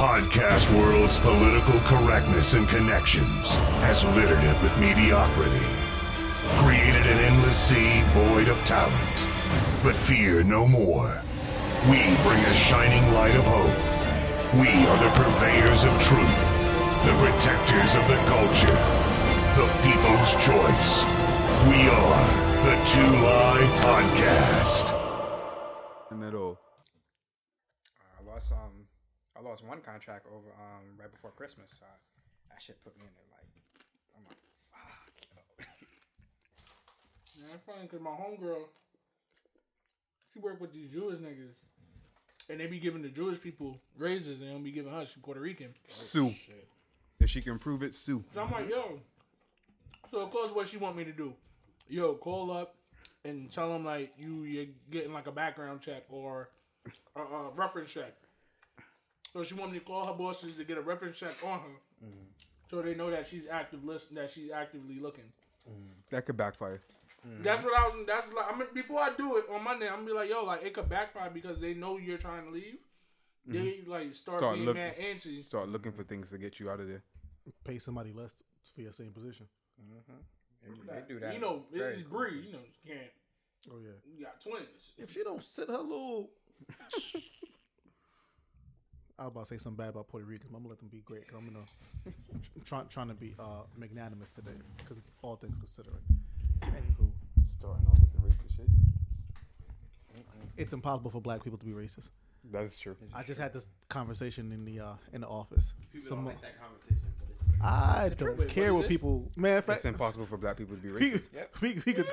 podcast world's political correctness and connections has littered it with mediocrity, created an endless sea void of talent. But fear no more. We bring a shining light of hope. We are the purveyors of truth, the protectors of the culture, the people's choice. We are the Two Live Podcast. And at all. I lost um I lost one contract over um right before Christmas. So that shit put me in there like I'm like fuck. Yo. Man, it's funny because my homegirl, she work with these Jewish niggas, and they be giving the Jewish people raises, and they don't be giving her. She Puerto Rican. Sue. If she can prove it, sue. So I'm like, yo. So of course, what she want me to do? Yo, call up and tell them like you you're getting like a background check or a, a reference check. So she want me to call her bosses to get a reference check on her, mm-hmm. so they know that she's active list that she's actively looking. Mm-hmm. That could backfire. Mm-hmm. That's what I was. That's like. I mean, before I do it on Monday, I'm gonna be like, yo, like it could backfire because they know you're trying to leave. They like start, Start being looking. mad antsy. Start looking for things to get you out of there. Pay somebody less for your same position. They do that. You know, very it's Bree. You know, you can't. Oh yeah. You got twins. If she don't sit her little. I was about to say something bad about Puerto Rican. but I'm gonna let them be great. Cause I'm gonna trying trying to be uh, magnanimous today because all things considering. Anywho, Starting off with the racist shit. it's impossible for black people to be racist. That is true. I just had this conversation in the uh, in the office. Some, that conversation, I don't Wait, care what what is it? people. Man, in It's impossible for black people to be we, racist. we, we could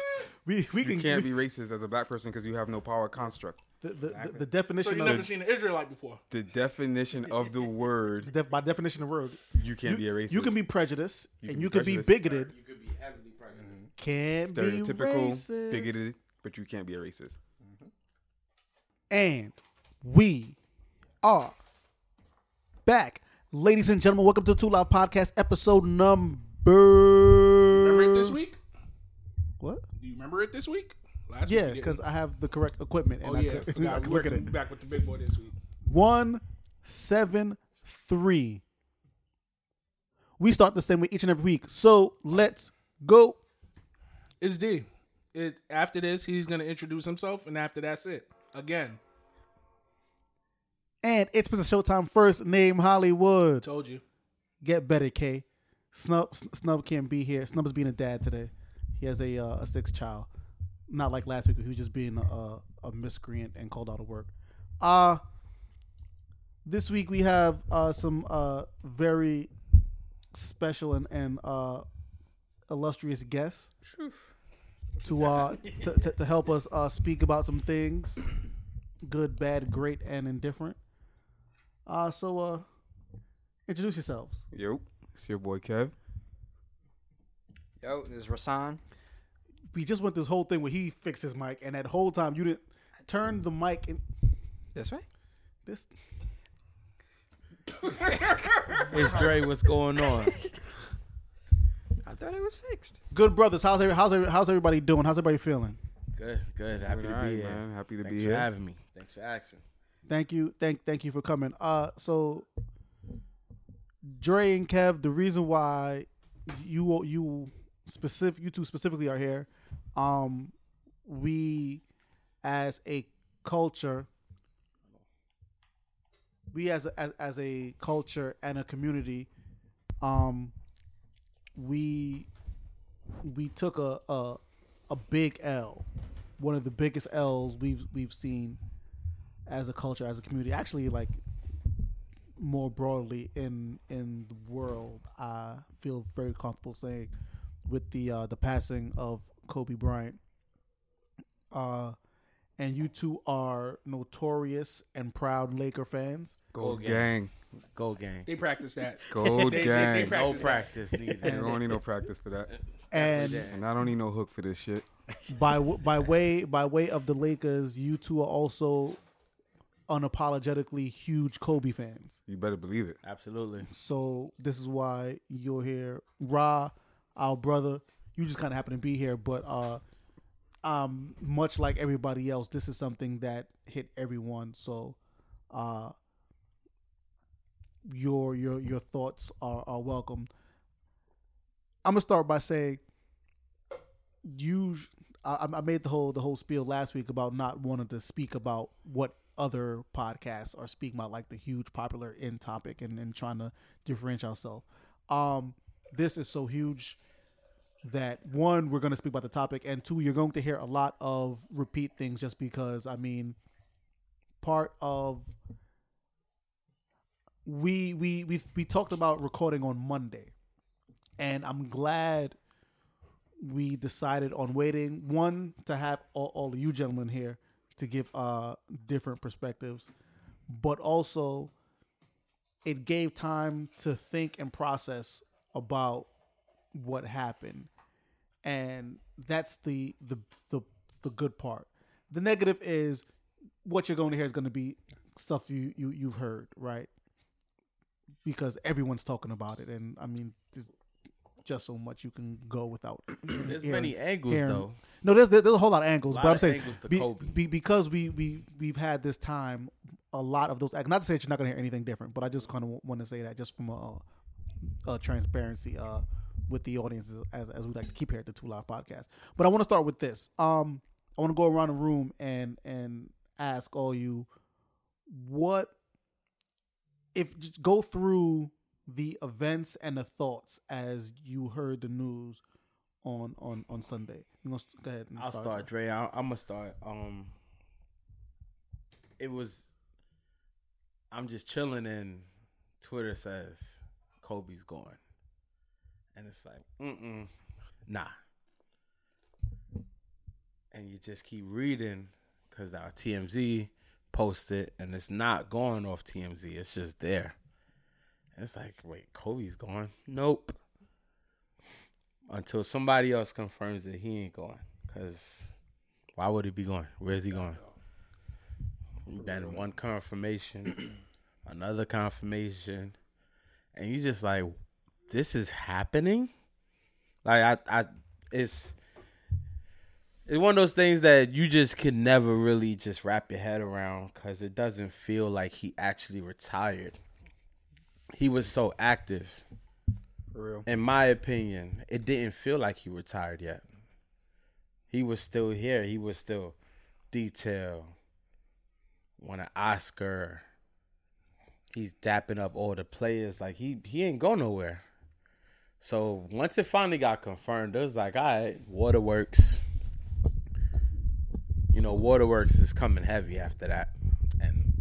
we we You can can't we- be racist as a black person because you have no power construct. The, the, the, the So definition you of never seen an Israelite before. The definition of the word, def, by definition of word. you can't be a racist. You can be prejudiced You and can you be can be bigoted. you could be heavily pregnant. Mm-hmm. Can't be stereotypical, racist. bigoted, but you can't be a racist. Mm-hmm. And we are back. Ladies and gentlemen, welcome to the Two Live Podcast, episode number. Remember it this week? What? Do you remember it this week? Last Yeah, because. I have the correct equipment. And oh I yeah, could, forgot. I could look at it. back with the big boy this week. One seven three. We start the same way each and every week. So let's go. It's D. It after this, he's gonna introduce himself, and after that's it. Again, And it's been a Showtime first name Hollywood. told you. Get better, K. Snub Snub can't be here. Snub is being a dad today. He has a uh, a sixth child. Not like last week. He was just being a, a miscreant and called out of work. Uh this week we have uh, some uh, very special and, and uh, illustrious guests to, uh, to, to to help us uh, speak about some things, good, bad, great, and indifferent. Uh, so uh, introduce yourselves. Yo, it's your boy Kev. Yo, this is Rasan. We just went this whole thing where he fixed his mic, and that whole time you didn't turn the mic and This right. this. It's Dre. What's going on? I thought it was fixed. Good brothers, how's every, how's every, how's everybody doing? How's everybody feeling? Good, good. Happy Doing to alright, be here. man. Happy to Thanks be for having me. Thanks for asking. Thank you, thank thank you for coming. Uh, so Dre and Kev, the reason why you you specific you two specifically are here, um, we as a culture, we as a, as, as a culture and a community, um, we we took a a a big L, one of the biggest L's we've we've seen as a culture, as a community. Actually, like more broadly in in the world, I feel very comfortable saying with the uh, the passing of Kobe Bryant. Uh, and you two are notorious and proud Laker fans. Gold gang. gang. Go gang. They practice that. Gold They- they- they gang. practice No that. practice needed. You don't need no practice for that. And And I don't need no hook for this shit. by by way by way of the Lakers, you two are also unapologetically huge Kobe fans. You better believe it. Absolutely. So this is why you're here. Ra, our brother, you just kind of happen to be here, but uh, um, much like everybody else, this is something that hit everyone. So, uh, your your your thoughts are, are welcome. I'm gonna start by saying you. I, I made the whole the whole spiel last week about not wanting to speak about what other podcasts are speaking about, like the huge popular in topic, and, and trying to differentiate ourselves. Um, this is so huge that one, we're going to speak about the topic, and two, you're going to hear a lot of repeat things just because, I mean, part of we we we we talked about recording on Monday, and I'm glad we decided on waiting one to have all, all of you gentlemen here to give uh different perspectives, but also it gave time to think and process about what happened. And that's the the the, the good part. The negative is what you're going to hear is going to be stuff you, you you've heard right? Because everyone's talking about it. And i mean there's just so much you can go without There's hearing- many angles hearing- though. no there's there's a whole lot of angles Lot but i'm saying be- be- because we we we've had this time a lot of those not to say that you're not going to hear anything different but i just kind of want to say that just from a, a transparency uh with the audience as, as we like to keep here at the two live podcast but i want to start with this um i want to go around the room and and ask all you what if just go through the events and the thoughts as you heard the news on on on sunday you know go ahead and I'll start, Dre. I, I'm gonna start. Um, it was. I'm just chilling, and Twitter says Kobe's going, and it's like, mm nah. And you just keep reading because our TMZ posted, and it's not going off TMZ. It's just there. And it's like, wait, Kobe's gone? Nope. Until somebody else confirms that he ain't going. Cause why would he be going? Where's he going? Then one confirmation, another confirmation, and you just like, this is happening. Like I, I, it's it's one of those things that you just can never really just wrap your head around because it doesn't feel like he actually retired. He was so active. For real. In my opinion, it didn't feel like he retired yet. He was still here. He was still detail. Won an Oscar. He's dapping up all the players. Like he he ain't go nowhere. So once it finally got confirmed, it was like, all right, Waterworks. You know, Waterworks is coming heavy after that. And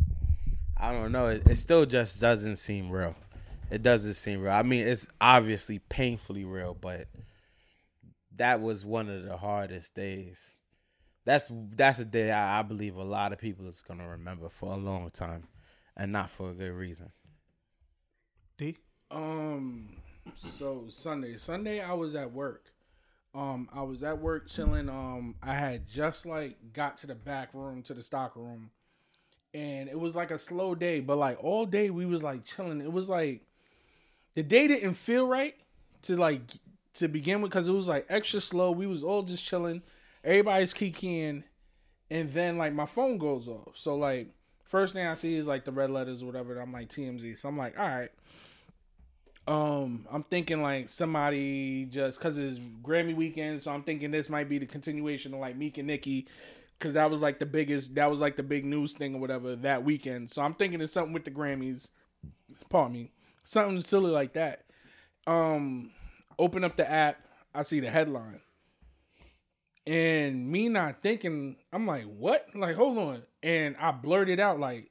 I don't know. It, it still just doesn't seem real. It doesn't seem real. I mean, it's obviously painfully real, but that was one of the hardest days. That's that's a day I, I believe a lot of people is gonna remember for a long time, and not for a good reason. d Um. So Sunday, Sunday, I was at work. Um, I was at work chilling. Um, I had just like got to the back room to the stock room, and it was like a slow day. But like all day, we was like chilling. It was like the day didn't feel right to like to begin with because it was like extra slow. We was all just chilling. Everybody's kikiing, and then like my phone goes off. So like first thing I see is like the red letters or whatever. I'm like TMZ. So I'm like, all right. Um, I'm thinking like somebody just because it's Grammy weekend, so I'm thinking this might be the continuation of like Meek and Nicki, because that was like the biggest, that was like the big news thing or whatever that weekend. So I'm thinking it's something with the Grammys. Pardon me, something silly like that. Um, open up the app, I see the headline, and me not thinking, I'm like, what? Like, hold on, and I blurted out like,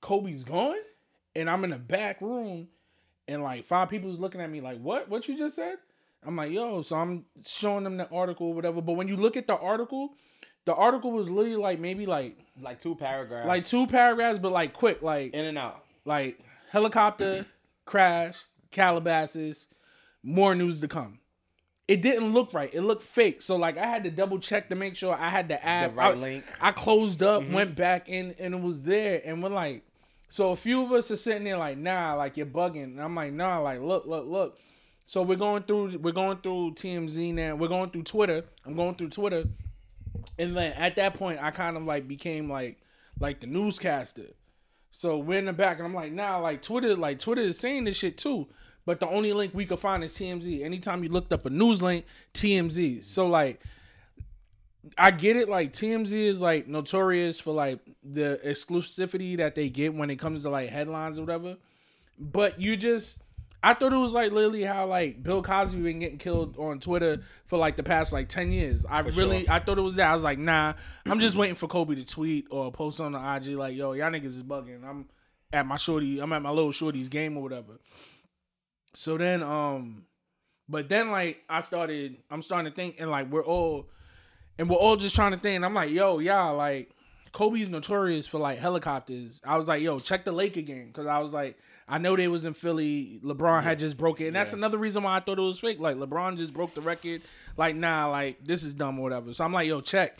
Kobe's gone, and I'm in the back room and like five people was looking at me like, "What? What you just said?" I'm like, "Yo," so I'm showing them the article or whatever. But when you look at the article, the article was literally like maybe like Like two paragraphs, like two paragraphs, but like quick, like in and out. like helicopter crash, Calabasas, more news to come. It didn't look right. It looked fake. So like I had to double check to make sure I had the app. right I, link. I closed up, mm-hmm. went back in, and it was there. And we're like, so a few of us are sitting there like, nah, like you're bugging. And I'm like, nah, like look, look, look. So we're going through, we're going through TMZ now. We're going through Twitter. I'm going through Twitter, and then at that point, I kind of like became like, like the newscaster. So we're in the back, and I'm like, nah, like Twitter, like Twitter is saying this shit too. But the only link we could find is TMZ. Anytime you looked up a news link, TMZ. So like, I get it. Like TMZ is like notorious for like the exclusivity that they get when it comes to like headlines or whatever. But you just, I thought it was like literally how like Bill Cosby been getting killed on Twitter for like the past like ten years. I really, I thought it was that. I was like, nah, I'm just waiting for Kobe to tweet or post on the IG like, yo, y'all niggas is bugging. I'm at my shorty, I'm at my little shorty's game or whatever. So then, um, but then like I started, I'm starting to think, and like we're all, and we're all just trying to think. And I'm like, yo, y'all, like Kobe's notorious for like helicopters. I was like, yo, check the Laker game because I was like, I know they was in Philly. LeBron had just broke it, and that's another reason why I thought it was fake. Like LeBron just broke the record. Like nah, like this is dumb or whatever. So I'm like, yo, check.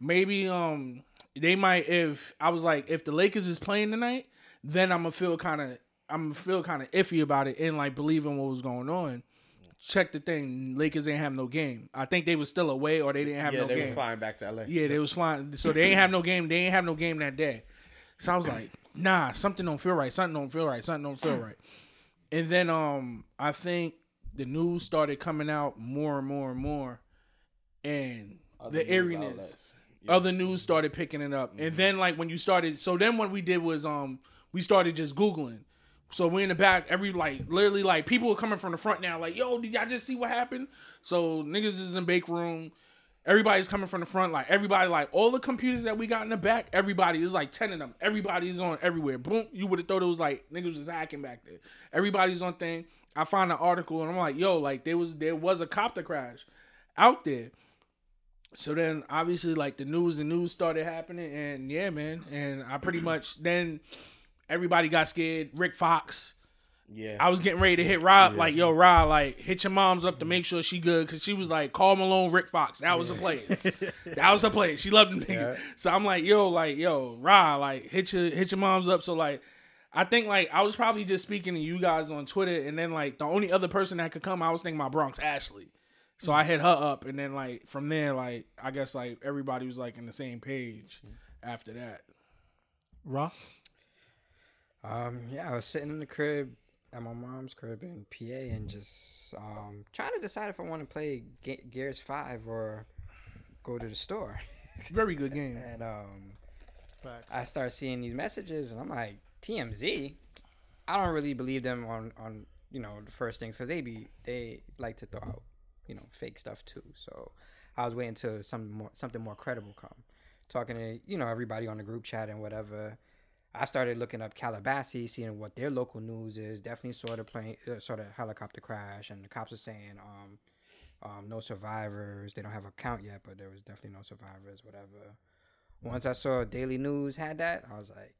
Maybe um they might if I was like if the Lakers is playing tonight, then I'm gonna feel kind of I'm gonna feel kind of iffy about it and like believing what was going on. Check the thing. Lakers ain't have no game. I think they was still away or they didn't have yeah, no game. Yeah, they was flying back to LA. Yeah, they was flying. So they ain't have no game. They ain't have no game that day. So I was like, nah, something don't feel right. Something don't feel right. Something don't feel right. And then um, I think the news started coming out more and more and more, and Other the news eeriness. Other news started picking it up, and then like when you started, so then what we did was um, we started just googling. So we in the back, every like literally like people were coming from the front now, like, yo, did y'all just see what happened? So niggas is in the bake room. Everybody's coming from the front, like everybody, like all the computers that we got in the back, everybody is like ten of them. Everybody's on everywhere. Boom, you would have thought it was like niggas was hacking back there. Everybody's on thing. I find an article and I'm like, yo, like there was there was a copter crash out there. So then obviously like the news and news started happening and yeah, man. And I pretty much then everybody got scared. Rick Fox. Yeah. I was getting ready to hit Rob, like, yo, Rob, like, hit your mom's up to make sure she good. Cause she was like, Karl Malone, Rick Fox. That was a place. that was a place. She loved him nigga. So I'm like, yo, like, yo, Rob, like, hit your hit your mom's up. So like I think like I was probably just speaking to you guys on Twitter, and then like the only other person that could come, I was thinking my Bronx Ashley. So I mm. hit her up, and then like from there, like I guess like everybody was like in the same page mm. after that. Raw. Um, yeah, I was sitting in the crib at my mom's crib in PA and just um trying to decide if I want to play Ge- Gears Five or go to the store. Very good game. And um, Facts. I start seeing these messages, and I'm like, TMZ. I don't really believe them on on you know the first things because they be they like to throw out you know fake stuff too. So I was waiting till some more something more credible come. Talking to you know everybody on the group chat and whatever. I started looking up Calabasas, seeing what their local news is. Definitely saw the plane, uh, saw the helicopter crash, and the cops are saying um, um, no survivors. They don't have a count yet, but there was definitely no survivors. Whatever. Once I saw Daily News had that, I was like,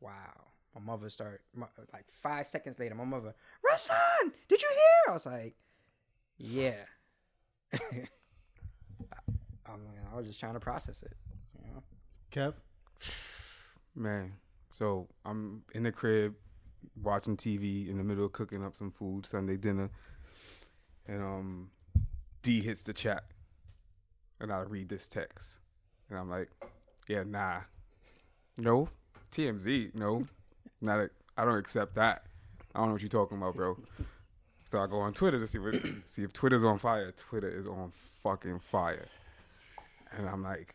wow. My mother started my, like five seconds later. My mother, Rasan, did you hear? I was like, yeah. I, I mean, I was just trying to process it. You know? Kev. Man, so I'm in the crib watching TV in the middle of cooking up some food, Sunday dinner, and um, D hits the chat, and I read this text, and I'm like, yeah, nah, no, TMZ, no, not a, I don't accept that. I don't know what you're talking about, bro. So I go on Twitter to see what see if Twitter's on fire. Twitter is on fucking fire, and I'm like,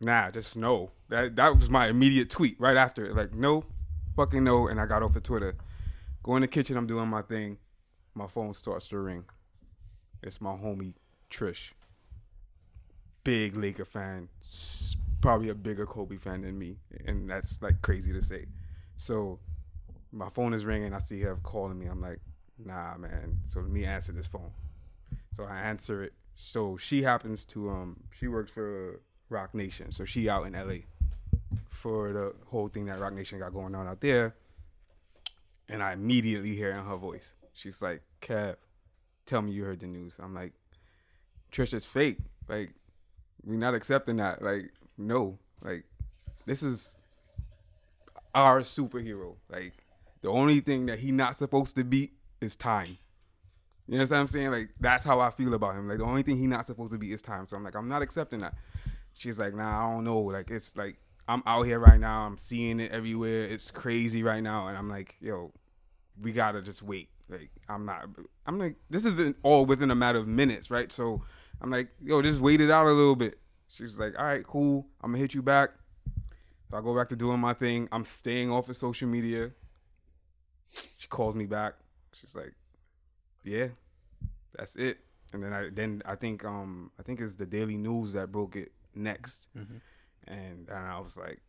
Nah, just no. That that was my immediate tweet right after. Like, no, fucking no. And I got off of Twitter. Go in the kitchen, I'm doing my thing. My phone starts to ring. It's my homie Trish. Big Laker fan. Probably a bigger Kobe fan than me. And that's like crazy to say. So my phone is ringing. I see her calling me. I'm like, nah, man. So let me answer this phone. So I answer it. So she happens to um she works for Roc Nation. So she out in LA for the whole thing that Roc Nation got going on out there. And I immediately hear in her voice. She's like, Kev, tell me you heard the news. I'm like, Trisha's fake. Like, we're not accepting that. Like, no. Like, this is our superhero. Like, the only thing that he not supposed to beat is time. You know what I'm saying? Like, that's how I feel about him. Like, the only thing he not supposed to be is time. So I'm like, I'm not accepting that. She's like, nah, I don't know. Like, it's like, I'm out here right now. I'm seeing it everywhere. It's crazy right now, and I'm like, yo, we gotta just wait. Like, I'm not. I'm like, this isn't all within a matter of minutes, right? So, I'm like, yo, just wait it out a little bit. She's like, all right, cool. I'm gonna hit you back. So I go back to doing my thing. I'm staying off of social media. She calls me back. She's like, yeah, that's it. And then I then I think um I think it's the Daily News that broke it next, and, and I was like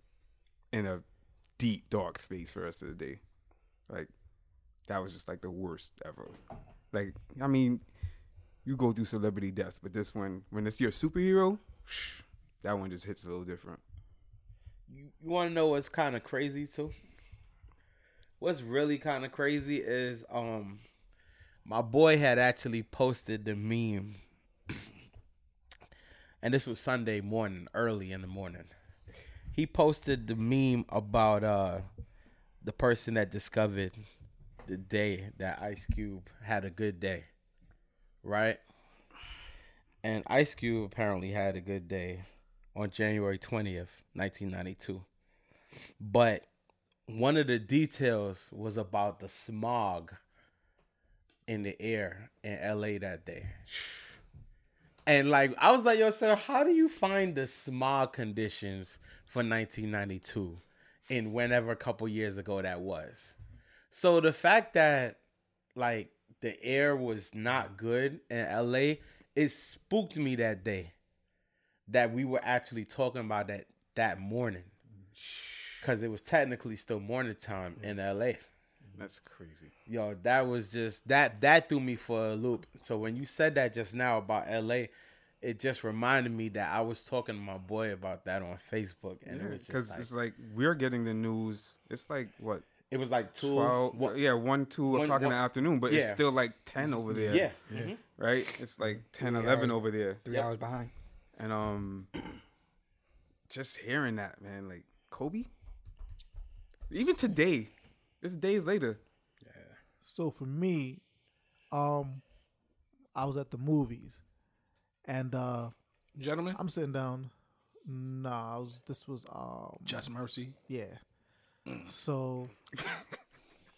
in a deep dark space for the rest of the day, like that was just like the worst ever. Like I mean, you go through celebrity deaths, but this one when it's your superhero, that one just hits a little different. You, you want to know what's kind of crazy too? What's really kind of crazy is um my boy had actually posted the meme. And this was Sunday morning, early in the morning. He posted the meme about uh the person that discovered the day that Ice Cube had a good day. Right? And Ice Cube apparently had a good day on January 20th, 1992. But one of the details was about the smog in the air in LA that day. And like I was like, yo, sir, how do you find the smog conditions for 1992 in whenever a couple years ago that was? So the fact that like the air was not good in LA, it spooked me that day that we were actually talking about that that morning because it was technically still morning time in LA. That's crazy. Yo, that was just that that threw me for a loop. So when you said that just now about LA, it just reminded me that I was talking to my boy about that on Facebook, and it was Because like, it's like we're getting the news. It's like what it was like two, twelve? what- yeah, one, two one- o'clock in the afternoon, but it's still like ten over there. yeah, mhm. right. It's like 10, Three 11 hours. over there, Three Yep. hours behind. and um, just hearing that man, like Kobe. Even today, it's days later. Yeah. So for me, um, I was at the movies, and uh, Gentlemen, I'm sitting down. Nah, I was. This was um, just mercy. yeah. So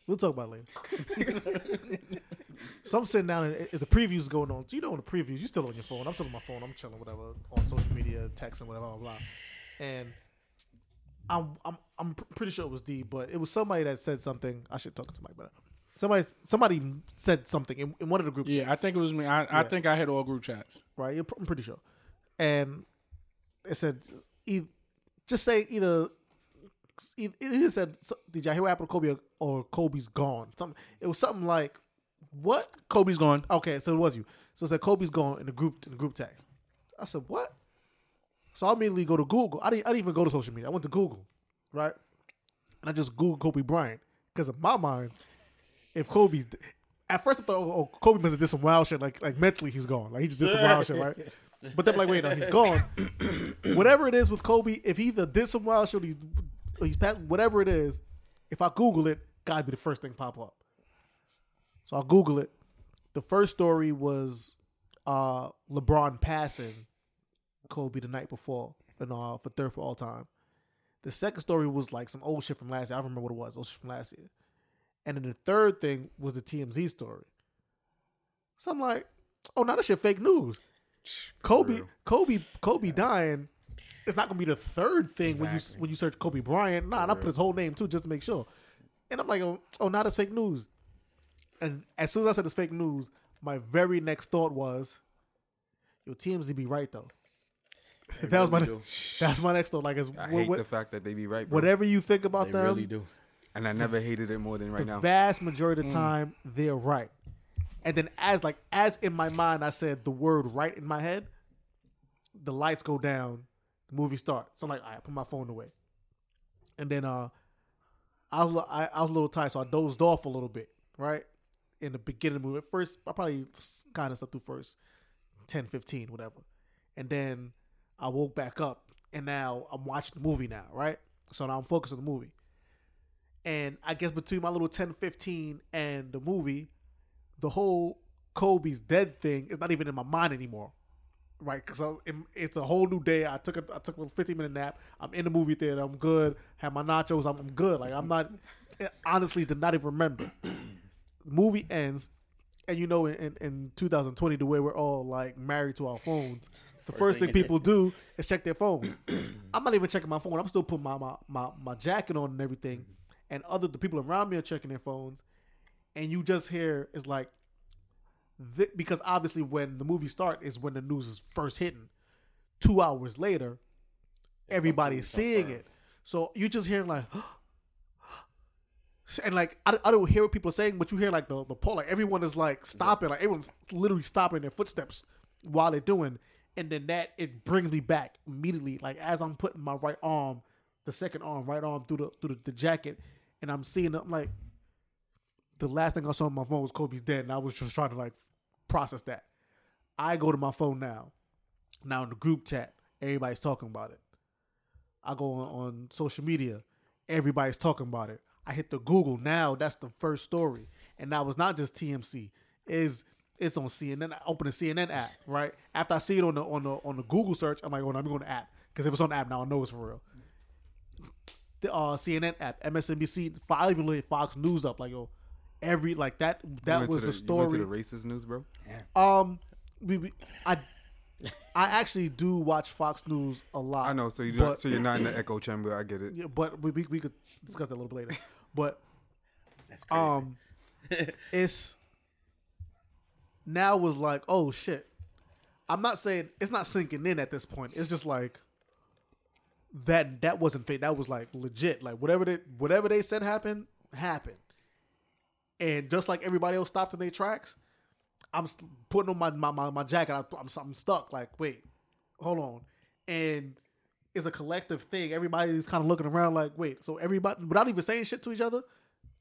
we'll talk about it later. so I'm sitting down and it- the previews going on. So you know, in the previews, you're still on your phone. I'm still on my phone. I'm chilling, whatever, on social media, texting, whatever, blah blah. blah. And I'm I'm I'm pretty sure it was D, but it was somebody that said something. I should talk to Mike better. Somebody somebody said something in, in one of the group Yeah, I think it was me. I, I think I had all group chats. right? I'm pretty sure. And it said, e- just say either. It either said, "Did y'all hear what happened to Kobe?" or, or "Kobe's gone." Something. It was something like, "What?" Kobe's gone. Okay, so it was you. So it said Kobe's gone in the group in the group text. I said, "What?" So I immediately go to Google. I didn't, I didn't even go to social media. I went to Google, right? And I just Googled Kobe Bryant because in my mind, if Kobe, at first I thought, oh, oh, Kobe must have did some wild shit. Like like mentally he's gone. Like he just did some wild shit, right? But then like wait, no, he's gone. whatever it is with Kobe, if he either did some wild shit, he's or he's whatever it is. If I Google it, gotta be the first thing pop up. So I'll Google it. The first story was uh, LeBron passing Kobe the night before and uh, for third for all time. The second story was like some old shit from last year. I don't remember what it was. Old shit from last year. And then the third thing was the TMZ story. So I'm like, oh, now that shit fake news. Kobe. Kobe, Kobe dying. It's not gonna be the third thing when you when you search Kobe Bryant. Nah, and I put his whole name too just to make sure. And I'm like, oh, oh now that's fake news. And as soon as I said it's fake news, my very next thought was, "Yo, TMZ be right though." That was my really do. that's my next thought. Like, it's, I what- hate what- the fact that they be right, bro. whatever you think about They them, really do. and I never hated it more than right now. the now. vast majority of the time they're right. And then as like as in my mind, I said the word right in my head. The lights go down, the movie starts. So I'm like, right, I put my phone away. And then uh, I was I, I was a little tired, so I dozed off a little bit. Right in the beginning of the movie, at first I probably kind of slept through first 10, 15, whatever. And then I woke back up, and now I'm watching the movie now. Right, so now I'm focused on the movie. And I guess between my little 10, 15 and the movie, the whole Kobe's dead thing is not even in my mind anymore. right? Because it's a whole new day. I took a I took a 15 minute nap. I'm in the movie theater. I'm good. Have my nachos. I'm, I'm good. Like I'm not honestly did not even remember. the movie ends, and you know, in, in 2020, the way we're all like married to our phones. The first, thing thing people do is check their phones. I'm not even checking my phone. I'm still putting my, my, my, my jacket on and everything. And other the people around me are checking their phones. And you just hear it's like th- because obviously when the movie start is when the news is first hitting. Two hours later, everybody's seeing it. So you just hearing like and like I, I don't hear what people are saying, but you hear like the the poll, like everyone is like stopping, like everyone's literally stopping their footsteps while they're doing, and then that it brings me back immediately. Like as I'm putting my right arm, the second arm, right arm through the through the, the jacket, and I'm seeing. I'm like, the last thing I saw on my phone was Kobe's dead, and I was just trying to like process that. I go to my phone now. Now in the group chat, everybody's talking about it. I go on, on social media, everybody's talking about it. I hit the Google now. That's the first story, and that was not just TMZ. Is it's on CNN. I open the CNN app right after I see it on the on the on the Google search. I'm like, oh, I'm going to app because if it's on the app now, I know it's for real. The uh, CNN app, MSNBC, I even look at Fox News up like yo, every like that that went was to the You story. went to the racist news, bro. Yeah. Um, we, we I I actually do watch Fox News a lot. I know. So you but, so you're not in the echo chamber. I get it. yeah, but we, we we could discuss that a little bit later. But That's crazy. um, it's now was like, oh shit. I'm not saying it's not sinking in at this point. It's just like that. That wasn't fake. That was like legit. Like whatever they whatever they said happened happened. And just like everybody else stopped in their tracks, I'm putting on my my, my, my jacket. I, I'm I'm stuck. Like wait, hold on. And it's a collective thing. Everybody's kind of looking around like, wait. So everybody, without even saying shit to each other,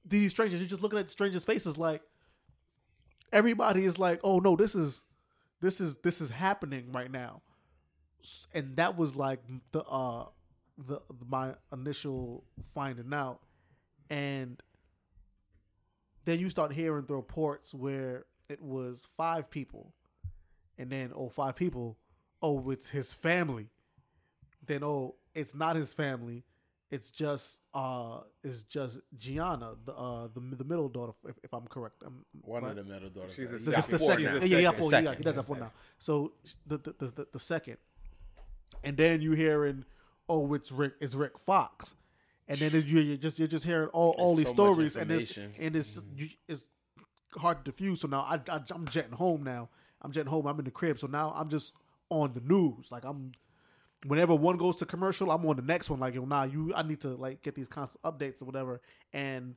these strangers, you're just looking at strangers' faces like everybody is like, oh no, this is this is this is happening right now. And that was like the uh the my initial finding out. And then you start hearing the reports where it was five people. And then oh five people, oh it's his family. Then oh it's not his family. It's just uh it's just Gianna, the uh the, the middle daughter if, if I'm correct. Um, One right? of the middle daughters. She's a He's the, got the, the four second. now. Yeah, yeah, yeah, four. Yeah, second. he does have four now. So the the, the the the second, and then you hearing, oh, it's Rick, it's Rick Fox, and then you you're just you're just hearing all all There's these so stories, and it's and it's you, it's hard to diffuse. So now I, I I'm jetting home now. I'm jetting home. I'm in the crib. So now I'm just on the news. Like I'm. Whenever one goes to commercial, I'm on the next one. Like, yo, nah, you, I need to like get these constant updates or whatever. And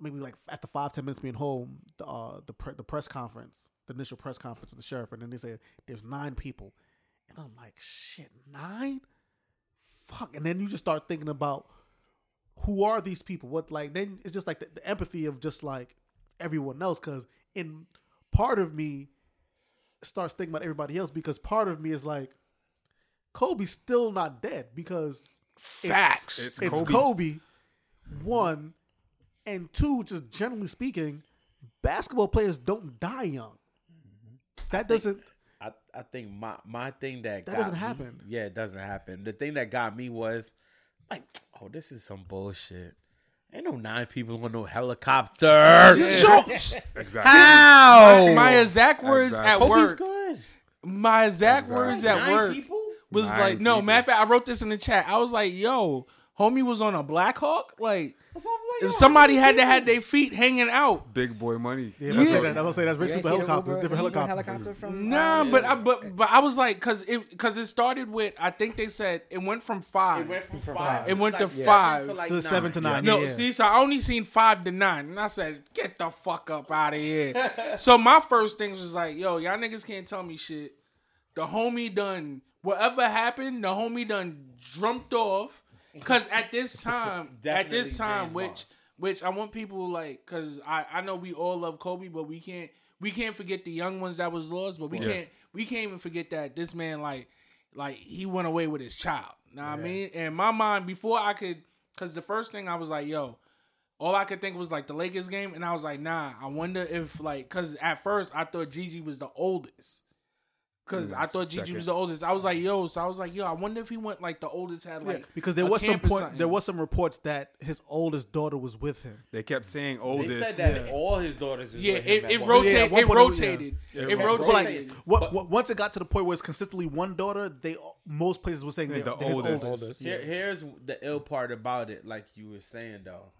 maybe like after five ten minutes being home, the uh, the pre- the press conference, the initial press conference with the sheriff, and then they say there's nine people, and I'm like, shit, nine, fuck, and then you just start thinking about who are these people? What like then it's just like the, the empathy of just like everyone else, because in part of me starts thinking about everybody else because part of me is like Kobe's still not dead because Facts. it's, It's it's Kobe. Kobe. One and two, just generally speaking, basketball players don't die young. That doesn't. I, I think my my thing that That got doesn't me- happen. yeah, it doesn't happen. The thing that got me was like, oh, this is some bullshit. Ain't no nine people on no helicopter. Exactly. How? My exact words Exactly. at Kobe's work. good. My exact Exactly. words at Nine work people? Was Nine like, no, people. matter of fact, I wrote this in the chat. I was like, yo, homie was on a Black Hawk. Like, That's what I'm like, yo, somebody had many to have their feet hanging out. Big boy money. Yeah, I was Yeah. saying that. I was saying that's rich You people see helicopters, different helicopters. helicopter from, Nah, uh, but I but but I was like, cause it cause it started with I think they said it went from five. It went from From five. five. It went to like seven five. like To seven to nine. No, yeah. see, so I only seen five to nine, and I said, "Get the fuck up out of here." so my first thing was like, "Yo, y'all niggas can't tell me shit." The homie done whatever happened. The homie done jumped off because at this time, at this time, James which Bond. which I want people like, because I I know we all love Kobe, but we can't we can't forget the young ones that was lost, but we can't we can't even forget that this man like like he went away with his child. Know what I mean? And my mind before I could, because the first thing I was like, yo, all I could think was like the Lakers game, and I was like, nah. I wonder if like, because at first I thought Gigi was the oldest. Because mm, I thought Gigi second. was the oldest. I was like, yo. So I was like, yo. I wonder if he went like the oldest had Yeah, like because there a was some point. There was some reports that his oldest daughter was with him. They kept saying oldest. They said that all his daughters. Is Yeah, with it, him it at one Yeah, rotated. it point it was- yeah. rotated. Yeah, It it rotated. like, what, what, once it got to the point where it's consistently one daughter, they most places were saying Yeah, they're the his oldest. oldest. Here, here's the ill part about it, like you were saying though.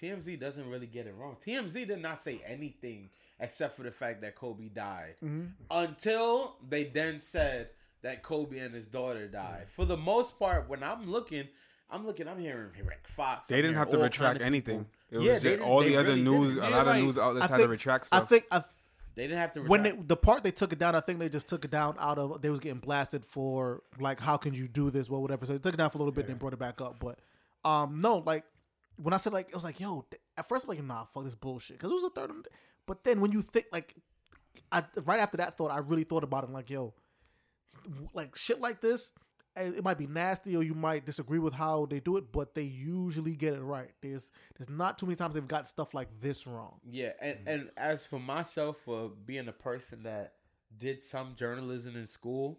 TMZ doesn't really get it wrong. TMZ did not say anything except for the fact that Kobe died until they then said that Kobe and his daughter died. For the most part, when I'm looking, I'm looking, I'm hearing Rick Fox. They I'm didn't have to retract kind of anything. people. It was Yeah, just all the other really news. didn't. A lot like, of news outlets I had think to retract stuff. I think I, They didn't have to. when they, the part they took it down, I think they just took it down out of they was getting blasted for like how can you do this, well whatever. So they took it down for a little bit and then brought it back up. But um no, like when I said like it was like yo, th- at first I'm like nah, fuck this bullshit because it was a third. But then when you think like, I right after that thought, I really thought about it like yo, like shit like this. eh, It might be nasty, or you might disagree with how they do it, but they usually get it right. There's there's not too many times they've got stuff like this wrong. Yeah, and, and as for myself, for being a person that did some journalism in school,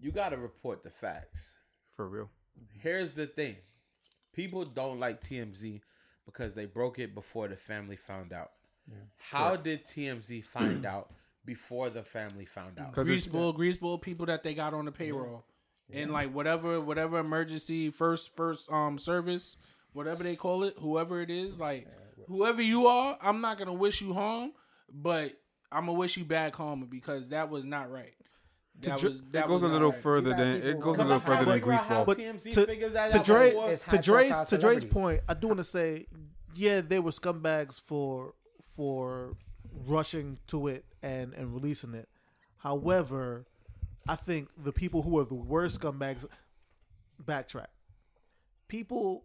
you got to report the facts. For real. Here's the thing people don't like TMZ because they broke it before the family found out. How did TMZ find out before the family found out? Greaseball, Greaseball people that they got on the payroll, and like whatever, whatever emergency first, first um service, whatever they call it, whoever it is, like whoever you are, I'm not gonna wish you home, but I'm gonna wish you back home because that was not right. That Dr- was that It goes a little right. further than it goes a little further than figure out how greaseball. But to, figures to Dre to Dre's to Dre's point, I do want to say, yeah, they were scumbags for for rushing to it and and releasing it. However, I think the people who are the worst scumbags backtrack. People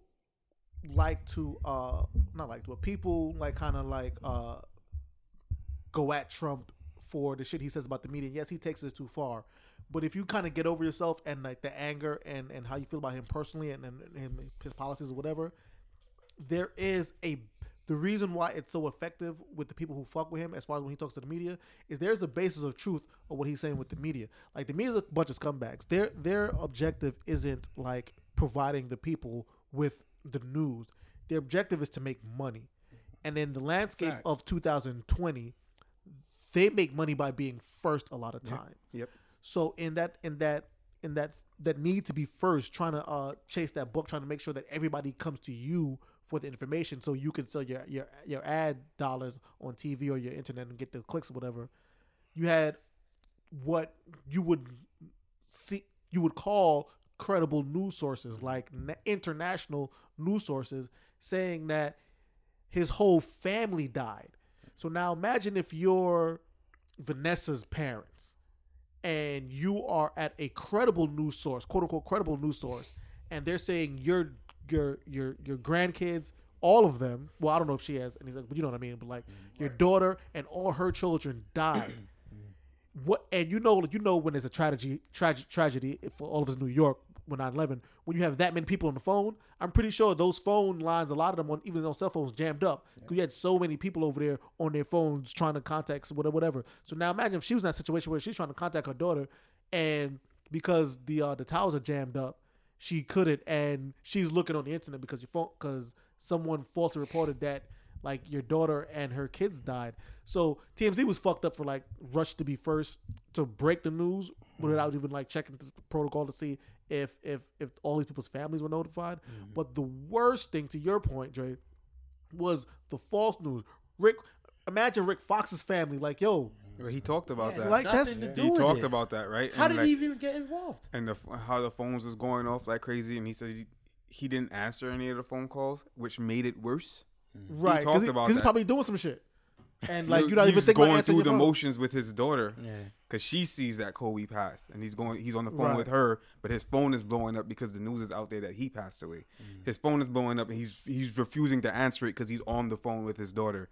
like to uh not like to, but people like kind of like uh go at Trump for the shit he says about the media. Yes, he takes it too far. But if you kind of get over yourself and like the anger and, and how you feel about him personally and, and, and his policies or whatever, there is a the reason why it's so effective with the people who fuck with him as far as when he talks to the media is there's a basis of truth of what he's saying with the media. Like the media's a bunch of scumbags. Their their objective isn't like providing the people with the news. Their objective is to make money. And in the landscape of 2020, they make money by being first a lot of time. Yep. So in that in that in that that need to be first, trying to uh, chase that book, trying to make sure that everybody comes to you for the information, so you can sell your your your ad dollars on TV or your internet and get the clicks or whatever. You had what you would see you would call credible news sources like international news sources saying that his whole family died. So now imagine if you're Vanessa's parents and you are at a credible news source, quote unquote credible news source, and they're saying your your your your grandkids, all of them. Well, I don't know if she has, and he's like, but you know what I mean. But like your daughter and all her children died. what and you know you know when there's a tragedy tragic tragedy for all of us in New York when 9/11 when you have that many people on the phone I'm pretty sure those phone lines a lot of them on even on cell phones jammed up because you had so many people over there on their phones trying to contact whatever whatever so now imagine if she was in that situation where she's trying to contact her daughter and because the uh, the towers are jammed up she couldn't and she's looking on the internet because your phone because someone falsely reported that like your daughter and her kids died. So TMZ was fucked up for like rush to be first to break the news without even like checking the protocol to see if if if all these people's families were notified. Mm-hmm. But the worst thing to your point, Dre, was the false news. Rick, imagine Rick Fox's family like, yo, He talked about that. like that's to do he with talked it. about that, right? How And, did like, he even get involved? and the how the phones was going off like crazy, and he said he, he didn't answer any of the phone calls, which made it worse. right? talked Because about he's probably doing some shit, and like you're not even he's thinking about going through the phone. motions with his daughter Yeah. because she sees that Kobe passed, and he's going. He's on the phone Right. with her, but his phone is blowing up because the news is out there that he passed away. Mm. His phone is blowing up, and he's he's refusing to answer it because he's on the phone with his daughter.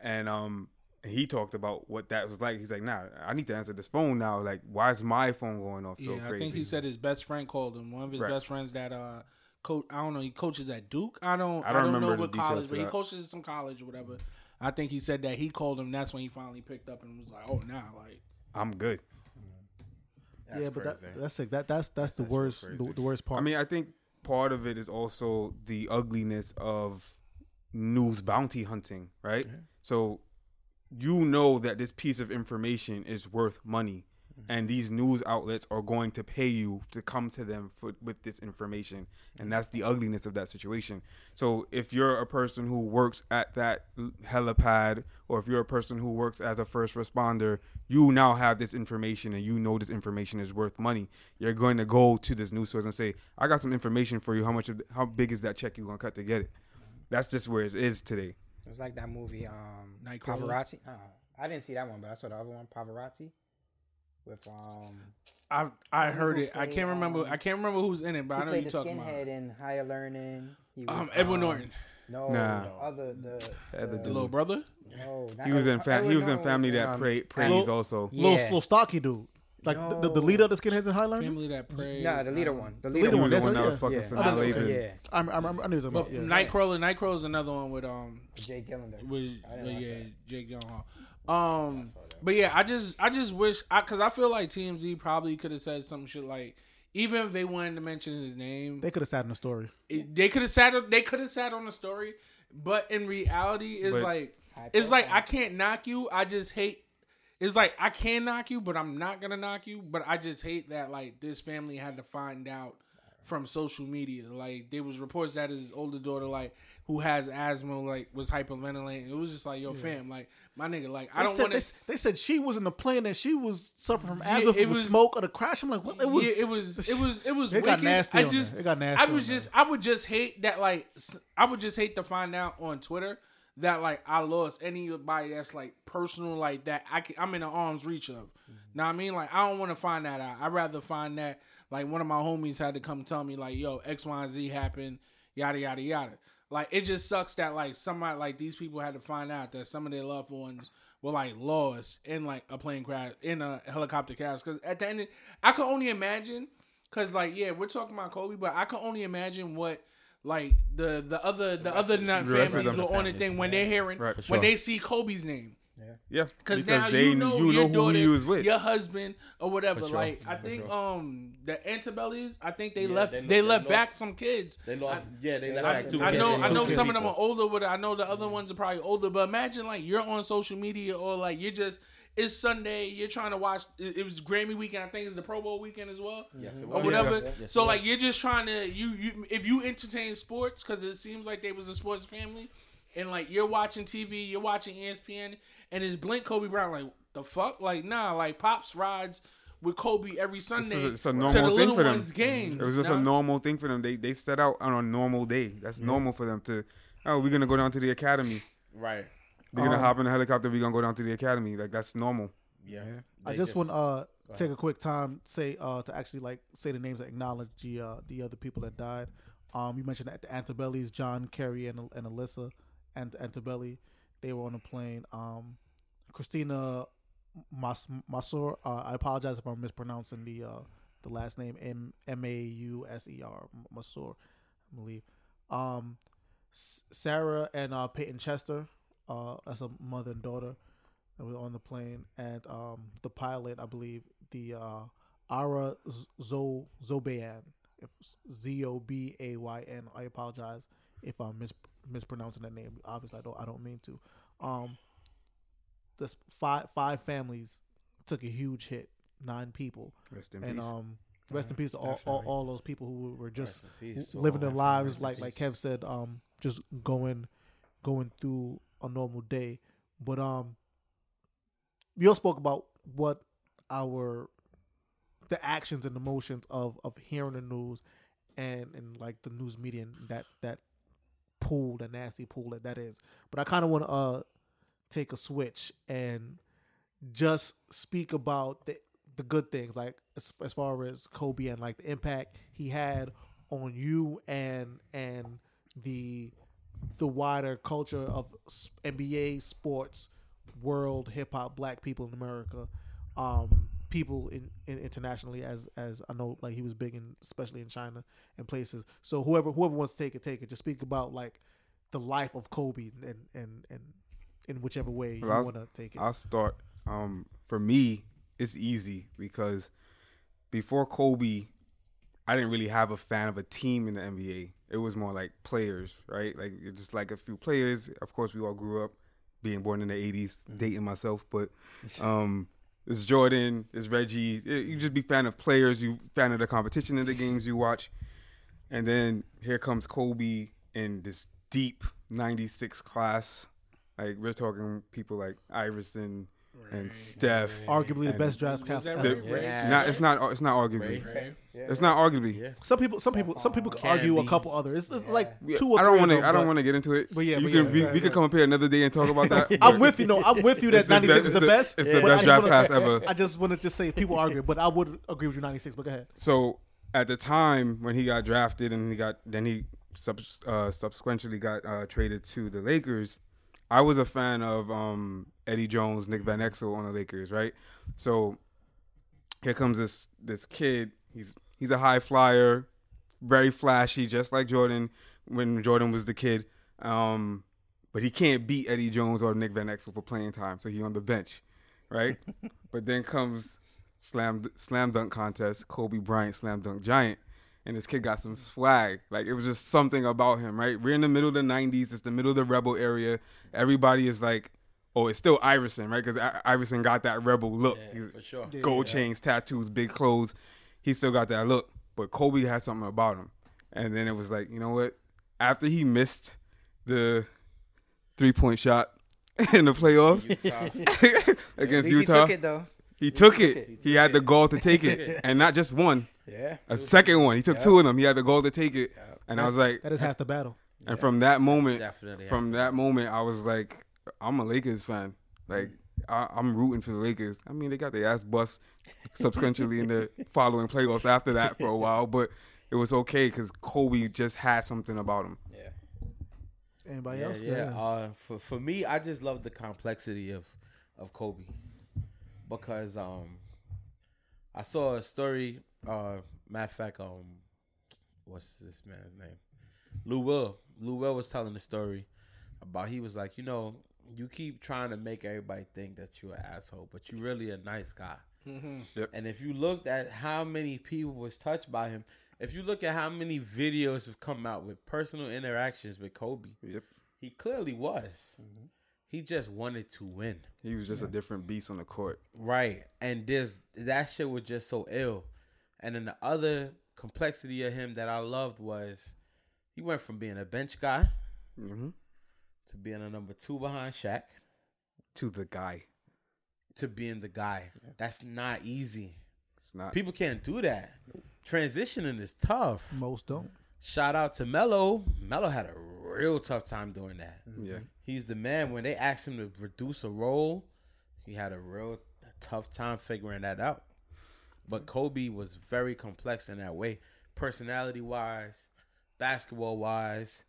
And um, he talked about what that was like. He's like, "Nah, I need to answer this phone now. Like, why is my phone going off so yeah, crazy?" I think he said his best friend called him. One of his Right. best friends that uh coach I don't know, he coaches at Duke. I don't I I don't don't, remember know the what details college, but he coaches at some college or whatever. I think he said that he called him. That's when he finally picked up and was like, "Oh, now like I'm good. yeah, but that, that's sick. That that's that's, the That's so worst the, the worst part. I mean, I think part of it is also the ugliness of news bounty hunting, right? So you know that this piece of information is worth money, mm-hmm. and these news outlets are going to pay you to come to them for, with this information, and that's the ugliness of that situation. So if you're a person who works at that helipad, or if you're a person who works as a first responder, you now have this information, and you know this information is worth money. You're going to go to this news source and say, "I got some information for you. How much? Of, how big is that check you gonna cut to get it?" That's just where it is today. It's like that movie, um, Nightcrawler? Pavarotti. Uh, I didn't see that one, but I saw the other one, Pavarotti, with um. I I heard who it. I can't remember. um, I can't remember who's in it, but I know played you're the talking skinhead about. in Higher Learning. He was, Um, Edward um, Norton, No, Nah. the other the, Other the the little brother. no, He was in Edward- fa- he was in Family was, That um, Pray, Prays Little- also. Yeah. little, little stocky dude, like the, the, the leader of the skinheads in Highlander. Family that prays. Nah, the leader um, one. The leader leader, He one, was the one it, that was yeah. fucking Yeah. Sanaa Oh, yeah, I, knew them. But Yeah. Nightcrawler, Nightcrawler is another one with um Jake Gyllenhaal. with I didn't watch yeah that. Jake Gyllenhaal. Um, but yeah, I just I just wish I because I feel like TMZ probably could have said some shit like even if they wanted to mention his name, They could have sat in the story. it- they could have sat they could have sat on the story, but in reality, it's But- like it's like. I can't knock you. I just hate. It's like I can knock you, but I'm not gonna knock you. But I just hate that like this family had to find out from social media. Like there was reports that his older daughter, like who has asthma, like was hyperventilating. It was just like yo, fam, like my nigga, like I They don't want they, to. they said she was in the plane and she was suffering from Yeah, asthma it from was- smoke or the crash. I'm like, what? It was. yeah, it was, it was, it was. It got nasty I just. It got nasty I was just, I would just hate that. Like, I would just hate to find out on Twitter that like I lost anybody that's like personal, like that. I can, I'm in the arm's reach of. Mm-hmm. Now I mean, like, I don't want to find that out. I'd rather find that like one of my homies had to come tell me like, yo, X, Y, and Z happened, yada yada yada. Like, it just sucks that like somebody like these people had to find out that some of their loved ones were like lost in like a plane crash in a helicopter crash. Because at the end, I could only imagine. Because like yeah, we're talking about Kobe, but I can only imagine what like the the other the, other nut the rest of families them. were on the thing when they're hearing Right, for when sure. they see Kobe's name. Yeah, Because because now they you know, you your know who daughter, he was with. your husband or whatever. Sure. Like I For think sure. um the Altobellis, I think they Yeah, left they they, they left lost- back some kids. They lost. I- yeah, they left I- like two I know, I know some of them are older, but I know the other ones are probably older. But imagine like you're on social media or like you're just it's Sunday, you're trying to watch. It it was Grammy weekend, I think it's the Pro Bowl weekend as well, Yes, it mm-hmm. or whatever. Yeah. Yes, so it like you're just trying to you you if you entertain sports because it seems like they was a sports family, and like you're watching TV, you're watching ESPN, and it's Blink Kobe Brown. Like the fuck, like nah, like pops rides with Kobe every Sunday It's a, it's a to the normal thing little for them. ones' games. It was just Nah. a normal thing for them. They they set out on a normal day. That's mm-hmm. normal for them to. Oh, we're gonna go down to the academy. Right. They're gonna Um, hop in the helicopter. We're gonna go down to the academy. Like that's normal. Yeah. I They just, want to uh, take a quick time say uh, to actually like say the names that acknowledge the uh, the other people that died. Um, you mentioned that the Altobellis, John Keri and and Alyssa, and Altobelli, they were on a plane. Um, Christina Mas- Masur, uh, I apologize if I'm mispronouncing the uh, the last name M M A U S E R Masur, I believe. Um, S- Sarah and uh, Payton Chester, uh, as a mother and daughter that were on the plane, and um, the pilot, I believe, the uh, Ara Zo Zobayan, Z O B A Y N. I apologize if I'm mis- mispronouncing that name. Obviously, I don't. I don't mean to. Um, this five five families took a huge hit. Nine people, Rest in and peace. um, rest in peace to all, all, all those people who were just peace. living their lives like like. Kev said, um, just going going through a normal day. But um, we all spoke about what our the actions and emotions of of hearing the news and and like the news media and that that pool, the nasty pool that that is. But I kind of want to uh take a switch and just speak about the the good things, like as, as far as Kobe and like the impact he had on you and and the the wider culture of NBA sports, world hip hop, black people in America, um, people in, in internationally as as I know like he was big in especially in China and places. So whoever whoever wants to take it, take it. Just speak about like the life of Kobe and and and in whichever way you Well, want to take it. I'll start. Um, for me, it's easy because before Kobe, I didn't really have a fan of a team in the NBA. It was more like players, right? Like just like a few players. Of course, we all grew up being born in the '80s, dating myself, but um, it's Jordan, it's Reggie. You just be fan of players. You fan of the competition in the games you watch, and then here comes Kobe in this deep '96 class. Like we're talking people like Iverson and Steph. Arguably the best draft class that ever. The- Ray? Yeah. Not, it's not. It's not arguably. Ray. It's not arguably. Yeah. Some people, some people, some people could Can argue a be. couple others. It's, it's like Yeah, two or I three. don't want to. I don't want to get into it. but yeah, you but can. yeah, we, right, we could right. come up here another day and talk about that. I'm but with you. No, I'm with you. That it's the 96 best- is the it's best. It's but the I best just draft wanna- class ever. I just wanted to say people argue, but I would agree with you 96. But go ahead. So at the time when he got drafted and he got then he sub, uh, subsequently got uh, traded to the Lakers, I was a fan of um, Eddie Jones, Nick Van Exel on the Lakers, right? So here comes this this kid. He's he's a high flyer, very flashy, just like Jordan when Jordan was the kid. Um, but he can't beat Eddie Jones or Nick Van Exel for playing time, so he on the bench, right? but then comes slam slam dunk contest, Kobe Bryant slam dunk giant, and this kid got some swag. Like it was just something about him, right? We're in the middle of the '90s. It's the middle of the rebel area. Everybody is like, oh, it's still Iverson, right? Because Iverson got that rebel look. He's For sure. gold chains, tattoos, big clothes. He still got that look, but Kobe had something about him. And then it was like, you know what? After he missed the three point shot in the playoffs Utah. Against Utah, he took it though. he took took it. it. He had the goal to take it, and not just one, Yeah. a second one. He took two of them. He had the goal to take it, and I was like, That is half the battle. and from that moment, Definitely. from that moment, I was like, I'm a Lakers fan. Like I, I'm rooting for the Lakers. I mean, they got their ass bust subsequently in the following playoffs after that for a while, but it was okay because Kobe just had something about him. Yeah. Anybody yeah, else? Yeah. Uh, for for me, I just love the complexity of of Kobe because um, I saw a story. Uh, matter of fact, um, what's this man's name? Lou Will. Lou Will was telling the story about he was like, you know, you keep trying to make everybody think that you're an asshole, but you're really a nice guy. Yep. And if you looked at how many people was touched by him, if you look at how many videos have come out with personal interactions with Kobe, Yep. he clearly was. He just wanted to win. He was just a different beast on the court. Right. And this that shit was just so ill. And then the other complexity of him that I loved was he went from being a bench guy hmm to being a number two behind Shaq To the guy. to being the guy. That's not easy. It's not. People can't do that. Transitioning is tough. Most don't. Shout out to Melo. Melo had a real tough time doing that. Yeah. He's the man. When they asked him to reduce a role, he had a real tough time figuring that out. But mm-hmm. Kobe was very complex in that way, personality wise, basketball wise,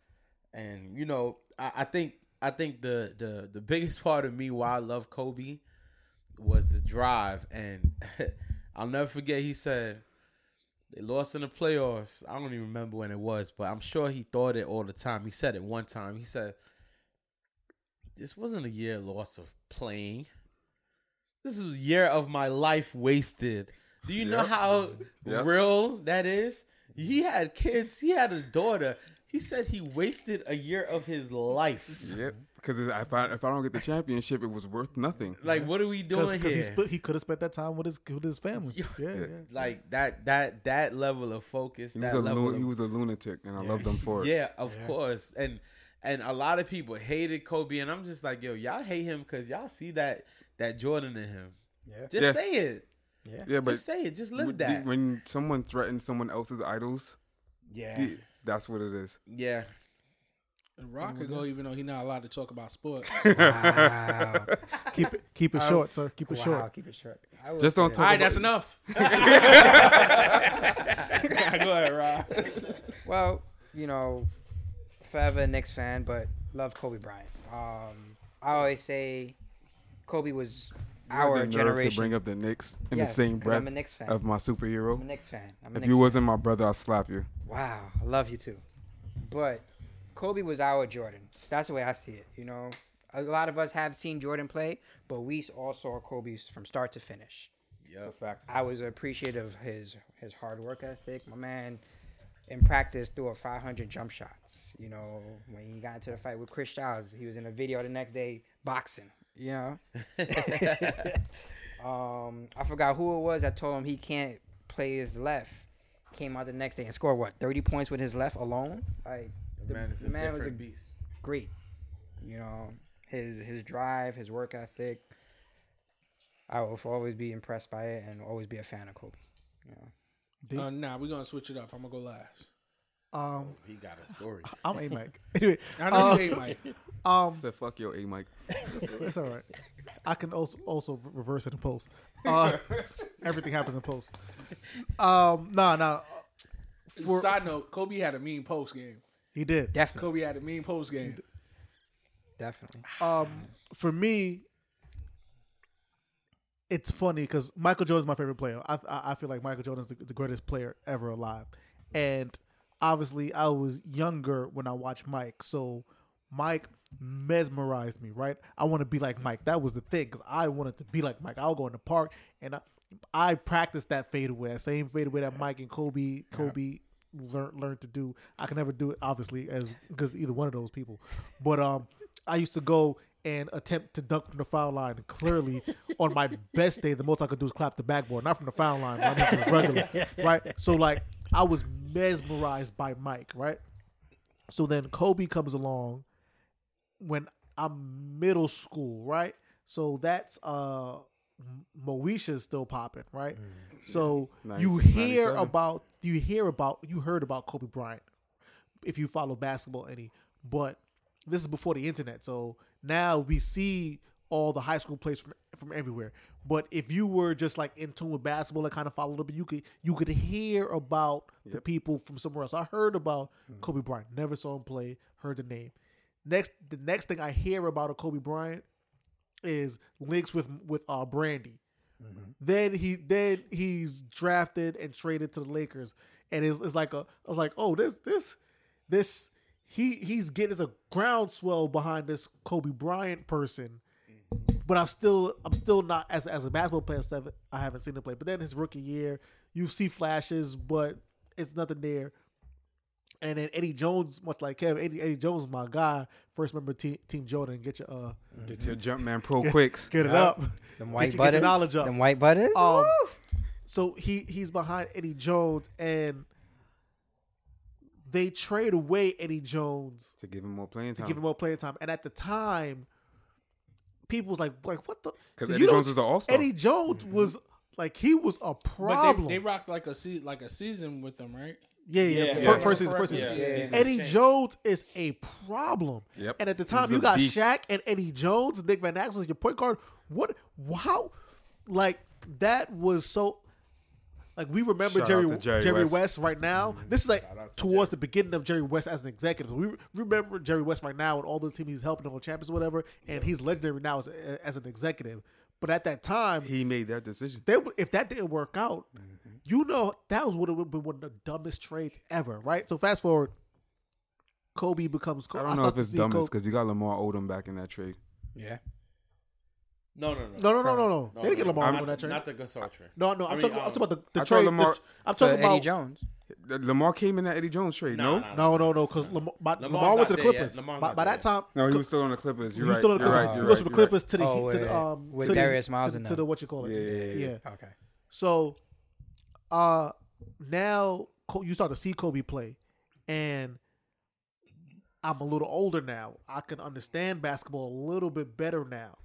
and you know, I, I think I think the the the biggest part of me why I love Kobe was the drive, and I'll never forget. He said they lost in the playoffs. I don't even remember when it was, but I'm sure he thought it all the time. He said it one time. He said, "This wasn't a year loss of playing. This is a year of my life wasted." Do you know how Yep. real that is? He had kids. He had a daughter. He said he wasted a year of his life. Yep. Because if I if I don't get the championship, it was worth nothing. Like, what are we doing Because here? he sp- he could have spent that time with his with his family. Yeah. Yeah, yeah. like that that that level of focus. He was a level lu- of he was a lunatic, and I loved him for it. Yeah, of course. And and a lot of people hated Kobe, and I'm just like, yo, y'all hate him because y'all see that that Jordan in him. Yeah. Just Yeah. say it. Yeah, but just say it. Just live when- that. when someone threatens someone else's idols, yeah. that's what it is. Yeah. And Rock could go even though he's not allowed to talk about sports. Wow. Keep it keep it short, sir. Keep it wow. short. Keep it short. Just don't talk All right, about- that's enough. go ahead, Rob. Well, you know, forever a Knicks fan, but love Kobe Bryant. Um, I always say Kobe was You had our the nerve generation. to bring up the Knicks in Yes, the same breath I'm a Knicks fan. of my superhero. I'm a Knicks fan. I'm a If Knicks you fan. wasn't my brother, I'd slap you. Wow, I love you too. But Kobe was our Jordan. That's the way I see it. You know, a lot of us have seen Jordan play, but we all saw Kobe from start to finish. Yep. fact. I was appreciative of his his hard work ethic. My man in practice threw a 500 jump shots. You know, when he got into the fight with Chris Childs, he was in a video the next day boxing. You know, um, I forgot who it was. I told him he can't play his left. Came out the next day and scored what 30 points with his left alone. Like The man is a the man was a- beast. great. You know, his his drive, his work ethic. I will always be impressed by it and always be a fan of Kobe. You know. D? Uh, nah, we're gonna switch it up. I'm gonna go last. Um, He got a story. I'm a Mike. Anyway, I know uh, you hate Mike. um, Said fuck your A Mike. That's all right. I can also also reverse it in post. Uh, everything happens in post. Um, nah, nah. For, Side note: Kobe had a mean post game. he did. Definitely, Kobe had a mean post game. definitely. Um, for me, it's funny because Michael Jordan is my favorite player. I I, I feel like Michael Jordan's the, the greatest player ever alive, and obviously I was younger when I watched Mike, so Mike mesmerized me. Right, I want to be like Mike. That was the thing because I wanted to be like Mike. I'll go in the park and I, I practiced that fadeaway, that same fadeaway that Mike and Kobe Kobe learned learned to do. I can never do it, obviously, as because either one of those people. But um, I used to go and attempt to dunk from the foul line. Clearly, on my best day, the most I could do is clap the backboard, not from the foul line, but I mean from the regular, right? So like, I was mesmerized by Mike, right? So then Kobe comes along when I'm middle school, right? So that's uh Moesha's still popping, right? So you hear about you hear about you heard about Kobe Bryant if you follow basketball any, but this is before the internet. So now we see all the high school plays from from everywhere. But if you were just like in tune with basketball and kind of followed up, you could you could hear about the people from somewhere else. I heard about Kobe Bryant, never saw him play, heard the name. Next, the next thing I hear about a Kobe Bryant is links with with uh Brandy. Then he then he's drafted and traded to the Lakers, and it's, it's like a I was like, oh this this this he he's getting a groundswell behind this Kobe Bryant person, but I'm still I'm still not as as a basketball player. Seven, I haven't seen him play. But then his rookie year, you see flashes, but it's nothing there. And then Eddie Jones, much like Kevin, Eddie, Eddie Jones is my guy. First member team, team Jordan. Get your uh, Get your Jumpman Pro quicks. get it up. Them white your- get your knowledge up. Them white butters. Um, so he he's behind Eddie Jones, and they trade away Eddie Jones to give him more playing time. to give him more playing time. And at the time, people was like, like what the? 'Cause you Eddie Jones was an all-star. Eddie Jones mm-hmm. was like he was a problem. they, they rocked like a se- like a season with them, right? yeah, yeah, Yeah. Yeah. First season, first season. Yeah. Eddie Jones is a problem. Yep. And at the time, you got beast. Shaq and Eddie Jones, Nick Van Exel as your point guard. What? How? Like that was so. Like we remember Shout Jerry Jerry Jerry, West. West. right now. Mm-hmm. This is like towards the beginning of Jerry West as an executive. We remember Jerry West right now and all the teams he's helping on champions or whatever, and he's legendary now as, as an executive. But at that time, He made that decision. they, if that didn't work out, mm-hmm. you know that was would have been one of the dumbest trades ever, right? So fast forward, Kobe becomes. I don't know if it's dumbest because you got Lamar Odom back in that trade. yeah. No, no, no. No, no, no, no, no. They didn't get Lamar not, on that trade. Not the Gasol trade. no, no. I'm I mean, talking. I'm um, talking about the, the I trade. Lamar- the- I'm So talking Eddie Jones. Lamar came in that Eddie Jones trade. Nah, no, nah, no, no, no. Because Lamar, by- Lamar's Lamar went to the. Clippers. Lamar's By, by that time, no, he was still on the Clippers. You're he was right. still on the You're Clippers. right. he You're goes right. from the. Clippers to the Oh, Heat, to the um with to Darius Miles and to the what you call it. Yeah, yeah, yeah, yeah. Okay. So, uh, now you start to see Kobe play, and I'm a little older now. I can understand basketball a little bit better now.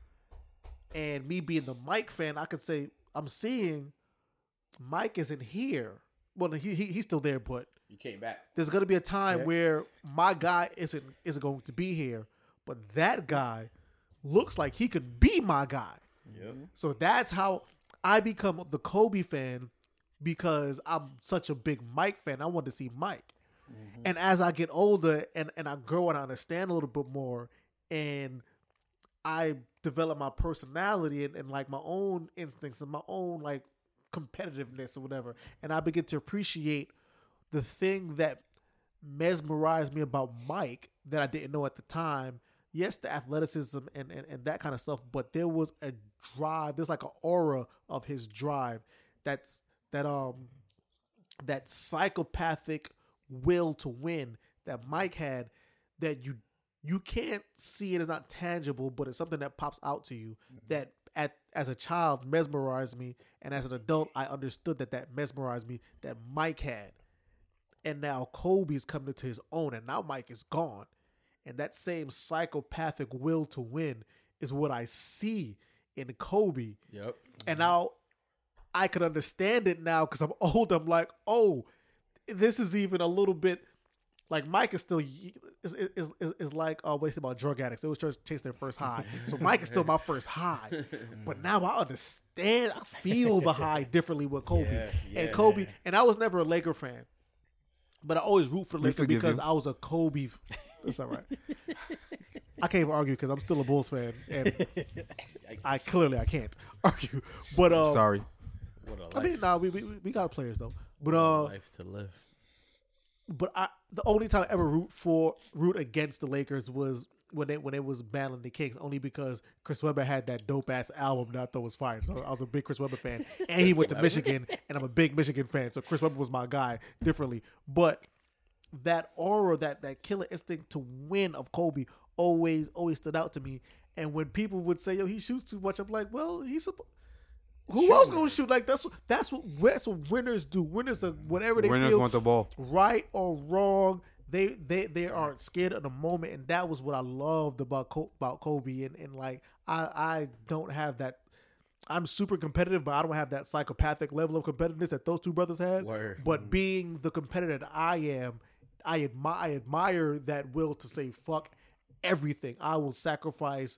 And me being the Mike fan, I could say I'm seeing Mike isn't here. Well, he, he he's still there, but You came back. there's gonna be a time Yeah. where my guy isn't isn't going to be here, but that guy looks like he could be my guy. Yep. So that's how I become the Kobe fan because I'm such a big Mike fan. I want to see Mike. Mm-hmm. And as I get older and, and I grow and I understand a little bit more and I develop my personality and, and like my own instincts and my own like competitiveness or whatever. And I begin to appreciate the thing that mesmerized me about Mike that I didn't know at the time. yes, the athleticism and, and, and that kind of stuff, but there was a drive. There's like an aura of his drive that's that um that psychopathic will to win that Mike had that you you can't see it as not tangible, but it's something that pops out to you mm-hmm. that at as a child mesmerized me, and as an adult I understood that that mesmerized me that Mike had, and now Kobe's coming to his own, and now Mike is gone, and that same psychopathic will to win is what I see in Kobe, Yep. and mm-hmm. now I could understand it now because I'm old. I'm like, oh, this is even a little bit like Mike is still is is, is, is like uh, what they say about drug addicts. They always try to chase their first high. So Mike is still my first high, but now I understand. I feel the high differently with Kobe Yeah, and Kobe. man. And I was never a Laker fan, but I always root for We Lakers because you. I was a Kobe. That's all right. I can't even argue because I'm still a Bulls fan, and I clearly I can't argue. But um, Sorry. What a life, I mean, nah, we, we we got players though. But what a uh, life to live. But I the only time I ever root for root against the Lakers was when they when it was battling the Kings, only because Chris Webber had that dope ass album that I thought was fire. So I was a big Chris Webber fan, and he went to Michigan, and I'm a big Michigan fan. So Chris Webber was my guy differently, but that aura, that that killer instinct to win of Kobe always always stood out to me. And when people would say, "Yo, he shoots too much," I'm like, "Well, he's." Who else gonna shoot like that's what that's what that's what winners do. Winners are whatever they Winners feel want the ball. right or wrong, they they they aren't scared of the moment, and that was what I loved about Ko- about Kobe. And, and like I I don't have that. I'm super competitive, but I don't have that psychopathic level of competitiveness that those two brothers had. Word. But mm-hmm. being the competitor that I am, I admire I admire that will to say fuck everything. I will sacrifice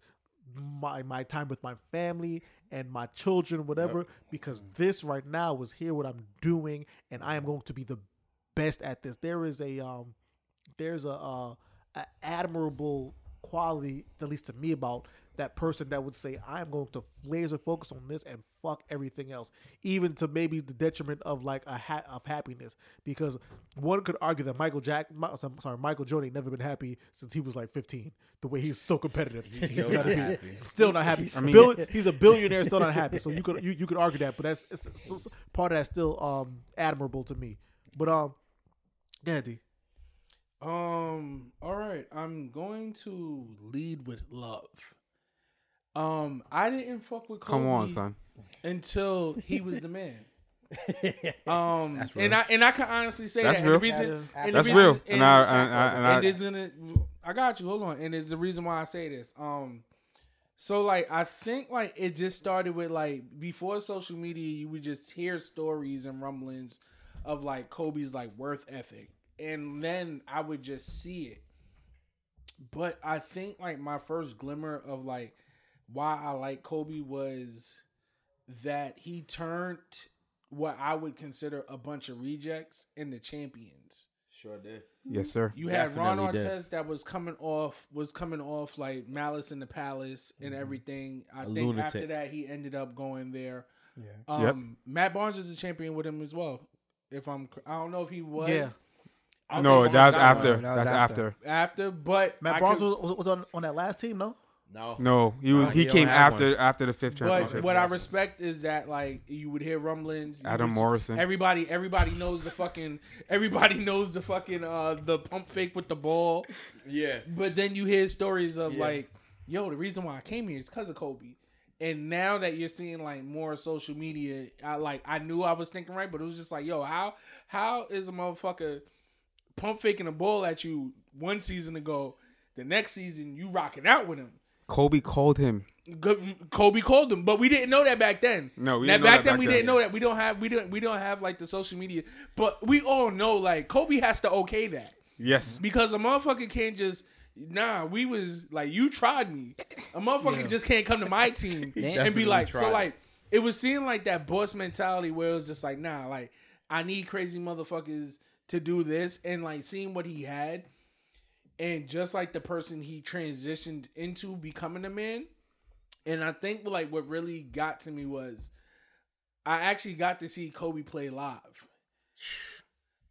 my my time with my family and my children, whatever, because this right now is here what I'm doing, and I am going to be the best at this. There is a um, there's a, uh, a admirable quality, at least to me, about that person that would say, "I'm going to laser focus on this and fuck everything else," even to maybe the detriment of like a hat of happiness. Because one could argue that Michael Jack, Mi- I'm sorry, Michael Jordan never been happy since he was like 15. The way he's so competitive, he's, still gotta not be happy. still not happy. I mean- Bill, he's a billionaire, still not happy. So you could you, you could argue that, but that's it's, it's- part of that's still um admirable to me. But um, yeah, D. Um. All right. I'm going to lead with love. Um. I didn't fuck with Kobe Come on, son. until he was the man. Um. That's and. I and I can honestly say That's that. real. And the reason, and the That's reason- real. And, And I- and I- and I- and it's gonna. I got you. Hold on. And it's the reason why I say this. Um. So like I think like it just started with like before social media, you would just hear stories and rumblings of like Kobe's like worth ethic, and then I would just see it. But I think like my first glimmer of like why I like Kobe was that he turned what I would consider a bunch of rejects into champions. Sure did. Yes, sir. You had Ron Definitely did. Artest that was coming off was coming off like Malice in the Palace and everything. I A think lunatic. after that he ended up going there. Yeah. Um, Yep. Matt Barnes is a champion with him as well. If I'm, I don't know if he was. Yeah. I No, think that's Barnes got after. That was That's after. after. After, but Matt I Barnes could- was, was, was on on that last team, no? No. No, he was. Uh, he he came after one. after the fifth But what I respect is that like you would hear rumblings. Adam would- Morrison. Everybody, everybody knows the fucking. Everybody knows the fucking uh the pump fake with the ball. Yeah. But then you hear stories of Yeah. like, yo, the reason why I came here is because of Kobe. And now that you're seeing like more social media, I like I knew I was thinking right, but it was just like, yo, how how is a motherfucker pump faking a ball at you one season ago, the next season you rocking out with him? Kobe called him. Kobe called him, but we didn't know that back then. No, we didn't know back that then back we then. didn't know that. We don't have we don't we don't have like the social media, but we all know like Kobe has to okay that Yes. because a motherfucker can't just nah. We was like you tried me. A motherfucker just can't come to my team and be Definitely like so like it was seeing like that boss mentality where it was just like nah like I need crazy motherfuckers to do this and like seeing what he had and just like the person he transitioned into becoming a man and I think like what really got to me was I actually got to see Kobe play live.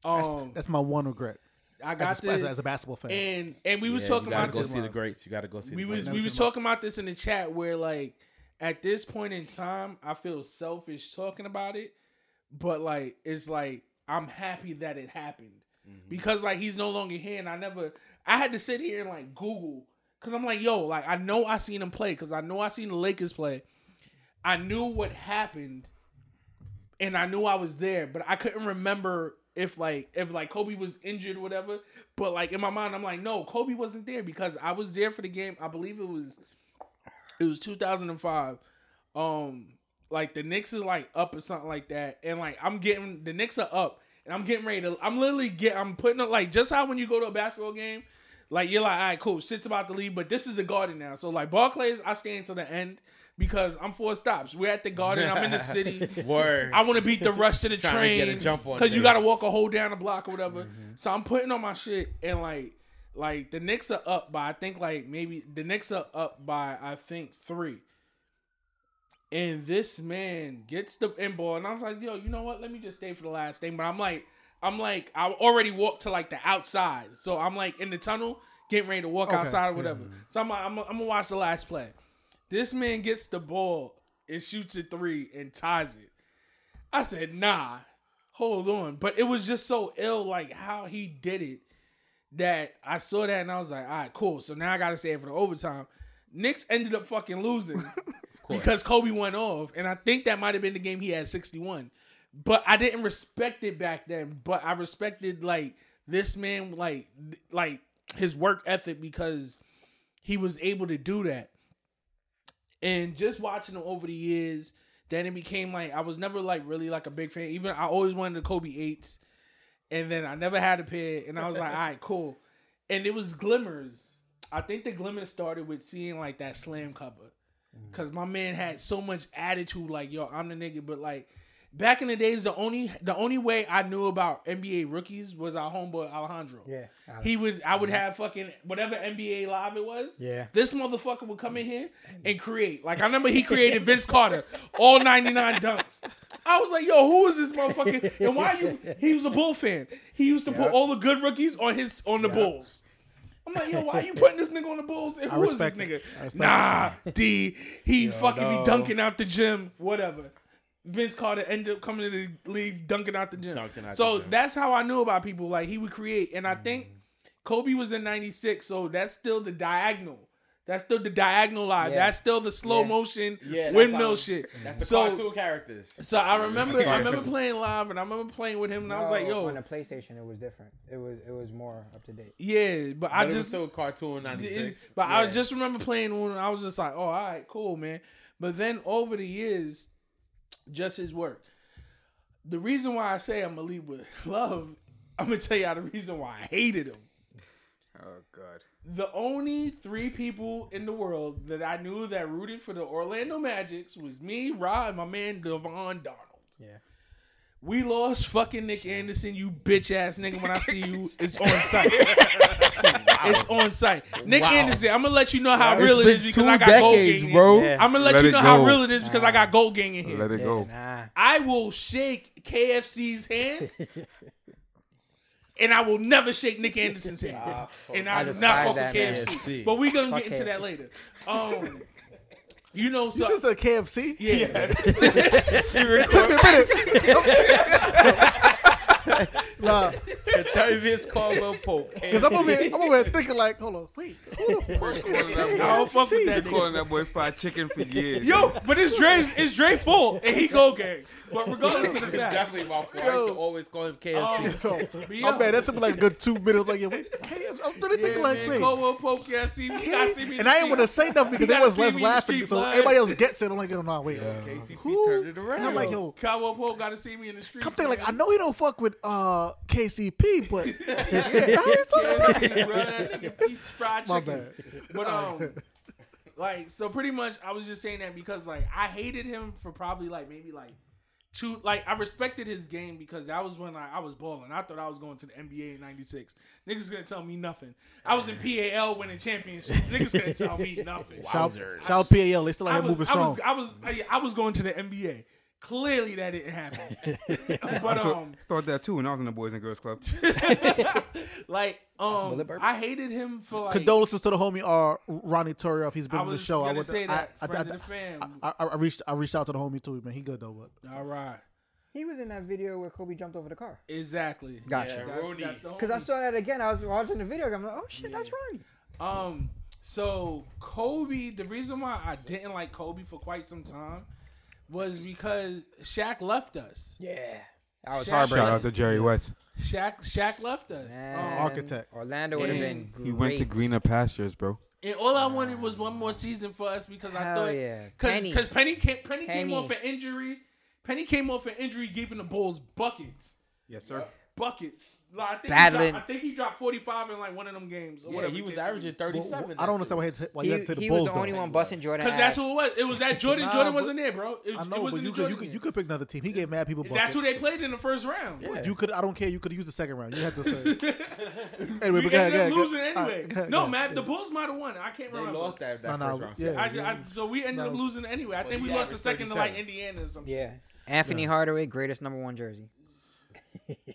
That's, Um, that's my one regret. I got as, a, the as, a, as a basketball fan. and and we was Yeah, talking you gotta about go this. see the greats. You gotta go see. we the was greats. we was talking about this in the chat where like at this point in time I feel selfish talking about it, but like it's like I'm happy that it happened because like he's no longer here and I never I had to sit here and like Google because I'm like yo like I know I seen him play because I know I seen the Lakers play. I knew what happened and I knew I was there, but I couldn't remember if like if like Kobe was injured or whatever. But like in my mind, I'm like, no, Kobe wasn't there because I was there for the game. I believe it was it was 2005. Um, like the Knicks is like up or something like that, and like I'm getting the Knicks are up, and I'm getting ready to. I'm literally get. I'm putting it like just how when you go to a basketball game. Like you're like, all right, cool, shit's about to leave, but this is the garden now. So like Barclays, I stay until the end because I'm four stops. We're at the garden. I'm in the city. Word. I want to beat the rush to the Trying train get a jump on because you got to walk a whole down the block or whatever. Mm-hmm. So I'm putting on my shit and like like the Knicks are up by I think like maybe the Knicks are up by I think three. And this man gets the end ball, and I was like, "Yo, you know what? Let me just stay for the last thing." But I'm like, I'm like, I already walked to like the outside, so I'm like in the tunnel, getting ready to walk Okay, outside or whatever. So I'm, like, I'm, I'm gonna watch the last play. This man gets the ball and shoots a three and ties it. I said, nah, hold on. But it was just so ill, like how he did it, that I saw that and I was like, all right, cool. So now I gotta stay for the overtime. Knicks ended up fucking losing because Kobe went off, and I think that might have been the game he had 61. But I didn't respect it back then. But I respected like this man, like like his work ethic because he was able to do that. And just watching him over the years, then it became like I was never like really like a big fan. Even I always wanted the Kobe eights, and then I never had a pair, and I was like, all right, cool. And it was glimmers. I think the glimmers started with seeing like that slam cover, Mm-hmm. cause my man had so much attitude. Like, yo, I'm the nigga. But like back in the days, the only the only way I knew about NBA rookies was our homeboy Alejandro. Yeah. He would I would mm-hmm. have fucking whatever NBA live it was. Yeah. This motherfucker would come in here mm-hmm. and create. Like I remember he created Vince Carter, all 99 dunks. I was like, yo, who is this motherfucker? And why you he was a bull fan. He used to put all the good rookies on his on the Bulls. I'm like, yo, why are you putting this nigga on the Bulls? And I who is this respect nigga? it. Nah, D. He fucking no. be dunking out the gym, whatever. Vince Carter ended up coming to the league, dunking out the gym. Out so the gym. that's how I knew about people. Like he would create, and I mm. think Kobe was in '96, so that's still the diagonal. That's still the diagonal line. Yeah. That's still the slow Yeah. motion Yeah, windmill how- shit. That's the so, cartoon characters. so I remember, I remember playing live, and I remember playing with him, and I was like, "Yo, on the PlayStation, it was different. It was it was more up to date. yeah," but I But it was just still cartoon '96. But I just remember playing one. I was just like, "Oh, all right, cool, man." But then over the years, just his work. The reason why I say I'm gonna leave with love, I'm gonna tell y'all the reason why I hated him. Oh God. The only three people in the world that I knew that rooted for the Orlando Magics was me, Ra, and my man Devon Donald. Yeah. We lost fucking Nick Anderson, you bitch ass nigga. When I see you, it's on site. It's on site. Nick Wow. Anderson, I'm gonna let you know how It's real it is because I got gold decades, gang. bro. Yeah. I'm gonna let, Let you it know how real it is because I got gold gang in here. Let it go. Nah. I will shake KFC's hand. And I will never shake Nick Anderson's hand. and I, I do not fuck with. KFC. KFC. But we're gonna Fuck get into KFC. that later. Um You know, You so just said KFC? yeah, Nah, Tell me Vince Caldwell Pope. because I'm over here, I'm over here thinking like, hold on, wait, who the fuck is I I don't fuck with that Been calling that boy fried chicken for years. Yo, but it's Dre's it's Dre full and he go gang. But regardless of the fact, definitely my fault. I used to always call him KFC. um, Yo, but my yo, that took me like a good two minutes. Like, yeah, wait, KFC? I'm really yeah, thinking like, man, wait. Caldwell Pope can't see me. He gotta see me. in And the I ain't want to say nothing because You everyone's gotta less see me in the laughing. street, So blood. everybody else gets it. I'm like, yo, nah, wait. KCP Who? turned it around. And I'm like, yo, Caldwell Pope gotta see me in the street. come think like I know you don't fuck with uh KCP, but yeah, fried My chicken. bad. But um, like so pretty much, I was just saying that because like I hated him for probably like maybe like two. Like I respected his game because that was when I, I was balling. I thought I was going to the NBA in '96. Niggas gonna tell me nothing. I was in PAL winning championships. Niggas gonna tell me nothing. shout, Wowzers. shout PAL. They still out I here was, moving I strong. was, I was, I, I was going to the NBA. Clearly, that didn't happen. but um, Thought that too when I was in the Boys and Girls Club. like um, I hated him for like. Condolences to the homie uh, Ronnie Turiaf. He's been I on the was show. I gonna went say I, that, I, friend of the fam. I, I, I reached I reached out to the homie too, man. He good though, but All right, He was in that video where Kobe jumped over the car. exactly. Gotcha. That's- Rooney. Because I saw that again. I was watching the video. I'm like, oh shit, that's Ronnie. Um, so Kobe, the reason why I didn't like Kobe for quite some time was because Shaq left us. Yeah. That was Shaq- heartbreaking. Shout out to Jerry West. Shaq, Shaq left us. Man, Um, Architect. Orlando would have And been great. He went to greener pastures, bro. and all I wanted was one more season for us because I Hell thought, yeah. because Penny. Penny, Penny came, Penny, came off an injury. Penny came off an injury, giving the Bulls buckets, Yes, sir. buckets. Like, I think Battling. He dropped, I think he dropped forty five in like one of them games. Or Yeah, whatever he was averaging is. Well, 37. I don't understand why, he had to- why you He, had to say the he Bulls was the only though. one busting Jordan. Because that's ass. who it was. It was that Jordan. Nah, Jordan wasn't there, bro. It, I it know, was but you the could, you could you could pick another team. He gave mad people buckets. That's who they played in the first round. Yeah. You could. I don't care. You could use the second round. You had to say. anyway, we but go ahead, ended up losing all anyway. right, go ahead, no, go ahead. man, the Bulls might have won. I can't They remember. lost that, that No, no, first round. yeah. series. I, I, so we ended up losing anyway. I think we lost the second to like 37. Indiana or something. Yeah. Anfernee Hardaway, greatest number one jersey.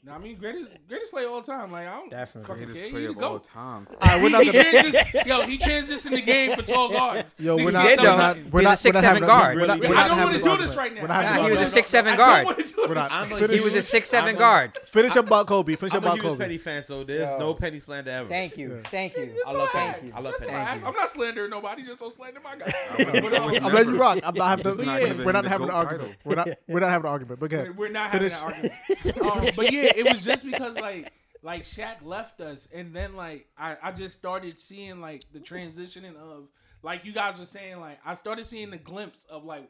No, I mean greatest greatest player all time. Like I don't Definitely. fucking Greatest care. player He the of all goat. times. All right, we're not He, he gonna. transis- yo, he transitioned the game for tall guards. Yo, we're not. get We're not. We're a not. we're not 6'7" having- guard. We're not, we're I not don't having wanna do argument. this right now. We're not Nah, having he this was a argument. 6'7" I guard. don't wanna do We're not. I'm a Finish, He was a six seven I'm a- guard. finish up about Kobe. Finish I'm a about huge Kobe. Penny fan, so there's Yo. no Penny slander ever. Thank you. Thank you. I love Relax. Penny. I love Let's Penny. relax. you. I'm not slandering nobody. Just so slander my guy. would- But, I would I'm letting you rock. I'm not having. Just not we're not the having an GOAT argument. title. We're not. We're not having an argument. But We're, again, we're not Finish. having an argument. But yeah, it was just because like like Shaq left us, and then like I, I just started seeing like the transitioning of like you guys were saying like I started seeing the glimpse of like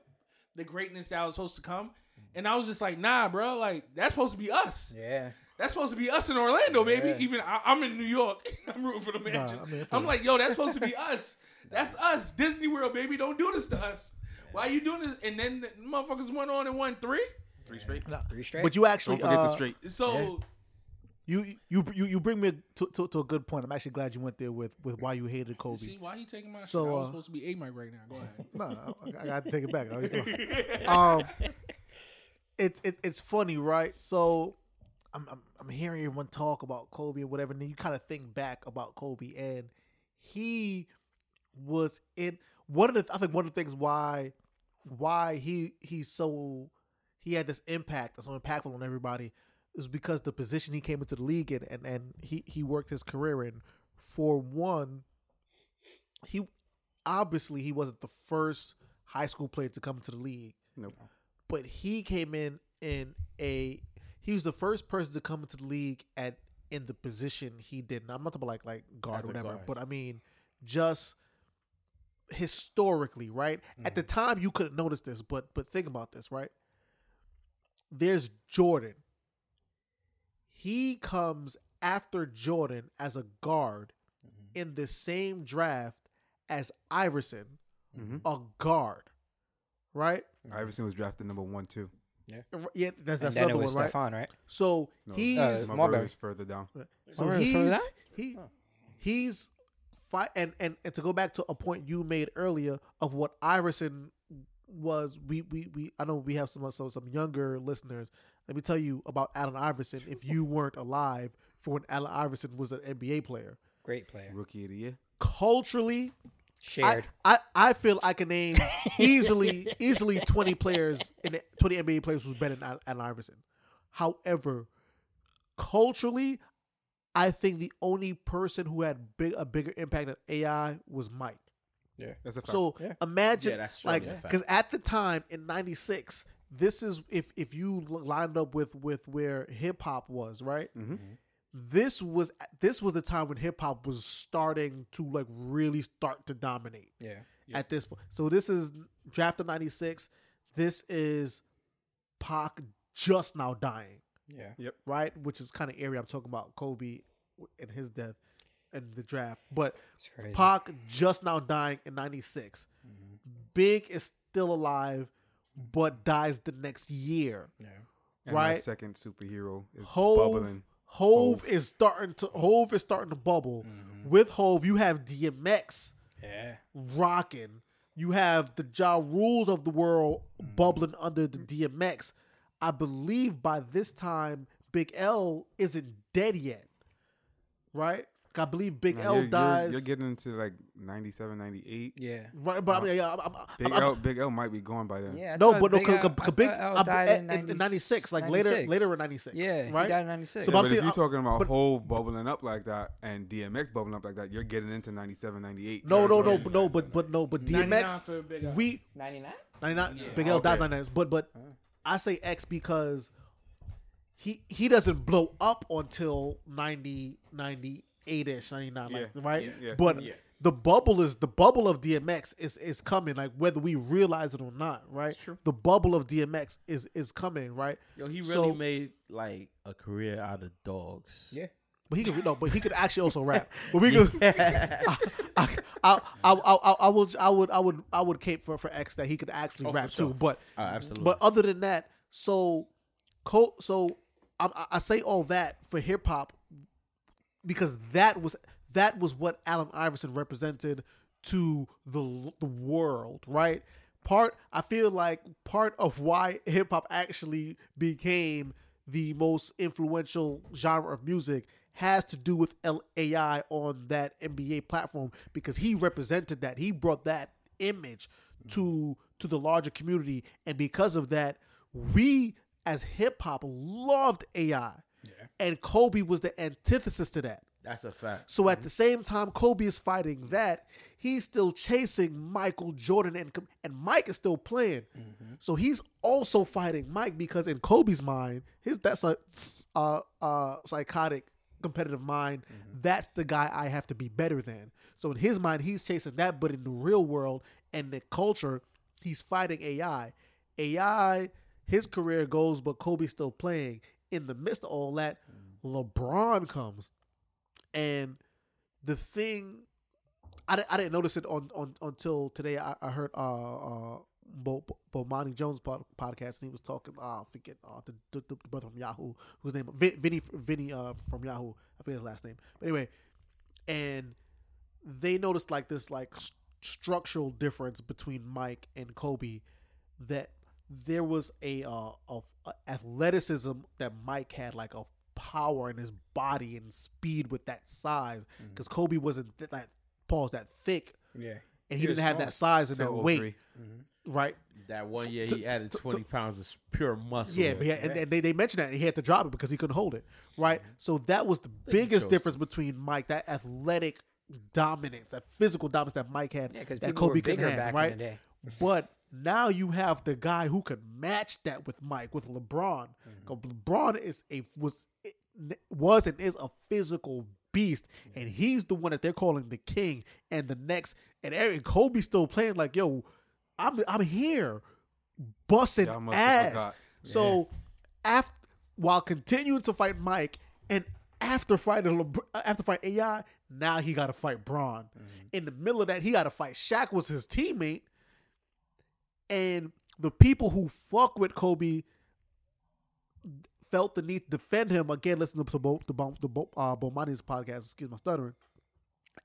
the greatness that was supposed to come, mm-hmm. and I was just like, nah, bro, like that's supposed to be us. Yeah. That's supposed to be us in Orlando, baby. Yeah. Even I, I'm in New York. I'm rooting for the mansion. I mean, I feel I'm like, yo, that's supposed to be us. That's us. Disney World, baby. Don't do this to us. Why are you doing this? And then the motherfuckers went on and won three. Three straight. Three straight. but you actually Don't forget uh, the straight. So You you you you bring me to, to, to a good point. I'm actually glad you went there with, with why you hated Kobe. see why he taking my So, shit? I was uh, supposed to be a mic right now. Go ahead. No, I, I got to take it back. I um, it, it it's funny, right? So I'm, I'm I'm hearing everyone talk about Kobe and whatever, and then you kind of think back about Kobe, and he was in one of the I think one of the things why why he he's so he had this impact that's so impactful on everybody is because the position he came into the league in and, and he, he worked his career in for one he obviously he wasn't the first high school player to come into the league Nope. but he came in in a he was the first person to come into the league at in the position he did. I'm not talking about like like guard or whatever, guard. but I mean just historically, right? At the mm-hmm. time you couldn't notice this, but but think about this, right? There's Jordan. He comes after Jordan as a guard in the same draft as Iverson, Mhm. a guard. Right? Iverson was drafted number one too. Yeah, yeah, that's that's then another one, right? Stephon, right? So No, he's Uh, Marbury Marbury. is further down. so Marbury was he's further down? he he's fight and, and and to go back to a point you made earlier of what Iverson was. We we, we I know we have some uh, some some younger listeners. Let me tell you about Allen Iverson. If you weren't alive for when Allen Iverson was an NBA player, Great player. Rookie of the year. culturally, I, Shared. I I feel I can name easily easily twenty players in the, twenty NBA players who's better than Al- Allen Iverson. However, culturally, I think the only person who had big a bigger impact than AI was Mike. That's a fact. So Yeah. imagine Yeah, that's like certainly a fact. because at the time in '96, this is if if you lined up with with where hip hop was right. Mhm. This was this was the time when hip hop was starting to like really start to dominate yeah. at this point. So this is draft of '96. This is Pac just now dying, Yeah. Yep. right? Which is kind of area I'm talking about Kobe and his death and the draft. But It's. Pac just now dying in '96. Big is still alive, but dies the next year. yeah. and right. My second superhero is Hov, bubbling. Hov, Hov. is starting to Hov is starting to bubble. Mm-hmm. With Hov, you have DMX Yeah. rocking. you have the Ja rules of the world bubbling under the DMX. I believe by this time Big L isn't dead yet, right? I believe Big Now, L you're, you're- dies. You're, getting into like 97, 98. Yeah. right, but I mean, yeah, I'm, I'm, Big I'm- L, Big L might be gone by then. Yeah. I no, thought but no, Big cause, L- cause, I cause Big thought L uh, died uh, in, in, in 96, like later 96. later in 96. Yeah, right. he died in 96. So Yeah, but saying- if you're talking about but- Hov bubbling up like that and DMX bubbling up like that, you're getting into 97, 98. No, no, no, territory. but no, but but no, but DMX, for Big L. we 99? 99 Yeah. Big L died Okay. 99. But but I say X because he he doesn't blow up until 90 98 ish 99 like, Yeah. right? Yeah. Yeah. But Yeah. the bubble is the bubble of DMX is is coming like whether we realize it or not, right? The bubble of DMX is is coming, right? Yo, he really So- made like a career out of dogs. Yeah. But he could no, but he could actually also rap. But we could. I, I, I, I, I, I would, I would, I would, I would cape for for X that he could actually Oh, rap sure. too. But Oh, absolutely. But other than that, so, so I, I- I say all that for hip hop because that was that was what Allen Iverson represented to the the world, right? Part I feel like part of why hip hop actually became the most influential genre of music has to do with LAI on that NBA platform because he represented that. He brought that image to to the larger community and because of that we as hip hop loved AI. And Kobe was the antithesis to that. That's a fact. So at the same time, Kobe is fighting that. He's still chasing Michael Jordan, and and Mike is still playing. So he's also fighting Mike because in Kobe's mind, his that's a uh, uh, psychotic competitive mind. That's the guy I have to be better than. So in his mind, he's chasing that, but in the real world and the culture, he's fighting AI. AI, his career goes, but Kobe's still playing. In the midst of all that, LeBron comes and the thing I, I didn't notice it on, on until today. I, I heard uh uh Bo, Monty Jones pod, podcast and he was talking. Uh, I forget uh, the, the, the brother from Yahoo whose name Vin, Vinny Vinny uh from Yahoo. I forget his last name. But anyway, and they noticed like this like s- structural difference between Mike and Kobe that there was a uh of uh, athleticism that Mike had like a power in his body and speed with that size because Kobe wasn't th- that pause that thick Yeah. and he, He didn't have small. that size and that Till weight 03. right That one year to- he added to- twenty pounds of pure muscle. yeah, but he and, and they, they mentioned that and he had to drop it because he couldn't hold it, right? So that was the biggest chose difference between Mike, that athletic dominance, that physical dominance that Mike had, Yeah, that Kobe were couldn't have, back right? in the day. But now you have the guy who could match that with Mike, with LeBron. 'Cause LeBron is a was was and is a physical beast, and he's the one that they're calling the king. And the next, and Eric Kobe's still playing like, yo, I'm I'm here, busting have ass. So after while continuing to fight Mike, and after fighting LeBron, uh, after fighting AI, now he got to fight Bron. In the middle of that, he got to fight Shaq was his teammate, and the people who fuck with Kobe felt the need to defend him again. Listen to Bo, to Bo, to Bo, uh, Bomani's podcast. Excuse my stuttering.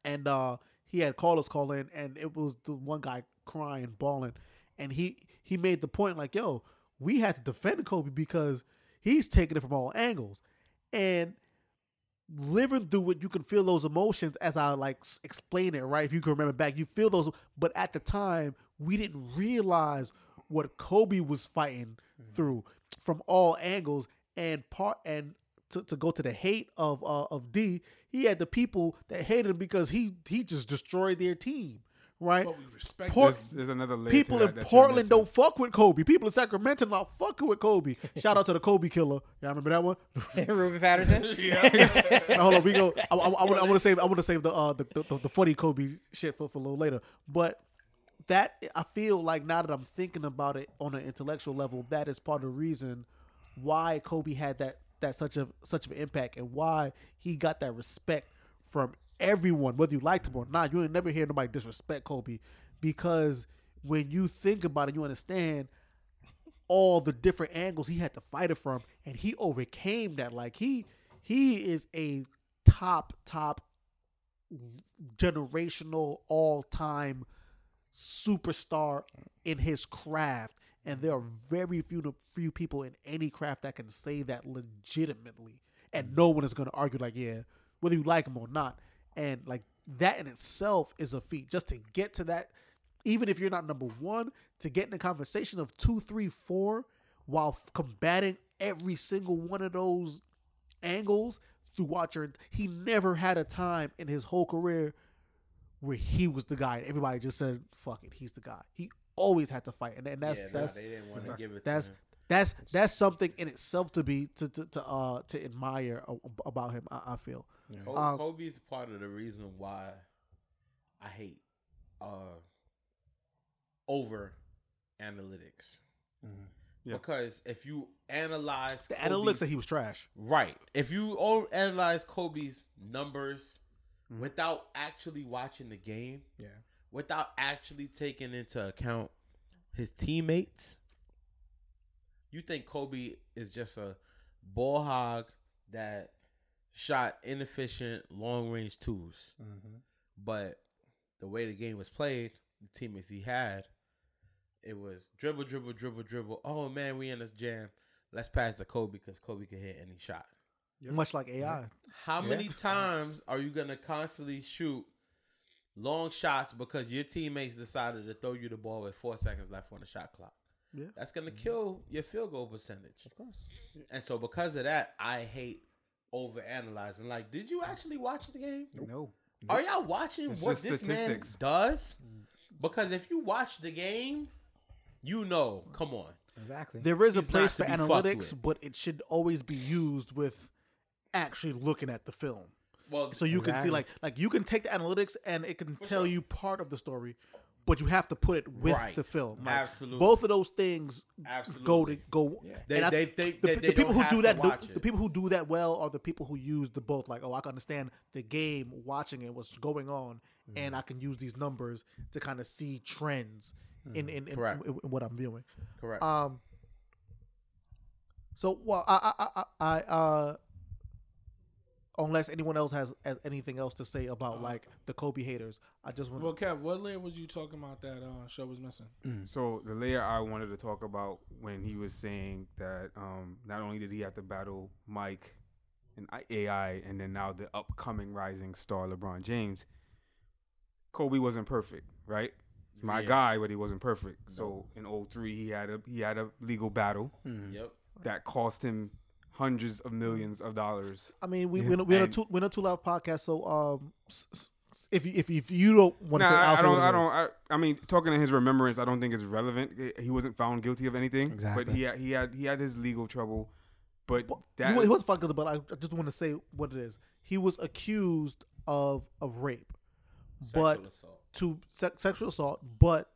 And uh, he had callers call in, and it was the one guy crying, bawling, and he he made the point like, "Yo, we had to defend Kobe because he's taking it from all angles," and living through it, you can feel those emotions as I like explain it, right? If you can remember back, you feel those, but at the time, we didn't realize what Kobe was fighting through from all angles and part and to, to go to the hate of uh, of D, he had the people that hated him because he he just destroyed their team, right? But we respect Port- There's, there's another layer People to that in that Portland don't fuck with Kobe. People in Sacramento not fucking with Kobe. Shout out to the Kobe killer. Y'all remember that one? Ruben Patterson. Now, hold on, we go. I, I, I want to save. I want to save the, uh, the, the the funny Kobe shit for, for a little later. But that I feel like now that I'm thinking about it on an intellectual level, that is part of the reason why Kobe had that that such a such of an impact and why he got that respect from everyone, whether you liked him or not. You ain't never hear nobody disrespect Kobe because when you think about it, you understand all the different angles he had to fight it from, and he overcame that. Like he he is a top top generational all time superstar in his craft, and there are very few few people in any craft that can say that legitimately, and mm. no one is going to argue like, yeah, whether you like him or not, and like that in itself is a feat. Just to get to that, even if you're not number one, to get in the conversation of two, three, four, while combating every single one of those angles throughout your, he never had a time in his whole career where he was the guy and everybody just said fuck it he's the guy. He always had to fight and, and that's yeah, nah, that's they didn't want to give it that's to him. that's that's something in itself to be to to, to uh to admire about him i, I feel. Kobe, Um, Kobe's part of the reason why I hate uh over analytics. Yeah. Because if you analyze the Kobe's- analytics that he was trash. Right, if you analyze Kobe's numbers Mm-hmm. without actually watching the game, Yeah. without actually taking into account his teammates, you think Kobe is just a ball hog that shot inefficient long range 2s But the way the game was played, the teammates he had, it was dribble, dribble, dribble, dribble. Oh man, we in this jam. Let's pass to Kobe because Kobe can hit any shot. Much like ai How many times are you gonna constantly shoot long shots because your teammates decided to throw you the ball with four seconds left on the shot clock? Yeah. That's gonna mm-hmm. kill your field goal percentage. Of course. And so because of that, I hate over analyzing. Like, did you actually watch the game? No. Are y'all watching It's what this statistics. man does? Mm. Because if you watch the game, you know. Come on. Exactly. there is a He's not place for analytics but it should always be used with actually looking at the film Well, so you can see like like you can take the analytics and it can tell you part of the story but you have to put it with Right. the film Like, Absolutely. both of those things Absolutely. go to go They- and I they think think the, the people who do that the, people who do that well are the people who use the both like oh i can understand the game watching it what's going on and i can use these numbers to kind of see trends in in, in, in, in what i'm viewing correct. um. So well, I I I, I uh. Unless anyone else has, has anything else to say about like the Kobe haters, I just want. Well, Kev, what layer was you talking about that uh, show was missing? So the layer I wanted to talk about when he was saying that um, not only did he have to battle Mike and AI, and then now the upcoming rising star LeBron James, Kobe wasn't perfect, right? He's my Yeah. guy, but he wasn't perfect. So in 03, he had a he had a legal battle yep. that cost him hundreds of millions of dollars. I mean, we we're, we're, on a And- two, we're a two loud podcast, so um, s- s- if you, if you, if you don't want to Nah, say, I'll I, I don't. I don't. I, I mean, talking to his remembrance, I don't think it's relevant. He wasn't found guilty of anything, Exactly. but he had, he had he had his legal trouble. But Well, that he, he wasn't fucked up, but I, I just want to say what it is. He was accused of of rape, but assault. to se- sexual assault, but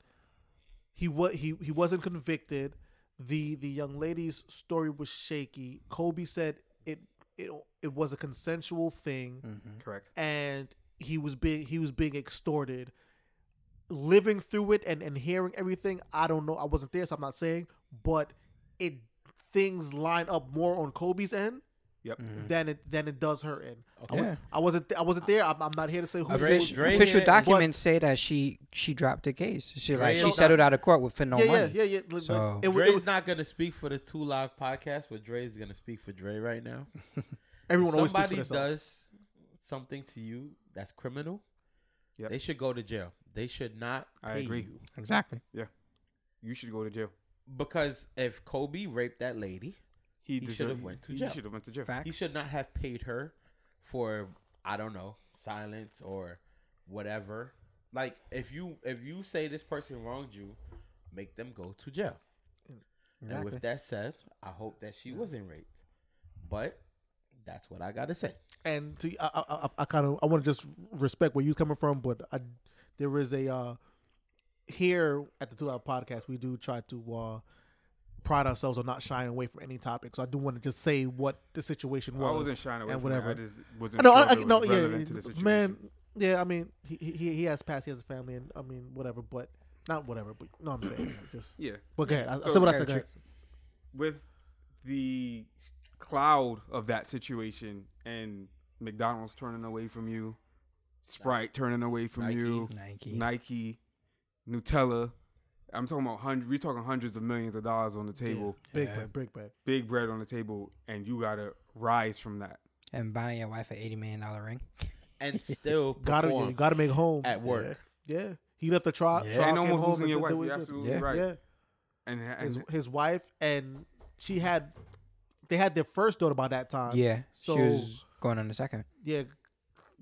he was he he wasn't convicted. The the young lady's story was shaky. Kobe said it it it was a consensual thing, mm-hmm. correct. and he was being he was being extorted. Living through it and and hearing everything, I don't know. I wasn't there, so I'm not saying, but it things line up more on Kobe's end Yep. Mm-hmm. than it than it does her end. I, Yeah. I wasn't th- I wasn't there. I'm, I'm not here to say who. Dre- who- Dre- Official had- documents say that she she dropped the case. She like she settled out of court with for no yeah, yeah, money. yeah, yeah. But So- it, wa- Dre's it was, not gonna speak for the Two Live podcast, but Dre's gonna speak for Dre right now. everyone always speaks for Somebody does something to you that's criminal. Yep. They should go to jail. They should not. I pay agree. you. Exactly. Yeah. You should go to jail. Because if Kobe raped that lady, He, He should've went to jail. he should have went to jail. Facts. he should not have paid her for I don't know silence or whatever. Like if you if you say this person wronged you, make them go to jail. And with that said, I hope that she wasn't raped. But that's what I gotta say. and to, I, I, I, I kind of I want to just respect where you coming from, but I, there is a uh, here at the Two Out Podcast we do try to uh, pride ourselves on not shying away from any topic. So I do want to just say what the situation was. I wasn't shying away and from whatever. it. I just wasn't know, sure I, I, it was no, yeah, to the situation. man, yeah. I mean, he, he he has passed, he has a family, and I mean, whatever. But not whatever. But no, I'm saying just. Yeah. But go ahead. I, I So- said what I said. go with the cloud of that situation and McDonald's turning away from you, Sprite turning away from Nike. you, Nike. Nike, Nutella. I'm talking about hundred. We're talking hundreds of millions of dollars on the table, Big Yeah. bread, big bread. big bread on the table, and you gotta rise from that. And buying your wife an eighty million dollar ring. and still Gotta you gotta make home at work. Yeah, he left the trial. Yeah. trial, and came almost losing your did- wife. You're absolutely Yeah. right. Yeah, And, his his wife and she had they had their first daughter by that time. Yeah. So she was going on the second. yeah,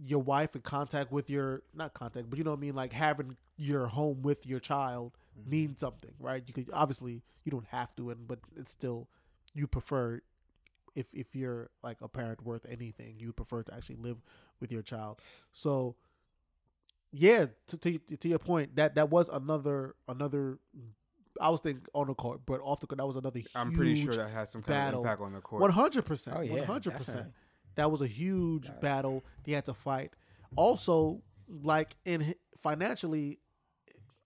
your wife in contact with your not contact, but you know what I mean, like having your home with your child Mm-hmm. means something, right? You could obviously you don't have to, and but it's still you prefer if if you're like a parent worth anything, you prefer to actually live with your child. So yeah, to to, to your point, that that was another another. I was thinking on the court, but off the court, that was another. I'm pretty sure that had some kind battle. of impact on the court. One hundred percent. Oh, One hundred percent. That was a huge battle they had to fight. Also, like in financially,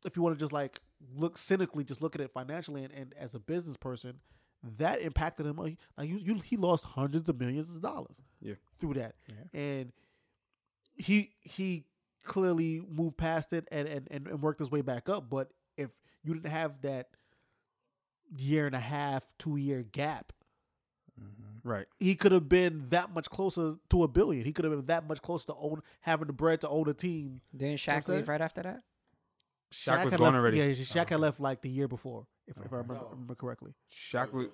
if you want to just like look cynically, just look at it financially and, and as a business person, that impacted him. Like you, you, he lost hundreds of millions of dollars. Yeah. through that, and he he clearly moved past it and, and, and, and worked his way back up. But if you didn't have that year and a half, two year gap, mm-hmm. right. he could have been that much closer to a billion. He could have been that much closer to own having the bread to own a team. Didn't Shaq I'm leave right after that? Shaq was gone left, already. Yeah, Shaq had left like the year before, if, if I remember, remember correctly. Shaq was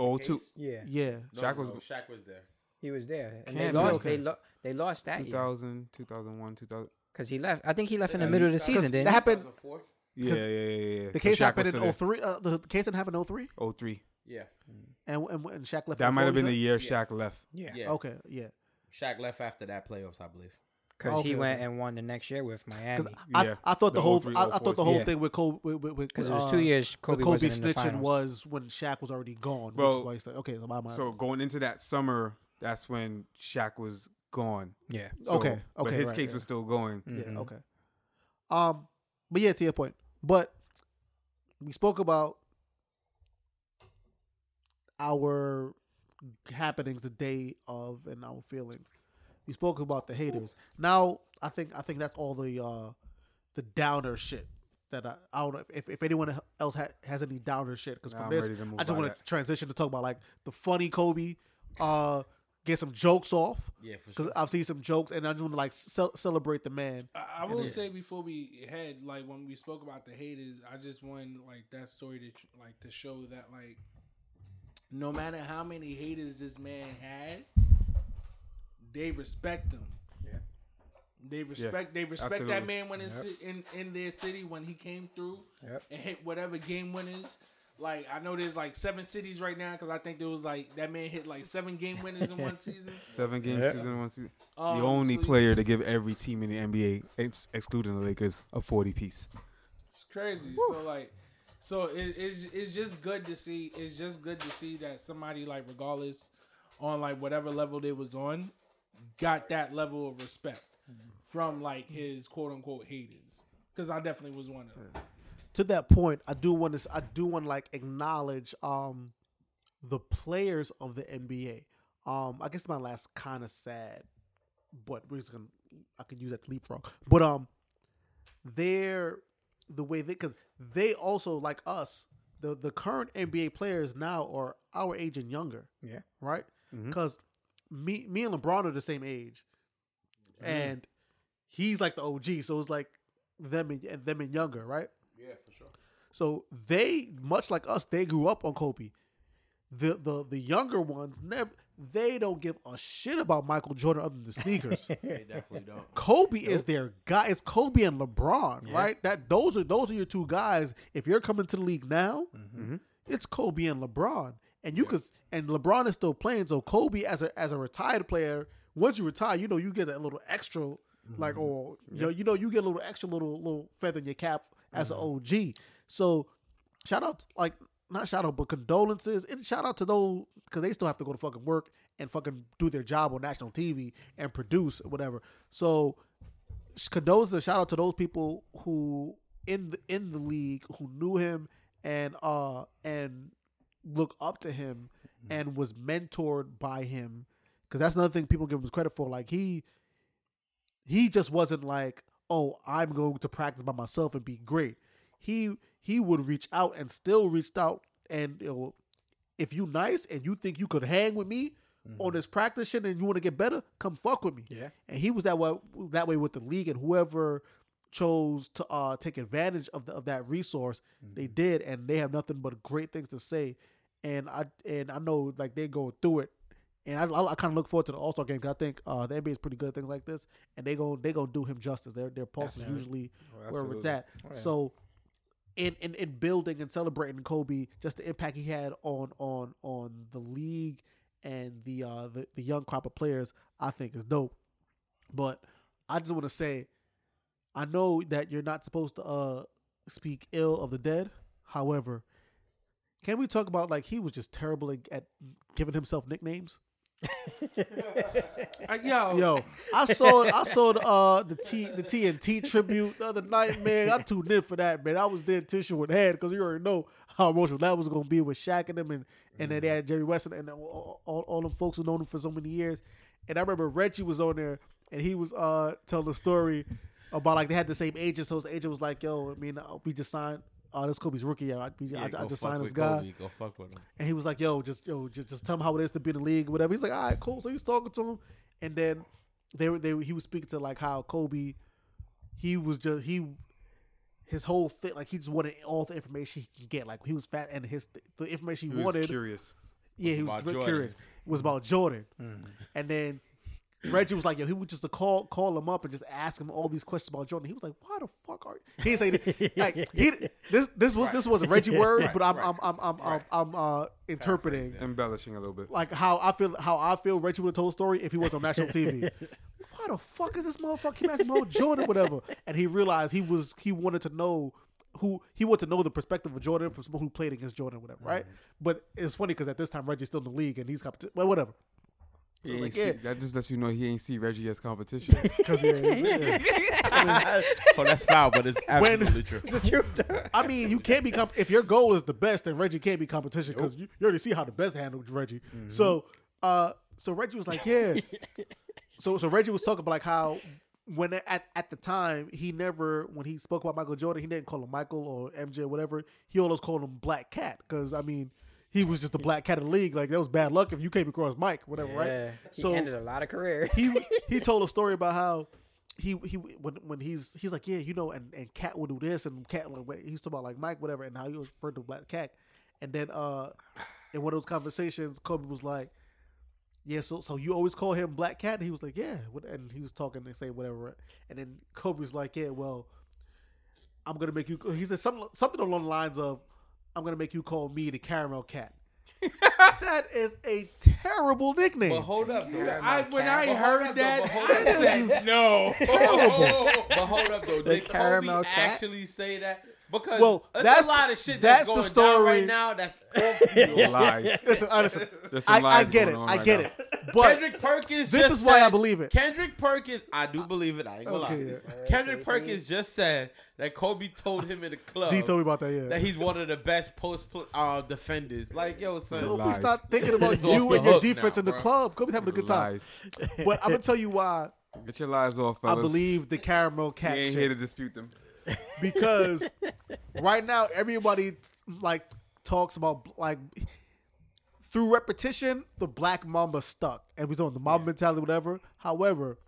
oh two. Yeah. Yeah, Shaq was Shaq was there. He was there. And they Can't lost be. they lo- they lost that year. 2000, 2001, 2000. Because he left. I think he left in the middle of the season, didn't that happened. Yeah, yeah, yeah, yeah. yeah. The case Shaq happened in still 03. Uh, the case didn't happen in 03? there. 03. Yeah, And, and, and Shaq left. That in might 04, have been you the said? year Shaq left. Yeah. yeah. Okay, yeah. Shaq left after that playoffs, I believe. Because Okay, he went and won the next year with Miami. Because I, Yeah. I thought the, The whole 03, I, I thought the whole Yeah. thing with Kobe with, with, with Because it was uh, two years Kobe, Kobe wasn't in the snitching finals. was when Shaq was already gone. which Well, is why he said, okay, so my, my, So going into that summer, that's when Shaq was gone. Yeah. So- Okay, But okay, his right, case yeah. was still going. Yeah, Mhm. okay. Um, but yeah, to your point. But we spoke about our happenings the day of and our feelings. We spoke about the haters. Now I think I think that's all the uh the downer shit that I, I don't know if, if anyone else ha- has any downer shit because Nah, from I'm this ready to move I just want to transition to talk about like the funny Kobe, uh, get some jokes off Yeah, because sure. I've seen some jokes and I just want to like ce- celebrate the man. I, I will say before we head, like when we spoke about the haters, I just want like that story to like to show that like no matter how many haters this man had, they respect him. Yeah. They respect. they respect that man when it's in in their city when he came through Yep. and hit whatever game winners. Like I know there's like seven cities right now because I think there was like that man hit like seven game winners in one season. Seven game Yeah. season, one season. Um, the only so you- player to give every team in the NBA, ex- excluding the Lakers, a forty piece. It's crazy. So like, so it, it's it's just good to see. It's just good to see that somebody like, regardless on like whatever level they was on, got that level of respect from like his quote unquote haters. Because I definitely was one of them. to that point, I do want to I do want to like acknowledge um the players of the NBA. Um, I guess my last kind of sad, but we're just gonna I could use that to leapfrog. But um, they're the way they because they also like us. The the current NBA players now are our age and younger, Yeah. right? Because me me and LeBron are the same age, and he's like the OG, so it's like them and and them and younger, right? Yeah, for sure. So they, much like us, they grew up on Kobe. The the the younger ones never they don't give a shit about Michael Jordan other than the sneakers. They definitely don't. Kobe is their guy. It's Kobe and LeBron, right? That those are those are your two guys. If you're coming to the league now, mm-hmm. it's Kobe and LeBron. And you could and LeBron is still playing. So Kobe as a as a retired player, once you retire, you know you get a little extra, like or you know you know you get a little extra little little feather in your cap as an OG. So shout out like not shout out but condolences and shout out to those because they still have to go to fucking work and fucking do their job on national TV and produce whatever. So condolences shout out to those people who in the in the league who knew him and uh and look up to him mm-hmm. and was mentored by him because that's another thing people give him credit for like he he just wasn't like oh i'm going to practice by myself and be great he he would reach out and still reached out. And you know, if you nice and you think you could hang with me mm-hmm. on this practice shit and you want to get better, come fuck with me. Yeah. And he was that way that way with the league and whoever chose to uh, take advantage of the, of that resource, they mm-hmm. did, and they have nothing but great things to say. And I and I know like they're going through it, and I, I, I kind of look forward to the All Star game because I think uh, the NBA is pretty good at things like this, and they go they gonna do him justice. Their their pulse is usually where it's absolutely. at. So. In, in, in building and celebrating Kobe, just the impact he had on on on the league and the uh the, the young crop of players, I think is dope. But I just want to say, I know that you're not supposed to uh speak ill of the dead. However, can we talk about like he was just terrible at- giving himself nicknames? Uh, yo, Yo, I saw I saw the uh the T the TNT tribute the other night, man. I tuned in for that, man. I was there tissue in hand because you already know how emotional that was gonna be with Shaq and them, and and then they had Jerry West and, and all, all, all them folks who known him for so many years. And I remember Reggie was on there, and he was uh telling the story about like they had the same agent, so his agent was like, "Yo, I mean, uh, we just signed." Uh, this Kobe's rookie. Yeah, I, Yeah, I, I just signed this guy. Kobe, Go fuck with him. And he was like, "Yo, just yo, just, just tell him how it is to be in the league, whatever." He's like, "All right, cool." So he's talking to him, and then they were they he was speaking to like how Kobe, he was just he, his whole fit like he just wanted all the information he could get. Like he was fat, and his the information he, He was wanted, curious. yeah, he was very Jordan. curious. It was about Jordan, and then. Reggie was like, "Yo, he would just to call call him up and just ask him all these questions about Jordan." He was like, "Why the fuck are you?" He didn't say that. like he this this was this was a Reggie word, Right, but I'm right, I'm I'm I'm I'm, I'm uh, interpreting Embellishing a little bit. like how I feel how I feel Reggie would have told a story if he was on national TV. Why the fuck is this motherfucker keep asking about Jordan, whatever? And he realized he was he wanted to know who he wanted to know the perspective of Jordan from someone who played against Jordan, whatever, right? But it's funny because at this time Reggie's still in the league and he's competition. Well, whatever. He was ain't like, see, yeah. That just lets you know he ain't see Reggie as competition. Because yeah, yeah. oh, that's foul, but it's absolutely true. I mean, you can't be comp- if your goal is the best, then Reggie can't be competition because you, you already see how the best handled Reggie. So, uh, so Reggie was like, yeah. so, so Reggie was talking about like how when at at the time he never when he spoke about Michael Jordan, he didn't call him Michael or MJ or whatever. He always called him Black Cat because I mean. He was just the black cat of the league. Like that was bad luck if you came across Mike, whatever, Yeah. right? He ended a lot of careers. he he told a story about how he he when when he's he's like yeah you know and and cat would do this and cat like he's talking about like Mike whatever and how he was referred to black cat and then uh in one of those conversations Kobe was like yeah so so you always call him black cat and he was like yeah and he was talking and saying whatever and then Kobe was like yeah well I'm gonna make you he said something something along the lines of I'm gonna make you call me the caramel cat. that is a terrible nickname. But hold up, though. I, when I But hold heard up, that, though, hold I up, though. said no. but hold up though. Did caramel Kobe cat? actually say that? Because Well, there's that's- a lot of shit that's that's, the going down story. right now. That's lies. Listen, listen. There's I, I get it. going on I right get now. it. But Kendrick Perkins. this just is why I believe it. Kendrick Perkins, I do believe it. I ain't gonna Okay, lie. yeah. Kendrick Perkins just said that Kobe told him in the club D told me about that. Yeah. that he's one of the best post uh, defenders. Like, yo, son, Kobe's Lies. not thinking about you and your defense now, in the bro. club. Kobe's having a good time. But I'm gonna tell you why Get your lies off, fellas. I believe the caramel he cat ain't shit. here to dispute them. because right now everybody like talks about like through repetition the black mamba stuck and we talking the mamba mentality whatever however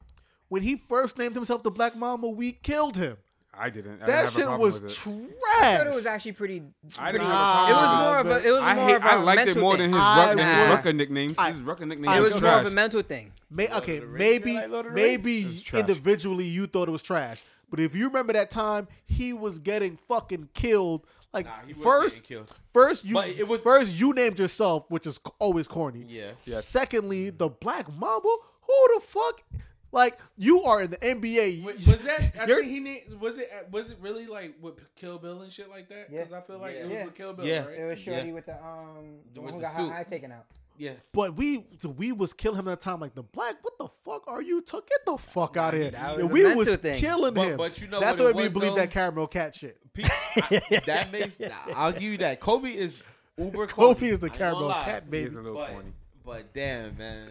when he first named himself the black mamba we killed him I didn't. I didn't that shit was it. trash I thought it was actually pretty. I didn't Nah, have a it was more of a. It was I more hate. of a I liked it more thing. than his I rucker, than his was- rucker nicknames. I- his rucker I nicknames It was was was more of a mental thing. May, okay, the maybe like Lord of the maybe individually you thought it was trash, but if you remember that time, he was getting fucking killed. Like Nah, he first, killed. first you But it was- first you named yourself, which is always corny. Yeah. Secondly, mm-hmm. the Black Mamba. Who the fuck? Like you are in the NBA. Wait, was that? I think he named. Was it? Was it really like with Kill Bill and shit like that? Because Yeah. I feel like Yeah. it was Yeah. with Kill Bill, Yeah. right? It was Shorty Yeah. with the um the With one who the got her eye taken out. Yeah. But we we was killing him at that time. Like the black, what the fuck are you? To get the fuck out of here. that Yeah, was a we was thing. killing But- him. but you know that's what it why we believe though? that caramel cat shit. Pe- I- that makes. I'll give you that. Kobe is uber. Kobe, Kobe is the I caramel cat He baby. is a little But, corny. but damn, man.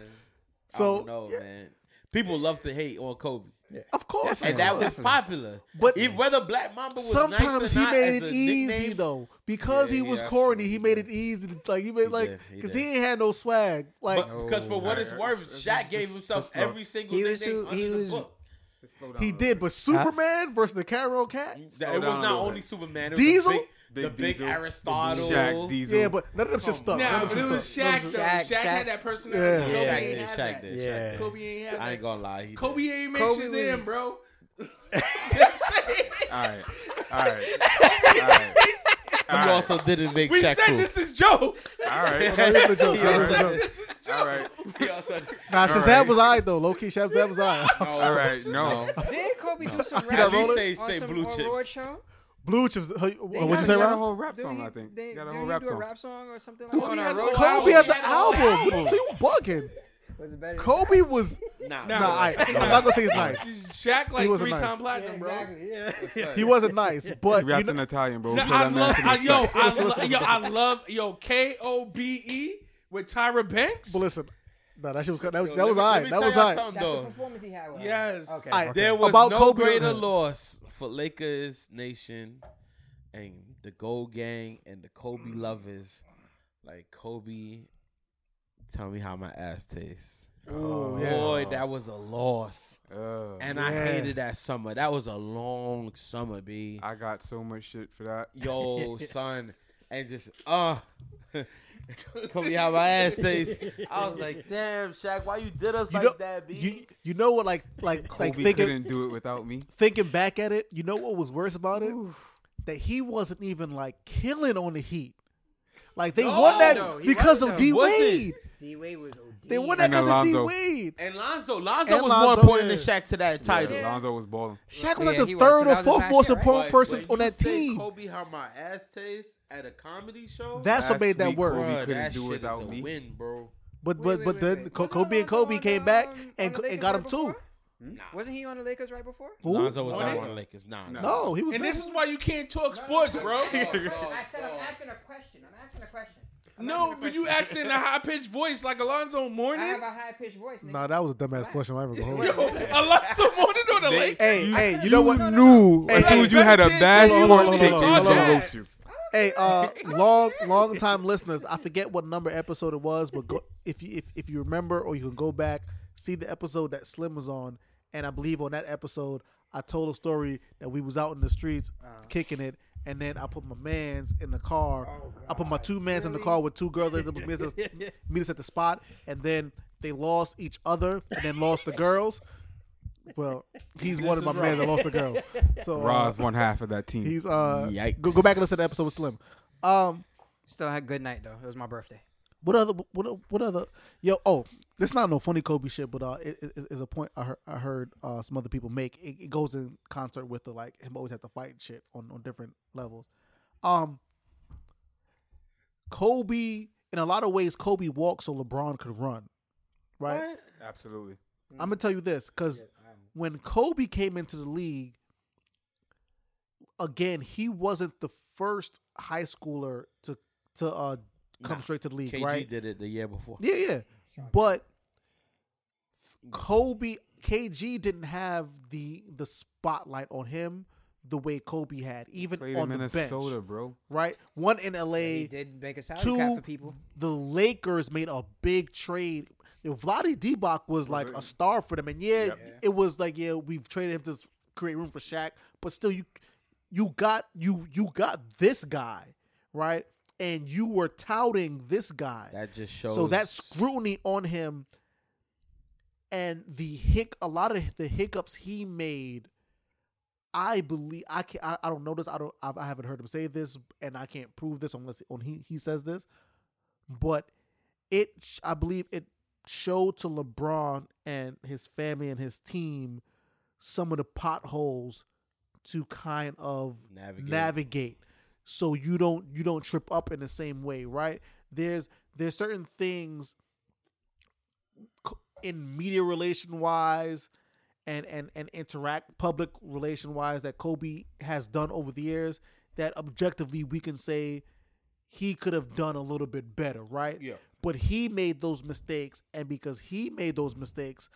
So, I don't know, yeah. man. People love to hate on Kobe. Of course, and that was. was popular. But- But whether Black Mamba was Sometimes nice or he not made as it easy nickname, though, because Yeah, he was yeah, corny. sure, He he made it easy to like he made He like did, he because he ain't had no swag. Like But because for what it's worth, let's- Shaq let's gave himself just every single He was too- under he the was- book. He did, but Superman versus the Carol Cat. It was not only. Superman. It was Diesel? The big, Big the big Aristotle. Shaq Diesel. Yeah, but none of them shit stuck. Nah, but it was. Shaq though. Shaq- Shaq, Shaq- had that personality. Yeah. Kobe Shaq ain't did. have Shaq that. did. Yeah. Kobe ain't have that. I ain't gonna lie. He did. Kobe ain't make Kobe Shazam, was- bro. Just saying. All right, all right, all right. He also didn't make We Shaq said cool. this is jokes. All right, shit. That was a joke. He That was a also- joke. all right, Nah, Shazam right. was alright though. Low key, Shazam was alright. all right. No, Did Kobe do some At rap least on say- some say Blue Awards Chips. Show? Blue chips. uh, What'd you say, He got a whole rap song. I think They, got a whole rap song. rap song or something like Kobe on a had road a show? Kobe has an He had a whole album. album. So you bugging? Was it better Kobe was. Nah, Nah, I, I'm not gonna say he's nice. Shaq like wasn't three nice. time platinum, bro. Exactly, yeah. He wasn't nice, but He you rapped know, in Italian, bro. No, I love, I, yo. I, lo- yo. I love, yo, K O B E with Tyra Banks. but listen, no, that shit was that was Yo, that was let me- alright. That was y'all alright. something, That's the though. performance he had with. Yes. Okay. Alright, There was About no Kobe- greater loss for Lakers Nation and the Gold Gang and the Kobe lovers. Like Kobe, tell me how my ass tastes. Ooh, yeah. Boy, that was a loss. Uh, And I Yeah. hated that summer. That was a long summer, B. I got so much shit for that. Yo, son. And just, uh, Kobe, how my ass tastes. I was like, damn, Shaq, why you did us You like know, that, B? you you know what? Like like like Kobe thinking couldn't do it without me. thinking back at it. You know what was worse about it? That he wasn't even like killing on the Heat. Like they No, won that no, he because wasn't, of. D Wasn't. Wade. D Wade was OD. They won that And because of D Alonzo. Wade. and Lonzo. Lonzo And was Lonzo, more important yeah. than Shaq to that title. Yeah, Lonzo was balling. Shaq was Yeah, like the he was, third or that fourth most year, right? important But person when on you that say team. Kobe, how my ass tastes at a comedy show. That's what Last made that week, worse. Kobe Bruh, couldn't that do shit without is a me. win, bro. But Wait, but wait, but wait, then wait. Co- Wasn't Kobe and Alonzo Kobe on came back um, on and the and Lakers got him right too. before? Nah. Wasn't he on the Lakers right before? Who? Lonzo was On not on the Lakers. Nah, No. No, he was. And back. this is why you can't talk sports, bro. I said I'm asking a question. I'm asking a question. I'm No, but you question. asking in a high pitched voice like Alonzo I have a high pitched voice. Nigga. Nah, that was a dumbass question. I ever go home. Yo, Alonzo Mourning on the Lakers. Hey, hey, you know what? Knew Hey, as soon as you had a better bad chance sports take, to he gonna roast you. Hey, uh, long, long time listeners. I forget what number episode it was, but go, if you if, if you remember, or you can go back see the episode that Slim was on, and I believe on that episode I told a story that we was out in the streets kicking it, and then I put my man's in the car. I put my two mans in the car with two girls that meet us, meet us at the spot, and then they lost each other, and then lost the girls. Well, he's one of my men that lost the girls. So uh, Roz one half of that team. He's uh Yikes. go, go back and listen to the episode with Slim. Um Still had a good night though. It was my birthday. What other what what other yo oh this not no funny Kobe shit but uh it, it, it's a point I heard I heard uh some other people make it, it goes in concert with the like him always have to fight shit on on different levels. Um Kobe in a lot of ways Kobe walked so LeBron could run. Right? Absolutely. I'm gonna tell you this because when Kobe came into the league, again he wasn't the first high schooler to to uh come Nah, straight to the league, right? KG right? did it the year before. Yeah, yeah. But Kobe KG didn't have the the spotlight on him the way Kobe had, even Played on in the Minnesota, bench. bro. Right? One in He LA, did make a salary two cap for people. the Lakers made a big trade. You know, Vlade Divac was like a star for them, and yeah, Yep. it was like yeah, we've traded him to create room for Shaq, but still, you you got you you got this guy right, and you were touting this guy. That just shows. So that scrutiny on him and the hic a lot of the hiccups he made I believe I can I, I don't know this I don't I've, I haven't heard him say this and I can't prove this unless on he he says this but it I believe it showed to LeBron and his family and his team some of the potholes to kind of Navigate. navigate so you don't you don't trip up in the same way right there's there's certain things in media relation wise and and and interact public relation wise that Kobe has done over the years that objectively we can say he could have done a little bit better right Yeah. but he made those mistakes and because he made those mistakes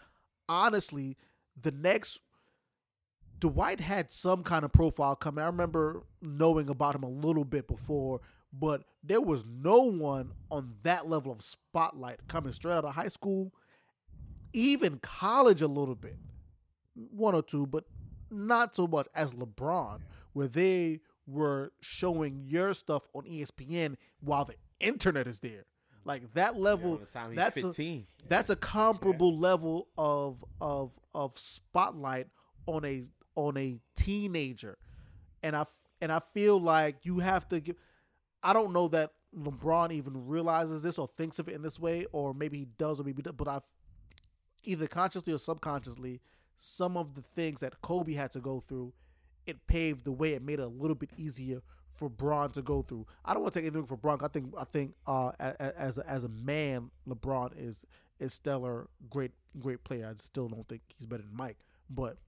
honestly the next Dwight had some kind of profile coming. I remember knowing about him a little bit before, but there was no one on that level of spotlight coming straight out of high school, even college a little bit, one or two, but not so much as LeBron, where they were showing your stuff on ESPN while the internet is there. Like that level, he's that's a, 15. that's a comparable level of of of spotlight on a on a teenager, and I and I feel like you have to give. I don't know that LeBron even realizes this or thinks of it in this way, or maybe he does, or maybe but I've either consciously or subconsciously some of the things that Kobe had to go through, it paved the way. It made it a little bit easier for Bron to go through. I don't want to take anything for Bron. I think I think uh, as a, as a man, LeBron is is stellar, great great player. I still don't think he's better than Mike, but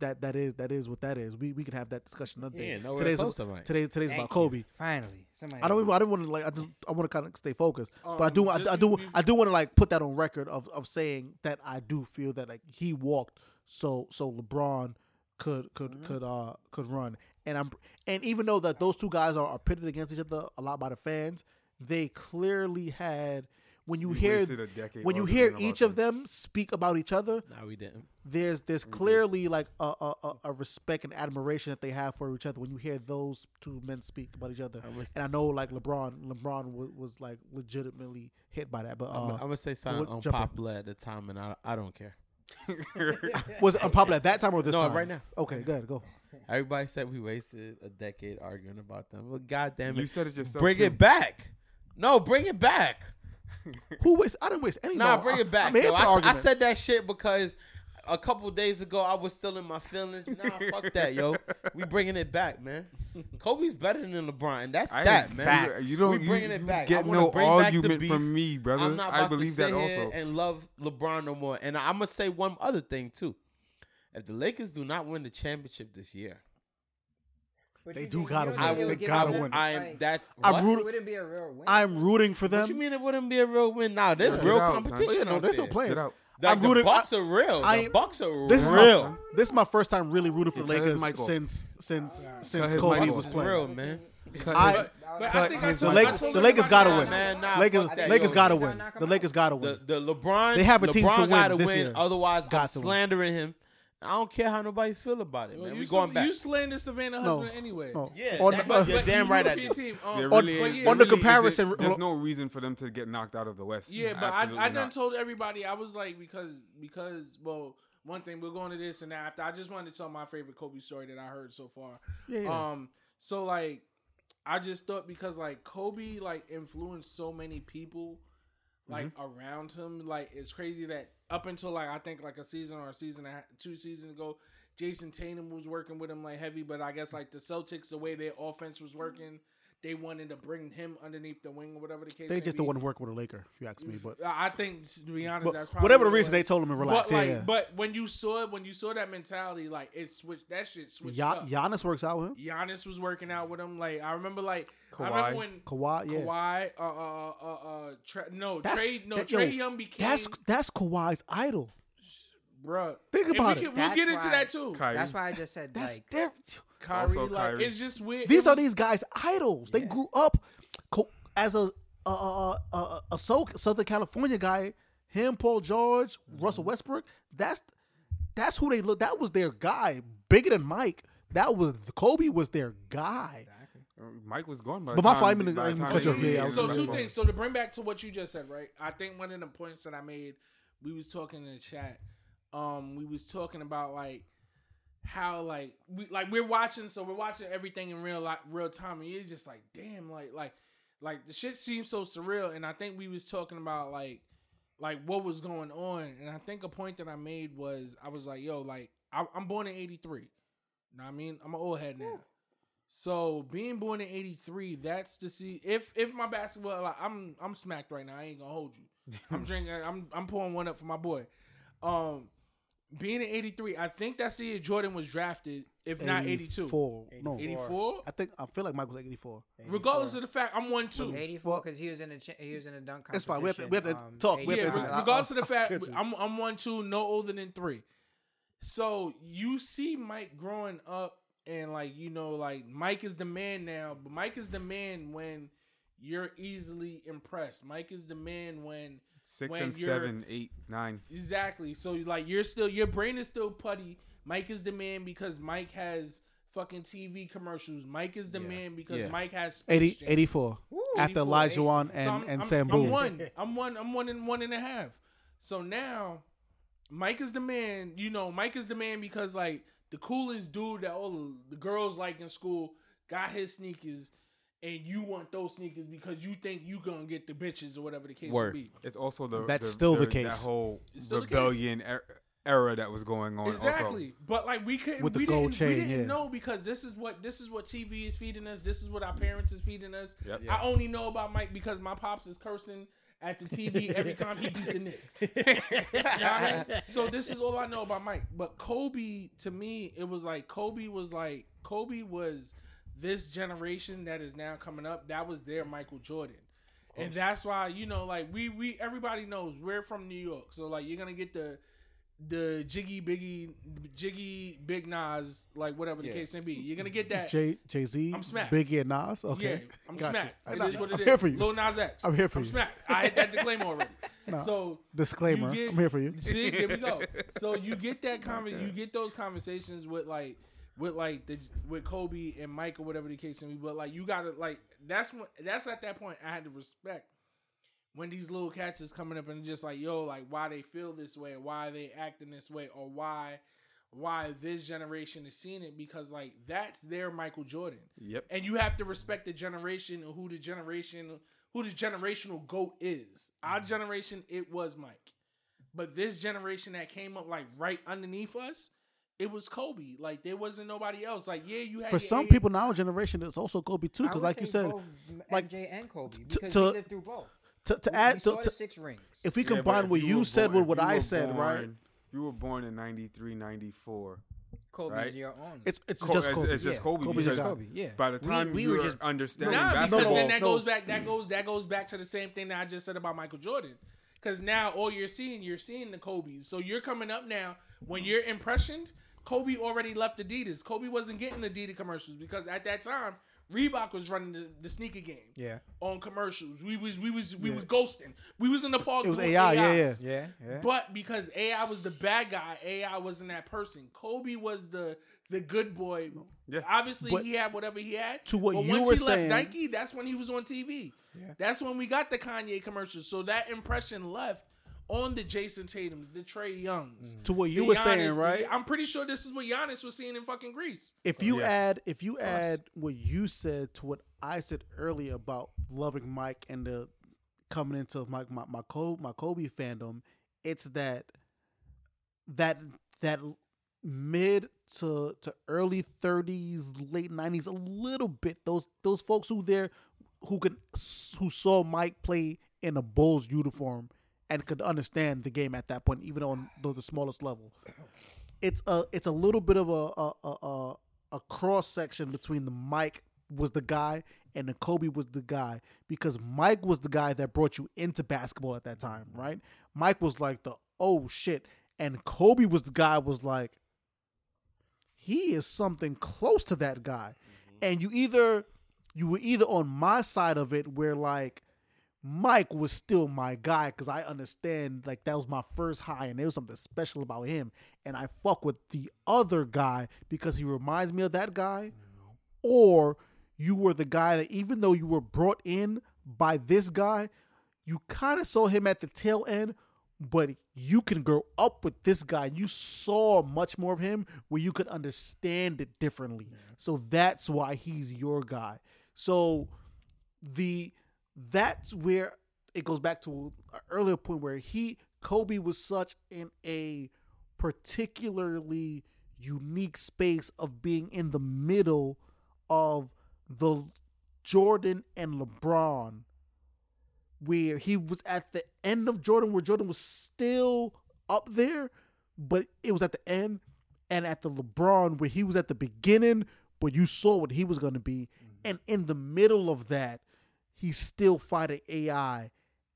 that that is that is what that is. We we can have that discussion another day. Yeah, today's close to Mike. today today's Thank about you. Kobe. Finally, somebody. I don't even, I don't want to like I just I want to kind of stay focused, but I do Um, I, I do I do want to like put that on record of of saying that I do feel that like he walked so so LeBron could could Mm-hmm. could uh could run and I'm and even though that those two guys are, are pitted against each other a lot by the fans, they clearly had when you We hear a decade when you hear each of them. them speak about each other, No, we didn't. there's there's clearly like a, a, a- a respect and admiration that they have for each other when you hear those two men speak about each other. I was- and I know like LeBron, LeBron was, was like legitimately hit by that. But I'm, uh, I'm gonna say something what- jump unpopular at the time, and I, I don't care. was it unpopular at that time or this time? No, time? right now. Okay, good. Go. Everybody said we wasted a decade arguing about them. Well, goddamn it, You said it yourself. bring too. it back. No, bring it back. Who waste? I didn't waste any. Nah, no, bring I- it back. I'm here for I, I said that shit because a couple days ago I was still in my feelings. Nah, fuck that, yo. We bringing it back, man. Kobe's better than LeBron. That's I that, ain't- man. You don't. We bringing you it back. Get wanna no bring argument beef. from me, brother. I'm not I believe to sit that here also. and love LeBron no more. And I'm gonna say one other thing too. If the Lakers do not win the championship this year, But They do gotta win. don't They it would give gotta win. I am that. I'm rooting- It wouldn't be a real win. I'm rooting for What them. you mean it wouldn't be a real win? Now there's Get real out, son. competition. Oh, yeah, no, they're still playing. Get out. Like, I'm the rooting- Bucks I- are real. I- the Bucks are This is real. my this is my first time really rooting for Yeah, Lakers mic off. since since since Kobe mic was playing. real, man. I- his- But I cut think I told, The mic I Lakers, told the Lakers gotta win. man, nah, Lakers, fuck that, Lakers yo. gotta win. gotta knock Lakers gotta win. the LeBron They have a team to LeBron win this year. Otherwise, Got I'm to win. slandering him. I don't care how nobody feel about it, Well, man. We sl- going back. You slander Savannah No. husband anyway. No. Yeah, On that's the- what uh, you're damn right at I for your do. team. Um, There but really yeah, is- there on the really comparison- isn't- there's no reason for them to get knocked out of the West. Yeah, but I, I done not. told everybody I was like because because well one thing we're going to this and after I just wanted to tell my favorite Kobe story that I heard so far. Yeah, yeah. Um, so like I just thought because like Kobe like influenced so many people like Mm-hmm. around him. Like it's crazy that up until like I think like a season or a season two seasons ago, Jayson Tatum was working with him like heavy. But I guess like the Celtics, the way their offense was working, they wanted to bring him underneath the wing or whatever the case. They just don't want to work with a Laker, if you ask me. But, I I think to be honest, but that's probably whatever the what it reason, they told him to relax. But like, yeah, yeah. but when you saw it, when you saw that mentality, like it switched. That shit switched Ya- up. Giannis works out with him. Giannis was working out with him. Like I remember, like I remember when Kawhi, yeah. Kawhi, uh, uh, uh, uh, Tra- no, That's- Trey, no, that- Trey yo, Young became, That's that's Kawhi's idol. bruh. Think about we it. Can, we'll That's get into why- that too. Kyrie. That's why I just said That's like their, Kyrie, Also like Kyrie. it's just weird. these It are these guys' idols. They grew up co- as a a a, a, a Sou- Southern California guy. Him, Paul George, Mm-hmm. Russell Westbrook. That's that's who they look. That was their guy, bigger than Mike. That was Kobe was their guy. Uh, Mike was gone by But my time- fault, I didn't- by I the didn't cut you. Yeah, I in was so gonna two basketball. things. So to bring back to what you just said, right? I think one of the points that I made, we was talking in the chat. Um, we was talking about like how like we like we're watching, so we're watching everything in real like real time, and you're just like, damn, like like like the shit seems so surreal. And I think we was talking about like like what was going on, and I think a point that I made was I was like, yo, like I, I'm born in '83. Know what I mean? I'm an old head now. So being born in '83, that's to see if if my basketball. Like, I'm I'm smacked right now. I ain't gonna hold you. I'm drinking. I'm I'm pouring one up for my boy. Um, being in '83, I think that's the year Jordan was drafted. If not '82, 84. No, 84. I think I feel like Mike was 84. Regardless of the fact, I'm one two. 84 Well, because he was in a ch- he was in a dunk It's fine. We have to- we have to um, talk. We have to- eighty-five. Regardless of the fact. I'm I'm one two, no older than three. So you see Mike growing up, and like you know, like Mike is the man now. But Mike is the man when you're easily impressed. Mike is the man when Six when and you're- seven, eight, nine. Exactly. So like you're still your brain is still putty. Mike is the man because Mike has fucking TV commercials. Mike is the man because Yeah. Mike has Space 80, Jam. 84. After 84, Elijah Wan So and, I'm- and I'm, Sam I'm one. I'm one. I'm one and one and a half. So now, Mike is the man. You know, Mike is the man because like the coolest dude that all the girls like in school got his sneakers, and you want those sneakers because you think you gonna get the bitches or whatever the case Word. may be. It's also the That's still the That case. whole It's case. rebellion er- era that was going on. Exactly, but like we couldn't, With the we gold didn't, chain, we didn't yeah. know because this is what this is what TV is feeding us. This is what our parents is feeding us. Yep. I only know about Mike because my pops is cursing at the TV every time he beat the Knicks. You know what I mean? So this is all I know about Mike. But Kobe, to me, it was like Kobe was like Kobe was this generation that is now coming up. That was their Michael Jordan. And that's why, you know, like we we everybody knows we're from New York. So like you're gonna get the the Jiggy Biggie Jiggy Big Nas, like whatever the case may be. You're gonna get that J Jay Z, I'm smacked. Biggie and Nas. Okay, yeah, I'm Got you. smacked. I It got is you. what I'm it here is. for you. Lil Nas X. I'm here for I'm you. smacked. I hit that disclaimer already. No. So Disclaimer. you get- I'm here for you. See, there we go. So you get that conver- you get those conversations with like with like the with Kobe and Mike or whatever the case may be. But like you gotta like that's when that's at that point I had to respect when these little cats is coming up and just like yo like why they feel this way, why they acting this way, or why why this generation is seeing it because like that's their Michael Jordan. Yep. And you have to respect the generation and who the generation who the generational goat is. Our mm-hmm. generation, it was Mike. But this generation that came up like right underneath us, it was Kobe. Like there wasn't nobody else. Like yeah, you had For your some A- people in our generation, it's also Kobe too. Because, like you said, both like, MJ and Kobe to- because to- we lived through both. to, to We- add we to, saw to- six rings. if we Yeah, combine if what you, were said born- with what I said, right? born- If you were born in 93, 94. Kobe's right? your own. It's it's Ko- just Kobe. it's just Yeah, Kobe Kobe's your because. Kobe, yeah. by the time we you were were just- understanding Nah, basketball, because then that no. goes back. That goes that goes back to the same thing that I just said about Michael Jordan. Because now all you're seeing, you're seeing the Kobe's. So you're coming up now. When you're impressioned, Kobe already left Adidas. Kobe wasn't getting Adidas commercials because at that time Reebok was running the, the sneaker game. Yeah. On commercials, we was we was we was ghosting. We was in the park. It was doing AI, yeah, yeah. Yeah, yeah. But because AI was the bad guy, AI wasn't that person. Kobe was the the good boy. Yeah. Obviously, But he had whatever he had. to what but you once were he saying- left Nike, that's when he was on TV. Yeah. That's when we got the Kanye commercials. So that impression left on the Jayson Tatum's, the Trae Youngs. To what you the were Giannis, saying, the- right? I'm pretty sure this is what Giannis was seeing in fucking Greece. If you Yeah. add if you add what you said to what I said earlier about loving Mike and the coming into my my my Kobe, my Kobe fandom, it's that that that mid to to early 30s, late 90s, a little bit those those folks who there who could who saw Mike play in a Bulls uniform and could understand the game at that point, even on the, the smallest level. It's a it's a little bit of a a a, a, a cross section between the Mike was the guy and the Kobe was the guy because Mike was the guy that brought you into basketball at that time, right? Mike was like the oh shit, and Kobe was the guy was like he is something close to that guy, mm-hmm. and you either you were either on my side of it where like Mike was still my guy because I understand like that was my first high and there was something special about him. And I fuck with the other guy because he reminds me of that guy. Or you were the guy that even though you were brought in by this guy, you kind of saw him at the tail end, but you can grow up with this guy. You saw much more of him where you could understand it differently. So that's why he's your guy. So the that's where it goes back to an earlier point where he Kobe was such in a particularly unique space of being in the middle of the Jordan and LeBron where he was at the end of Jordan where Jordan was still up there but it was at the end and at the LeBron where he was at the beginning but you saw what he was going to be mm-hmm. and in the middle of that he's still fighting AI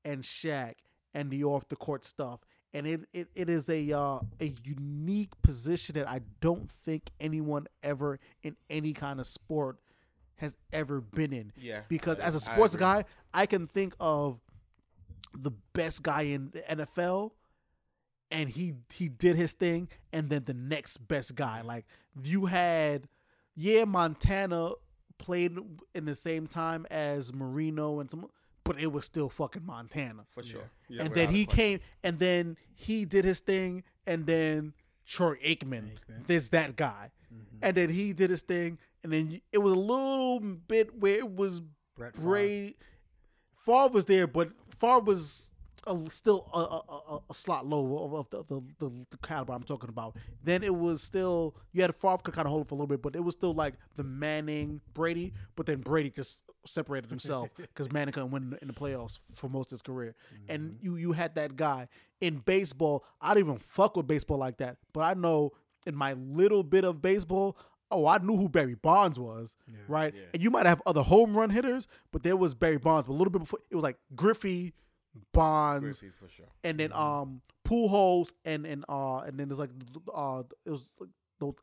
and Shaq and the off the court stuff. and it it, it is a uh, a unique position that I don't think anyone ever in any kind of sport has ever been in. Yeah, because I- as a sports agree. guy, I can think of the best guy in the NFL and he he did his thing and then the next best guy like you had yeah Montana played in the same time as Marino and some but it was still fucking Montana. For sure. Yeah, and then he came and then he did his thing and then Troy Aikman, there's that guy. And then he did his thing and then it was a little bit where it was Brett Favre. Brady Favre was there but Favre was a, still a, a, a, a slot low of, of the, the, the, the caliber I'm talking about. Then it was still you had Favre could kind of hold it for a little bit, but it was still like the Manning Brady. But then Brady just separated himself because Manning couldn't win in the playoffs for most of his career. And mm-hmm. you you had that guy in baseball. I don't even fuck with baseball like that, but I know in my little bit of baseball. Oh, I knew who Barry Bonds was, right? And you might have other home run hitters, but there was Barry Bonds. But a little bit before, it was like Griffey, Bonds, for sure. and then um Pujols and and uh and then there's like uh it was like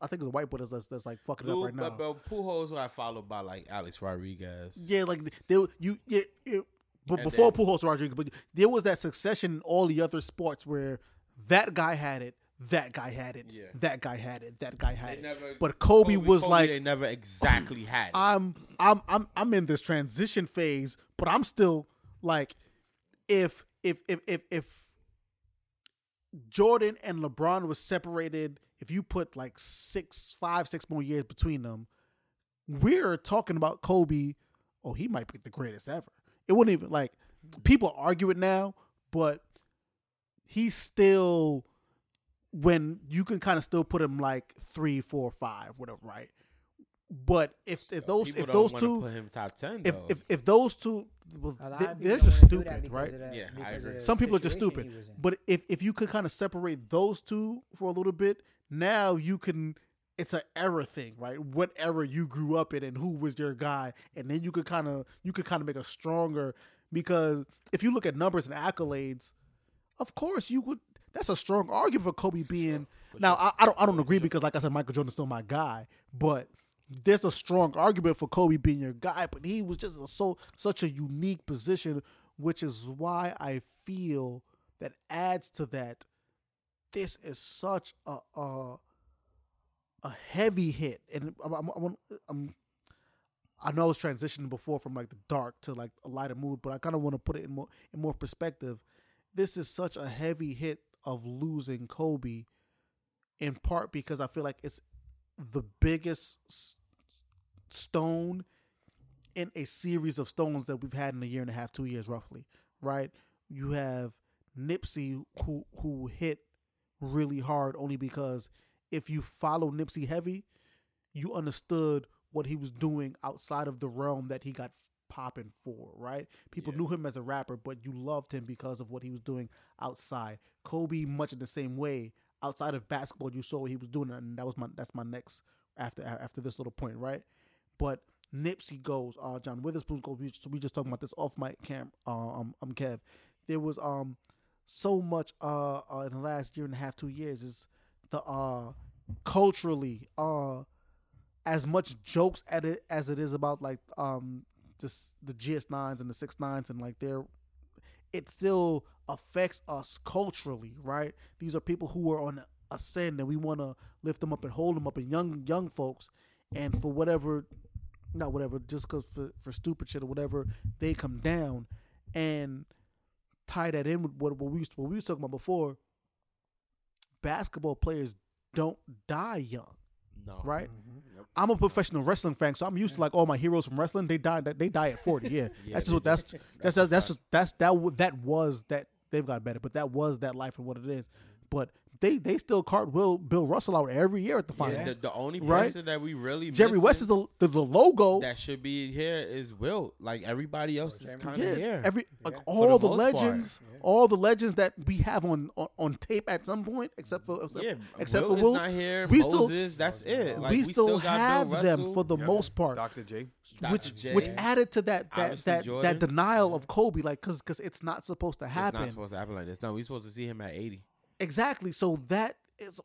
I think it's a white boy that's that's, like fucking it up right now. but, but Pujols got followed by like Alex Rodriguez. yeah, like they you yeah. yeah but And before then- Pujols Rodriguez, but there was that succession in all the other sports where that guy had it, that guy had it, Yeah. that guy had it, that guy had They it. never- but Kobe, was like, they never exactly had. It. I'm I'm I'm I'm in this transition phase, but I'm still like if if if if if Jordan and LeBron was separated, if you put like six, five, six more years between them, we're talking about Kobe. Oh, he might be the greatest ever. It wouldn't even like mm-hmm. people argue it now, but he's still when you can kind of still put him like three, four, five, whatever, right? But if if those People if those two put him top ten. if if if those two well, they, they're just wanna do that stupid, right? of Yeah, I agree. Some people are just stupid. he was in. But if if you could kind of separate those two for a little bit, now you can. It's an era thing, right? What era you grew up in and who was your guy, and then you could kind of you could kind of make a stronger because if you look at numbers and accolades, of course you would. That's a strong argument for Kobe being. now I, I don't I don't agree because like I said, Michael Jordan's still my guy, but there's a strong argument for Kobe being your guy. But he was just a, so such a unique position, which is why I feel that adds to that. This is such a a, a heavy hit, and I'm, I'm, I'm, I'm I know I was transitioning before from like the dark to like a lighter mood, but I kind of want to put it in more in more perspective. This is such a heavy hit of losing Kobe, in part because I feel like it's the biggest stone in a series of stones that we've had in a year and a half, two years roughly. Right? You have Nipsey who who hit really hard only because if you follow Nipsey heavy, you understood what he was doing outside of the realm that he got popping for, right? People knew him as a rapper, but you loved him because of what he was doing outside. Kobe, much in the same way, outside of basketball, you saw what he was doing, and that was my that's my next after after this little point, right? But Nipsey goes, uh, John Witherspoon goes. We just, we just talking about this off mic cam, uh, um, um, Kev. There was um so much uh, uh in the last year and a half, two years is the uh culturally uh as much jokes at it as it is about like um the GS9s and the six nines and like their it still affects us culturally, right? These are people who are on ascend and we want to lift them up and hold them up and young young folks and for whatever not whatever just cuz for, for stupid shit or whatever they come down and tie that in with what, what we used what we was talking about before basketball players don't die young no, right? Mm-hmm. Yep. I'm a professional wrestling fan, so I'm used to like all my heroes from wrestling. They die. They die at 40. Yeah, Yeah, that's just what that's that's that's, that's just that's that that was that they've got better, but that was that life and what it is. But they they still cartwheel Bill Russell out every year at the Yeah, finals. the, the only Right? person that we really Jerry West is the, the the logo. that should be here is Wilt. Like everybody else is kind of yeah, here. every like For all the the, most part. legends, all the legends that we have on, on on tape at some point, except for except, yeah, except Wilt for Wilt, is not here. we Moses, still that's it. Like, we, still, got have Bill them for the most part. Dr. J. Dr. which J. which added to that that Obviously that, Jordan. that denial of Kobe, like because because it's not supposed to It's happen. not supposed to happen like this. No, we're supposed to see him at eighty. Exactly. So that is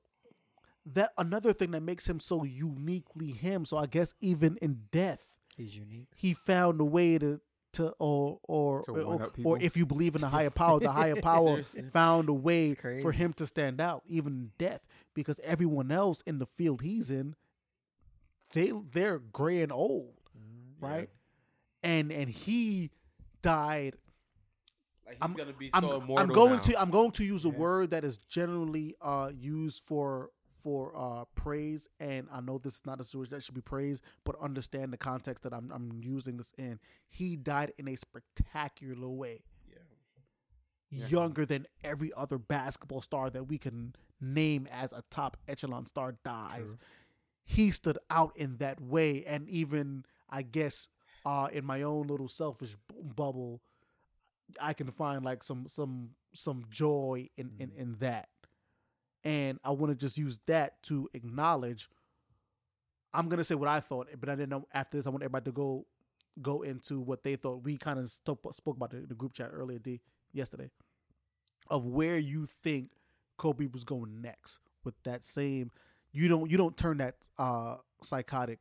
that another thing that makes him so uniquely him. So I guess even in death, He's unique. he found a way to to or or To or, or if you believe in a higher power, the higher power found a way for him to stand out, even in death, because everyone else in the field he's in, they they're gray and old, Mm-hmm. right? And and he died Like he's I'm- gonna be I'm, so I'm going now. to I'm going to use a word that is generally uh, used for for uh, praise, and I know this is not a situation that should be praised, but understand the context that I'm I'm using this in. He died in a spectacular way, younger than every other basketball star that we can name as a top echelon star dies. He stood out in that way, and even I guess uh, in my own little selfish bubble. I can find like some some some joy in in, in that. And I want to just use that to acknowledge I'm gonna say what I thought, but I didn't know after this I want everybody to go go into what they thought. We kind of spoke spoke about the, the group chat earlier, D, yesterday, of where you think Kobe was going next with that same. You don't you don't turn that uh psychotic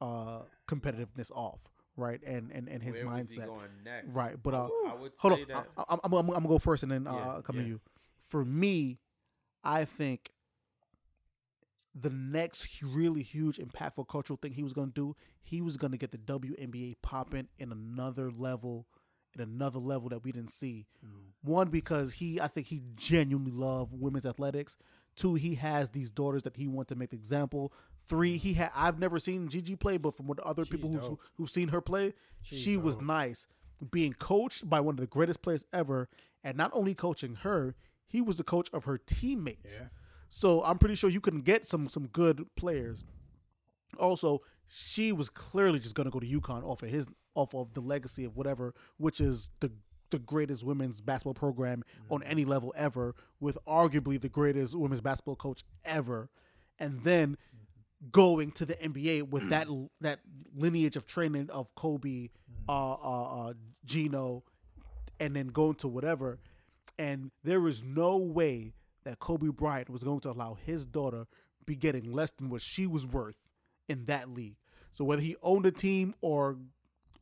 uh competitiveness off, right? And and and his Where was he mindset. going next? Right, but, uh, I would Hold on, that. I, am I'm, I'm, I'm gonna go first and then uh, Yeah, come yeah. to you. For me, I think the next really huge, impactful cultural thing he was gonna do, he was gonna get the WNBA popping in another level, in another level that we didn't see. One because he, I think he genuinely loved women's athletics. Two, he has these daughters that he wants to make the example. Three, he had I've never seen Gigi play, but from what other people who've, who've seen her play, she was nice. Being coached by one of the greatest players ever, and not only coaching her, he was the coach of her teammates. So I'm pretty sure you can get some some good players. Also, she was clearly just gonna go to UConn off of his off of the legacy of whatever, which is the the greatest women's basketball program on any level ever, with arguably the greatest women's basketball coach ever, and then going to the NBA with that that lineage of training of Kobe, uh, uh, uh, Gino, and then going to whatever. And there is no way that Kobe Bryant was going to allow his daughter be getting less than what she was worth in that league. So whether he owned a team or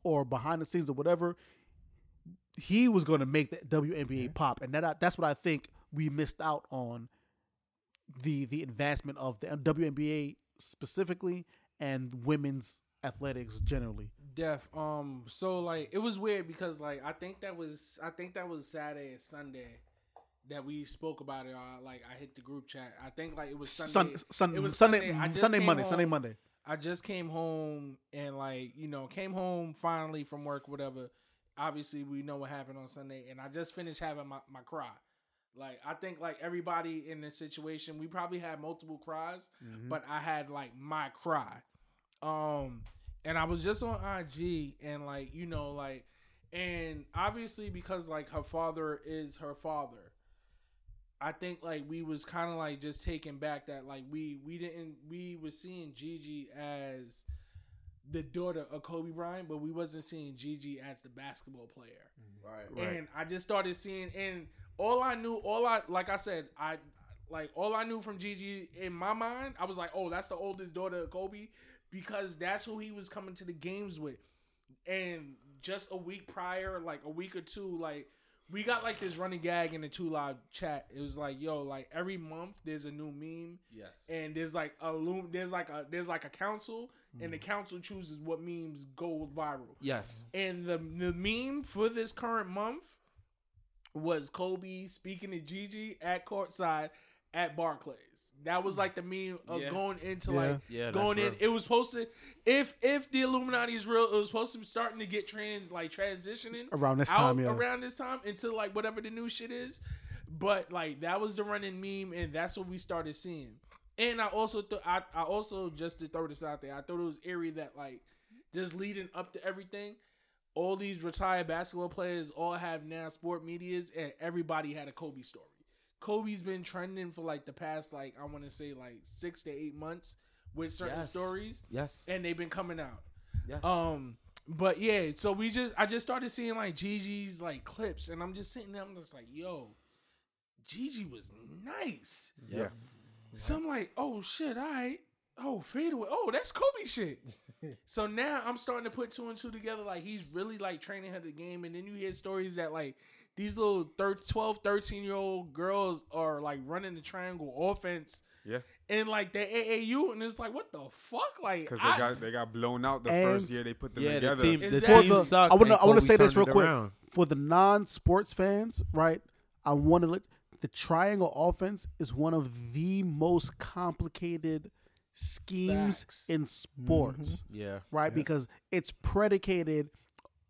or behind the scenes or whatever, he was going to make the WNBA pop, and that that's what I think we missed out on the the advancement of the WNBA specifically and women's athletics generally. Def. Um. So like, it was weird because like I think that was I think that was Saturday and Sunday that we spoke about it. Uh, like I hit the group chat. I think like it was Sunday. Sun, sun, it was Sunday, just Sunday, Monday, home- Sunday, Monday. I just came home and like you know came home finally from work, whatever. Obviously, we know what happened on Sunday, and I just finished having my, my cry. Like I think like everybody in this situation, we probably had multiple cries, but I had like my cry. Um, and I was just on IG and like you know like, and obviously because like her father is her father. I think like we was kind of like just taken back that like we we didn't we was seeing Gigi as the daughter of Kobe Bryant, but we wasn't seeing Gigi as the basketball player. Right. And I just started seeing, and all I knew, all I like I said, I like all I knew from Gigi in my mind, I was like, oh, that's the oldest daughter of Kobe because that's who he was coming to the games with. And just a week prior, like a week or two, like we got like this running gag in the two live chat. It was like, yo, like every month there's a new meme Yes. and there's like a loom there's like a there's like a council and the mm. council chooses what memes go viral. Yes. And the the meme for this current month was Kobe speaking to Gigi at courtside at Barclays. That was like the meme of Yeah. going into Yeah. like Yeah, going in. real. It was supposed to if if the Illuminati is real, it was supposed to be starting to get trans like transitioning Around this time, yeah. around this time into like whatever the new shit is. But like that was the running meme, and that's what we started seeing. And I also th- I, I also just to throw this out there, I thought it was eerie that like just leading up to everything, all these retired basketball players all have now sport medias, and everybody had a Kobe story. Kobe's been trending for like the past like I want to say like six to eight months with certain Yes. stories, Yes. and they've been coming out. Yes. Um, but yeah, so we just I just started seeing like Gigi's like clips, and I'm just sitting there, I'm just like, yo, Gigi was nice. Yeah. So I'm like, oh shit, all right. Oh, fadeaway. Oh, that's Kobe shit. so now I'm starting to put two and two together. Like he's really like training her the game. And then you hear stories that like these little thir- 12, 13 year old girls are like running the triangle offense Yeah. in like the AAU. And it's like, what the fuck? Like, Because I- they got they got blown out the first year they put them Yeah, the together. team, the Exactly. team For the- sucked. I want to I want to say this real quick around. for the non-sports fans, right? I want to look. The triangle offense is one of the most complicated schemes Facts. in sports, mm-hmm. Yeah, right? Because it's predicated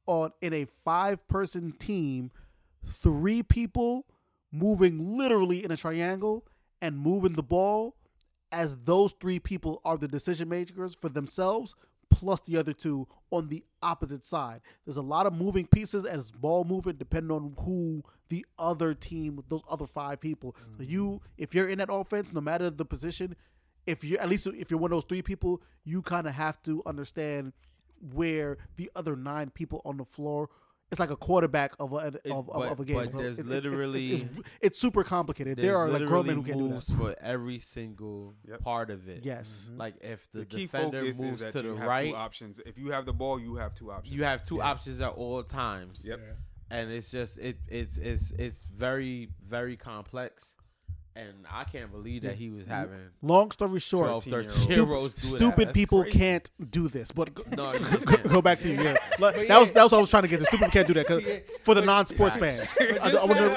on in a five-person team, three people moving literally in a triangle and moving the ball as those three people are the decision makers for themselves plus the other two on the opposite side. There's a lot of moving pieces as ball movement depending on who the other team, those other five people. So mm-hmm. you if you're in that offense, no matter the position, if you are at least if you're one of those three people, you kind of have to understand where the other nine people on the floor. It's like a quarterback of a of, of, but- of a game. but So there's it's- it's- it's- literally- it's, it's super complicated. There are like grown men who can't do that. for every single Yep. part of it. Yes. Mm-hmm. Like if the, the key defender focus moves is that to the you have right, two options. If you have the ball, you have two options. you have two options at all times. Yep. And it's just it it's it's it's very very complex, and I can't believe that he was having Long story short, 12, 13 13 year olds do that. stupid people crazy. can't do this. But go, No, go, back to you. Yeah. Like, But that was that was what I was trying to get to. Stupid can't do that for the non-sports fans. I, I wonder-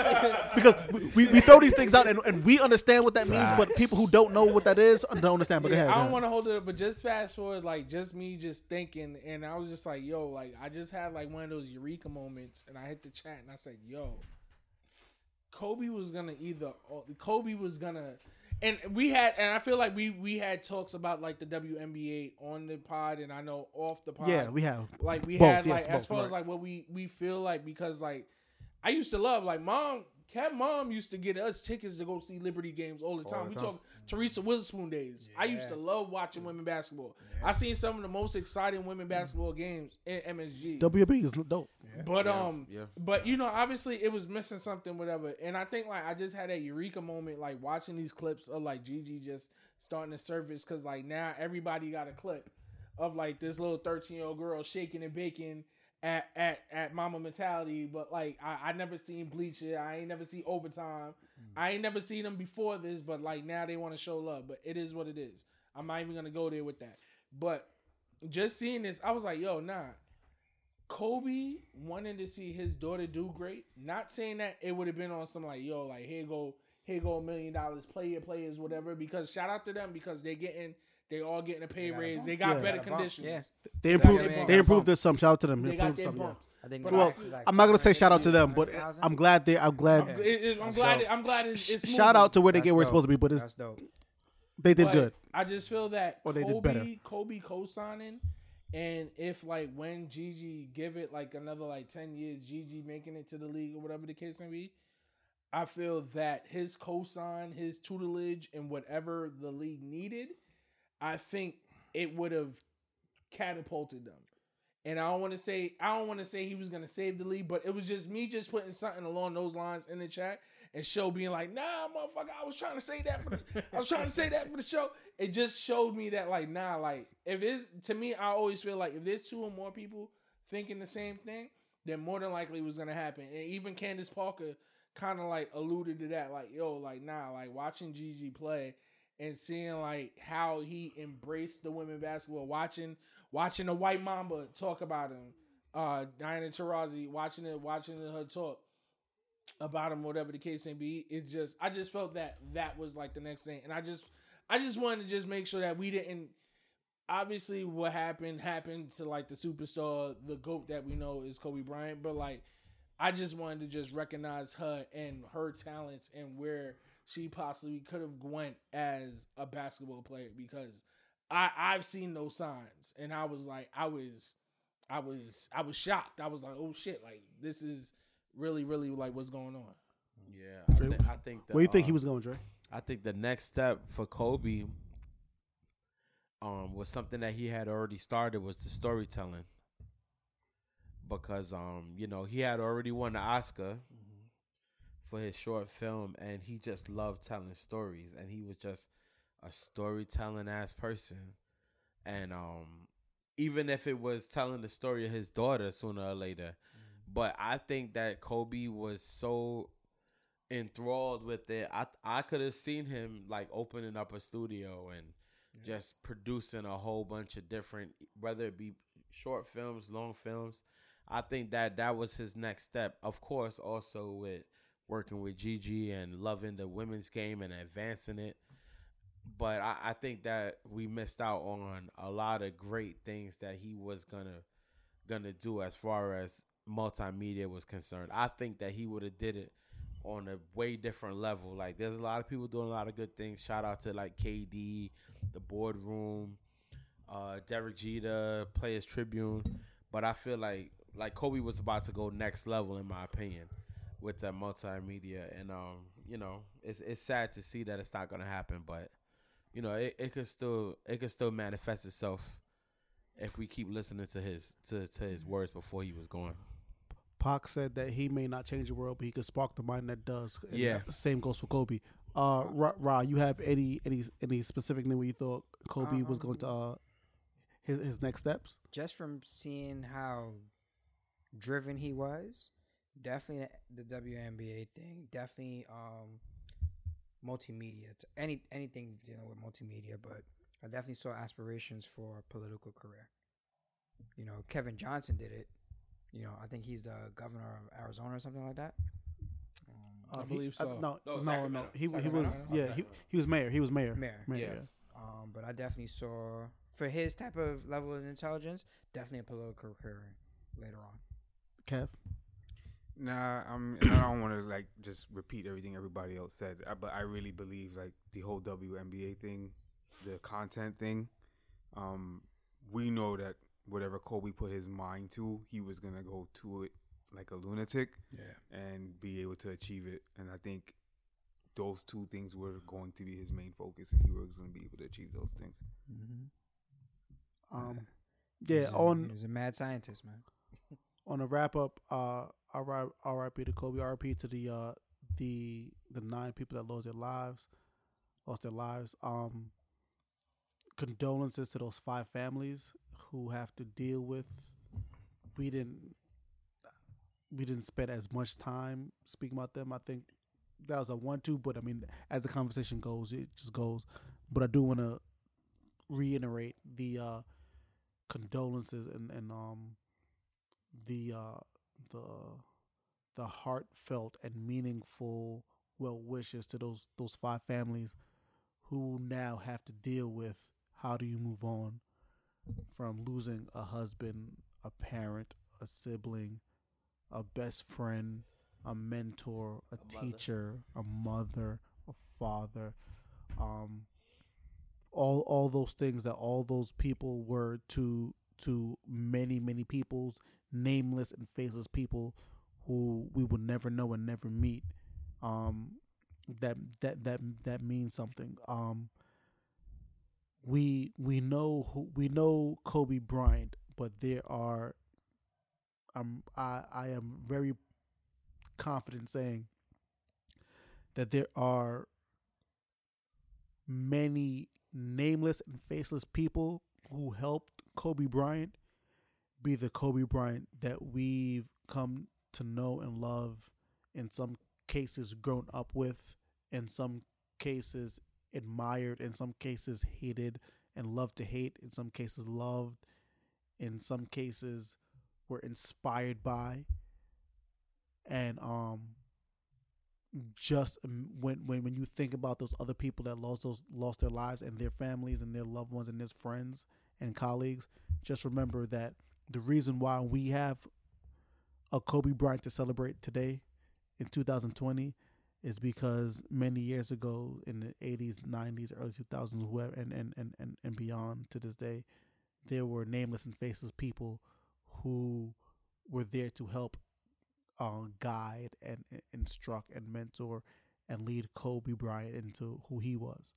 because we, we throw these things out and, and we understand what that means, but people who don't know what that is don't understand. But go ahead. I don't want to hold it up, but just fast forward, like just me just thinking, and I was just like, yo, like I just had like one of those eureka moments, and I hit the chat and I said, yo, Kobe was gonna either oh, Kobe was gonna, and we had, and I feel like we we had talks about like the WNBA on the pod, and I know off the pod, Yeah, we have. like we Both, had yes, like as both, far as like what we we feel like because like I used to love like mom Cat mom used to get us tickets to go see Liberty games all the time. the we time. talk Teresa Weatherspoon days. I used to love watching women basketball. I seen some of the most exciting women basketball games in MSG. WB is dope. But um, yeah. but you know, obviously it was missing something, whatever. And I think like I just had a eureka moment, like watching these clips of like Gigi just starting to surface, because like now everybody got a clip of like this little thirteen year old girl shaking and baking at at at Mamba Mentality. But like I, I never seen Bleach it. I ain't never seen Overtime. Mm. I ain't never seen them before this. But like now they want to show love. But it is what it is. I'm not even gonna go there with that. But just seeing this, I was like, yo, nah. Kobe wanted to see his daughter do great. Not saying that it would have been on some like, yo, like here go, here go a million dollars, play your players, whatever. Because shout out to them because they're getting, they all getting a pay raise. They got Yeah. better Got a bump, conditions. yeah. They improved. their bump. They improved this some. Shout out to them. They They got improved their some. Yeah. bump. I think Well, it's I'm not gonna say shout out to them, but I'm glad they. I'm glad. I'm, it- it- I'm glad. it- I'm glad it's, it's Shout out to where they That's get where it's supposed to be, but it's, That's dope. they did But good. I just feel that Or they Kobe, did better. Kobe co-signing, and if like when Gigi give it like another like ten years, Gigi making it to the league or whatever the case may be, I feel that his co-sign, his tutelage, and whatever the league needed, I think it would have catapulted them. And I don't want to say I don't want to say he was gonna save the league, but it was just me just putting something along those lines in the chat and show being like, nah, motherfucker, I was trying to say that for the, I was trying to say that for the show. It just showed me that like, nah, like if it's to me, I always feel like if there's two or more people thinking the same thing, then more than likely it was gonna happen. And even Candace Parker kind of like alluded to that, like, yo, like nah, like watching Gigi play and seeing like how he embraced the women basketball, watching watching the white mamba talk about him, uh Diana Taurasi, watching it, watching her talk about him, whatever the case may be. It's just I just felt that that was like the next thing. And I just I just wanted to just make sure that we didn't obviously what happened happened to like the superstar, the GOAT that we know is Kobe Bryant, but like I just wanted to just recognize her and her talents and where she possibly could have went as a basketball player because I I've seen those signs and I was like I was I was I was shocked. I was like, oh shit, like this is really really like what's going on. Yeah, I, Dre, thi- I think. The, Where you think uh, he was going, Dre? I think the next step for Kobe um was something that he had already started was the storytelling. Because um, you know, he had already won the Oscar for his short film, and he just loved telling stories, and he was just a storytelling ass person, and um, even if it was telling the story of his daughter sooner or later, but I think that Kobe was so enthralled with it. I I could have seen him like opening up a studio and just producing a whole bunch of different, whether it be short films, long films. I think that that was his next step. Of course, also with working with Gigi and loving the women's game and advancing it. But I, I think that we missed out on a lot of great things that he was gonna gonna do as far as multimedia was concerned. I think that he would have did it on a way different level. Like there's a lot of people doing a lot of good things. Shout out to like KD, the boardroom, uh, Derek Jeter, Players Tribune. But I feel like like Kobe was about to go next level in my opinion with that multimedia and um you know it's it's sad to see that it's not gonna happen but you know it, it could still it could still manifest itself if we keep listening to his to, to his words before he was gone Pac said that he may not change the world, but he could spark the mind that does. And Yeah. the Same goes for Kobe. Uh, Ra, Ra, you have any any any specific thing where you thought Kobe was going to uh his his next steps? just from seeing how driven he was, definitely the WNBA thing, definitely um multimedia, t- any anything dealing with multimedia, but I definitely saw aspirations for a political career. You know, Kevin Johnson did it. You know, I think he's the governor of Arizona or something like that. Um, I he- believe uh, so. no, No, no, no, Sacramento. He he was yeah he he was mayor. He was mayor. Mayor. Mayor. Yeah. yeah. um, but I definitely saw for his type of level of intelligence, definitely a political career later on. Kev. Nah, I'm. I don't want to like just repeat everything everybody else said, uh, but I really believe like the whole WNBA thing, the content thing. Um, we know that whatever Kobe put his mind to, he was gonna go to it like a lunatic Yeah. and be able to achieve it. And I think those two things were going to be his main focus, and he was going to be able to achieve those things. Um, He yeah. was a- On he was a mad scientist, man. on a wrap up, uh, R- R.I.P. to Kobe, R.I.P. to the uh, the the nine people that lost their lives, lost their lives. Um, condolences to those five families who have to deal with. We didn't we didn't spend as much time speaking about them. I think that was a one-two, but I mean, as the conversation goes, it just goes. But I do want to reiterate the uh, condolences and and um the uh the the heartfelt and meaningful well wishes to those those five families who now have to deal with how do you move on from losing a husband, a parent, a sibling, a best friend, a mentor, a, teacher, a mother, a father, um all all those things that all those people were to to many many people's nameless and faceless people who we will never know and never meet. Um that that that that means something. Um we we know who we know Kobe Bryant but there are um I I am very confident saying that there are many nameless and faceless people who helped Kobe Bryant be the Kobe Bryant that we've come to know and love, in some cases grown up with, in some cases admired, in some cases hated and loved to hate, in some cases loved, in some cases were inspired by. And um just when when when you think about those other people that lost those lost their lives and their families and their loved ones and their friends and colleagues, just remember that the reason why we have a Kobe Bryant to celebrate today in 2020 is because many years ago in the 80s, 90s, early 2000s, whoever, and, and, and, and, and beyond to this day, there were nameless and faceless people who were there to help uh, guide and and instruct and mentor and lead Kobe Bryant into who he was.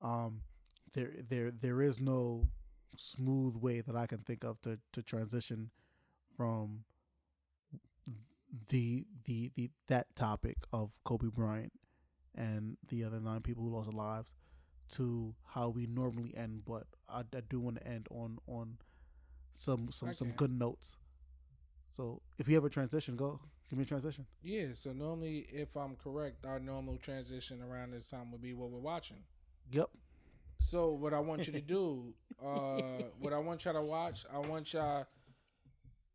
Um, there there there is no smooth way that I can think of to to transition from the the the that topic of Kobe Bryant and the other nine people who lost their lives to how we normally end, but I, I do want to end on on some some some good notes. So if you have a transition, go give me a transition. Yeah, so normally, if I'm correct, our normal transition around this time would be what we're watching. Yep. So what I want you to do, uh, what I want y'all to watch, I want y'all.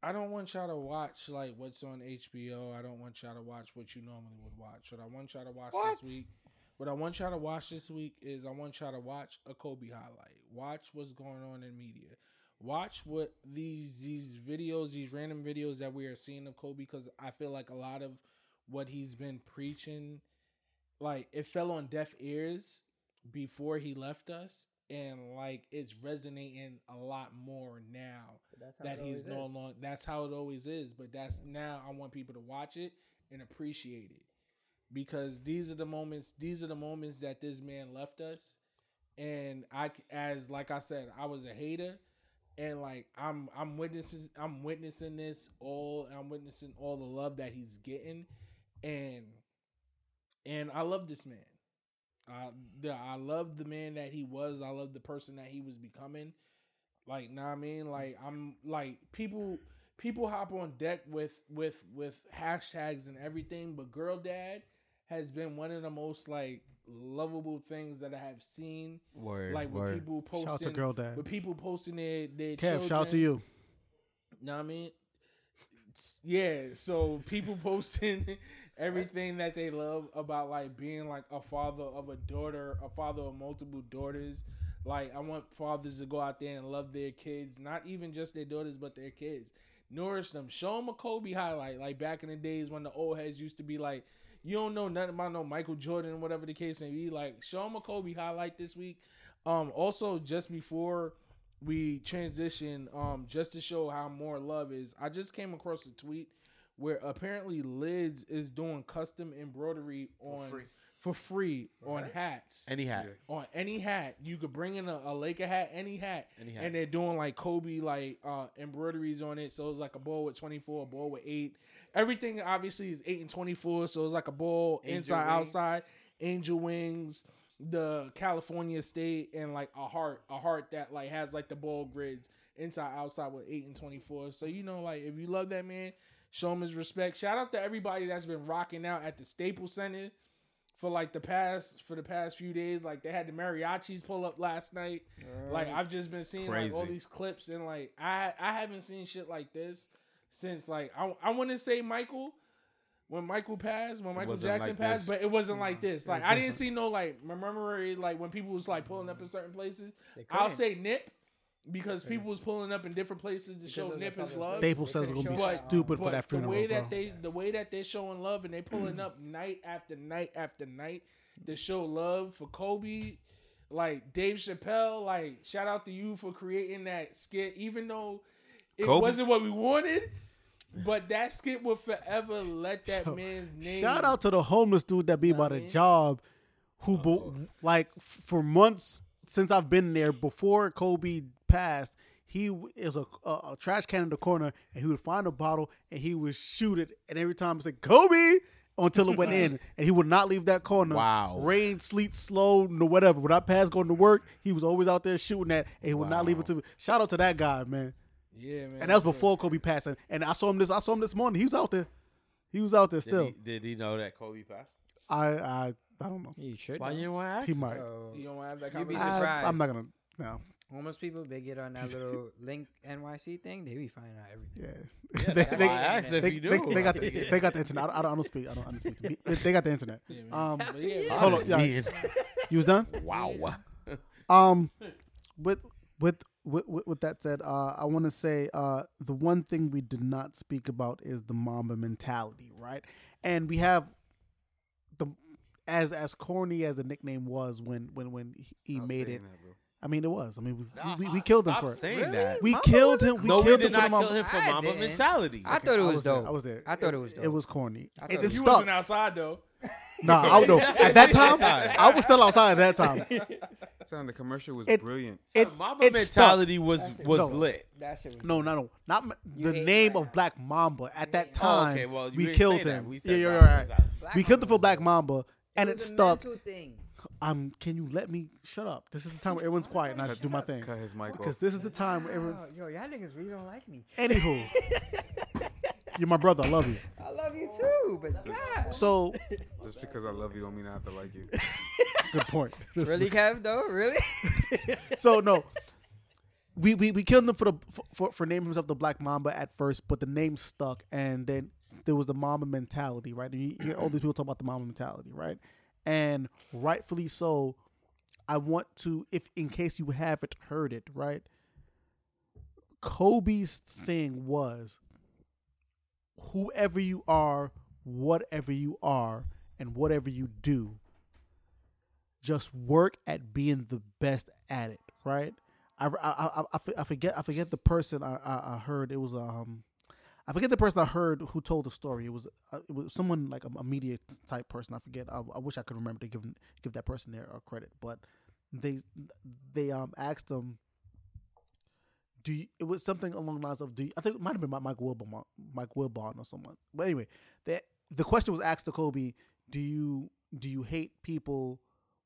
I don't want y'all to watch like what's on HBO. I don't want y'all to watch what you normally would watch. What I want y'all to watch What? this week, what I want y'all to watch this week is I want y'all to watch a Kobe highlight. Watch what's going on in media. Watch what these these videos, these random videos that we are seeing of Kobe, because I feel like a lot of what he's been preaching, like it fell on deaf ears before he left us, and like it's resonating a lot more now that he's no longer. That's how it always is, but that's now. I want people to watch it and appreciate it because these are the moments. These are the moments that this man left us, and I, as like I said, I was a hater, and like I'm, I'm witnessing, I'm witnessing this all. I'm witnessing all the love that he's getting, and and I love this man. I, the, I love the man that he was. I love the person that he was becoming. Like, know what I mean? Like, I'm like people. People hop on deck with with with hashtags and everything, but girl dad has been one of the most like lovable things that I have seen. Word, Like with word. people posting, Shout to girl dad. with people posting their their Kev, children. shout out to you. Know what I mean? Yeah, so people posting everything that they love about like being like a father of a daughter, a father of multiple daughters. Like I want fathers to go out there and love their kids, not even just their daughters, but their kids. Nourish them. Show them a Kobe highlight, like back in the days when the old heads used to be like, you don't know nothing about no Michael Jordan, whatever the case may be. Like, show them a Kobe highlight this week. Um, also just before we transition, um, just to show how more love is, I just came across a tweet where apparently Lids is doing custom embroidery on free. for free on hats. Any hat. on any hat, you could bring in a, a Laker hat, any hat, Any hat. and they're doing like Kobe like uh embroideries on it. So it's like a ball with twenty four, a ball with eight. Everything obviously is eight and twenty four, so it's like a ball Angel inside, wings. outside, angel wings, the California state, and like a heart, a heart that like has like the ball grids inside, outside with eight and twenty four. So you know, like if you love that man, show him his respect. Shout out to everybody that's been rocking out at the Staples Center for like the past for the past few days. Like they had the mariachis pull up last night. Like I've just been seeing like all these clips and like I I haven't seen shit like this since like I I want to say Michael when Michael passed when Michael Jackson like passed, this. but it wasn't like this. Like I didn't see no like remember like when people was like pulling up in certain places. I'll say Nip because people was pulling up in different places to show it Nip his public- love. Staples They says it's gonna be couldn't show it. stupid for that funeral, the way bro. that they the way that they're showing love and they pulling up night after night after night to show love for Kobe, like Dave Chappelle, like shout out to you for creating that skit, even though it Kobe. wasn't what we wanted. But that skit will forever let that man's name. Shout out to the homeless dude that be Know what about I a mean? job, who bo- like for months since I've been there before Kobe passed. He is a, a, a trash can in the corner, and he would find a bottle and he would shoot it, and every time he said Kobe until it went in, and he would not leave that corner. Wow. rain, sleet, slow, no whatever. When I passed going to work, he was always out there shooting that, and he would not leave it to. Shout out to that guy, man. Yeah, man. And that was before Kobe passed, and, and I saw him this. I saw him this morning. He was out there. He was out there Did still. he, did he know that Kobe passed? I I I don't know. You should. Why know. you want to ask? He might. So, You don't want to have that be conversation. I, I'm not gonna. No. Homeless people, they get on that little link NYC thing. They be finding out everything. Yeah. Yeah, they, that's they, why I asked if they, you they, knew. they got the, they got the internet. I, don't- I don't, I don't speak. I don't, I don't speak. To me. They, they got the internet. Um, But yeah, hold on. Yeah, you was done. Wow. Um, with with with with, with that said, uh, I want to say uh, the one thing we did not speak about is the Mamba mentality, right? And we have the as as corny as the nickname was when when when he, he Stop made it. that, bro. I mean, it was. I mean, we Nah, we, we killed him stop for it. saying that. We Mamba killed him. We no, we killed did him for the not kill him for I Mamba didn't. mentality. I thought it I was, was there. dope. I was there. I thought it was dope. It was corny. I It, thought it it you stuck. wasn't outside though. Nah, I don't know. At that time, I was still outside at that time. Son, the commercial was It- brilliant. It, Mama it mentality was was No. lit. That shit was No, no, no, not m- the name Black of Black Mamba. At that Oh, time, okay, well, we killed him. We yeah, you're right. We killed the Mamba for Black. Mamba, and it, stuck. Mental thing. Um, can you let me shut up? This is the time where everyone's quiet and I do my thing. Cut his mic Because off. this is the time where everyone. Yo, y'all niggas really don't like me. Anywho, you're my brother. I love you. I love you too, but God. So, Just because I love you don't mean I have to like you. good point. This is- Really, Kev? Though, really? so no, we, we we killed him for the for, for for naming himself the Black Mamba at first, but the name stuck, and then there was the Mamba mentality, right? And you hear all these people talk about the Mamba mentality, right? And rightfully so. I want to, if in case you haven't heard it, right? Kobe's thing was whoever you are, whatever you are, and whatever you do, just work at being the best at it, right? I, I, I, I, forget I forget the person I, I, I heard it was um I forget the person I heard who told the story. It was uh, it was someone like a, a media type person. I forget. I, I wish I could remember to give give that person their uh, credit, but they they um asked them. Do you, it was something along the lines of do you, I think it might have been Mike Wilbon, Mike Wilbon or someone. But anyway, the the question was asked to Kobe: Do you do you hate people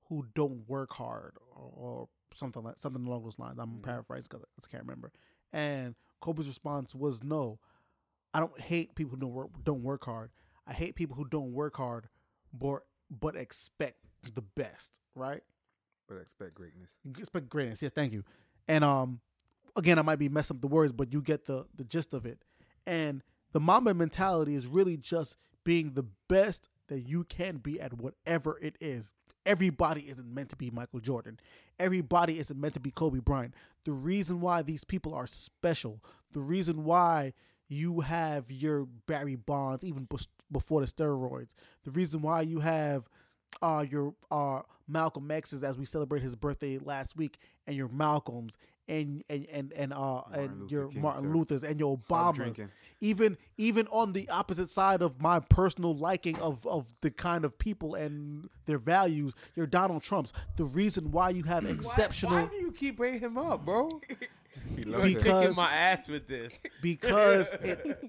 who don't work hard or, or something like something along those lines? I'm paraphrasing because I can't remember. And Kobe's response was no. I don't hate people who don't work don't work hard. I hate people who don't work hard, but but expect the best, right? But expect greatness. Expect greatness. Yes, thank you. And um, again, I might be messing up the words, but you get the the gist of it. And the Mamba mentality is really just being the best that you can be at whatever it is. Everybody isn't meant to be Michael Jordan. Everybody isn't meant to be Kobe Bryant. The reason why these people are special, the reason why you have your Barry Bonds even before the steroids, the reason why you have uh, your uh, Malcolm X's as we celebrate his birthday last week, and your Malcolms and and and and uh and Luther your King, Martin sir. Luther's and your Obamas. Even even on the opposite side of my personal liking of of the kind of people and their values, your Donald Trumps. The reason why you have exceptional Why do you keep bringing him up, bro? He You loves be it. Because- kicking my ass with this. because it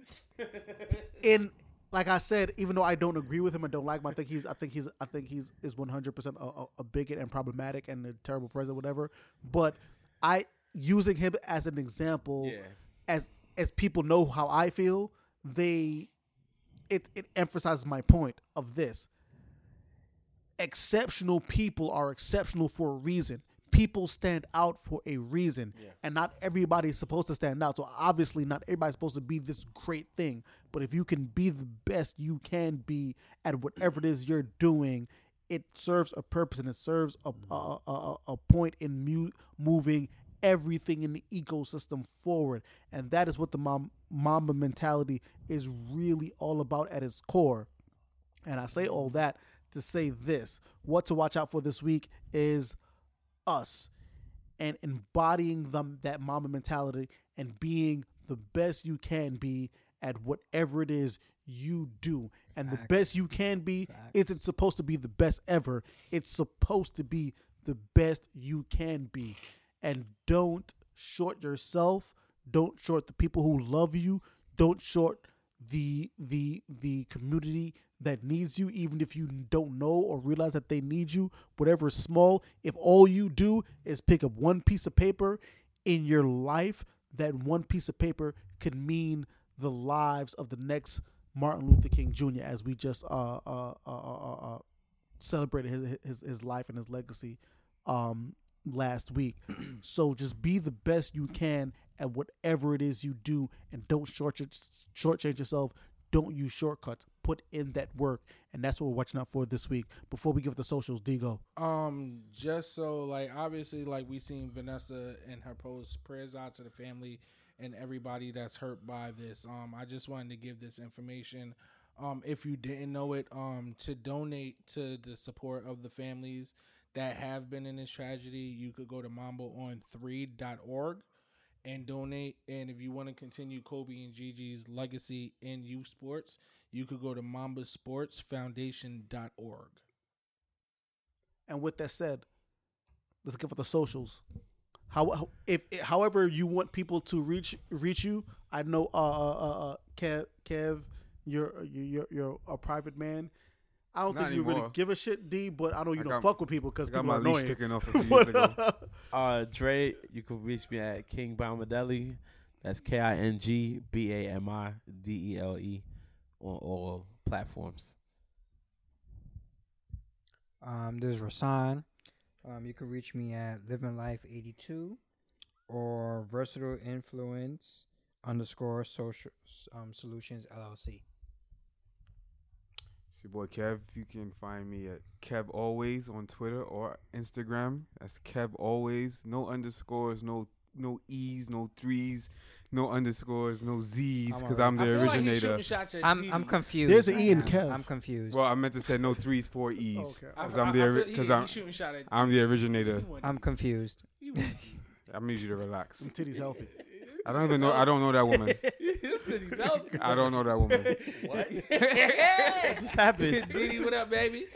in like I said, even though I don't agree with him and don't like him, I think he's I think he's I think he's is one hundred percent a bigot and problematic and a terrible president, whatever. But I using him as an example, Yeah. as as people know how I feel, they it it emphasizes my point of this. Exceptional people are exceptional for a reason. People stand out for a reason, and not everybody's supposed to stand out. So obviously, not everybody's supposed to be this great thing. But if you can be the best you can be at whatever it is you're doing, it serves a purpose and it serves a a, a, a point in mu- moving everything in the ecosystem forward. And that is what the mom, Mamba mentality is really all about at its core. And I say all that to say this what to watch out for this week is us and embodying them that Mamba mentality and being the best you can be at whatever it is you do. And the best you can be isn't supposed to be the best ever. It's supposed to be the best you can be. And don't short yourself. Don't short the people who love you. Don't short the the the community that needs you even if you don't know or realize that they need you whatever is small if all you do is pick up one piece of paper in your life that one piece of paper could mean the lives of the next Martin Luther King Jr. as we just uh uh uh, uh, uh celebrated his, his his life and his legacy um last week. so just be the best you can at whatever it is you do, and don't short shortchange yourself. Don't use shortcuts. Put in that work, and that's what we're watching out for this week. Before we give the socials, Digo. Um, just so like obviously like we seen Vanessa and her post prayers out to the family and everybody that's hurt by this. Um, I just wanted to give this information. Um, if you didn't know it, um, to donate to the support of the families that have been in this tragedy, you could go to mambaonthree.org and donate. And if you want to continue Kobe and Gigi's legacy in youth sports, you could go to mambasportsfoundation.org. And with that said, let's give it the socials. How if however you want people to reach reach you, I know uh uh uh, uh Kev Kev, you're you're- you're a private man. I don't Not think you really give a shit, D. But I know you I don't got- fuck with people because I got people my are leash annoying. taken off a few years ago. uh, Dre, you can reach me at King Bamidele. That's K I N G B A M I D E L E on all platforms. Um, this is Rasan. Um, you can reach me at Living Life 82 or Versatile Influence underscore Social um, Solutions LLC. It's your boy Kev. You can find me at Kev Always on Twitter or Instagram. That's Kev Always. No underscores, no no E's, no threes, no underscores, no Z's, because I'm the originator. I'm I'm confused. There's an right E in. Kev. I'm confused. well, I meant to say no threes, four E's. Okay. Because I'm the because I'm shooting shot at. I'm the originator. I'm confused. I need you to relax. Some titties healthy. I don't even know. I don't know that woman. Titties out. I don't know that woman. What? what just happened? Diddy, what up, baby?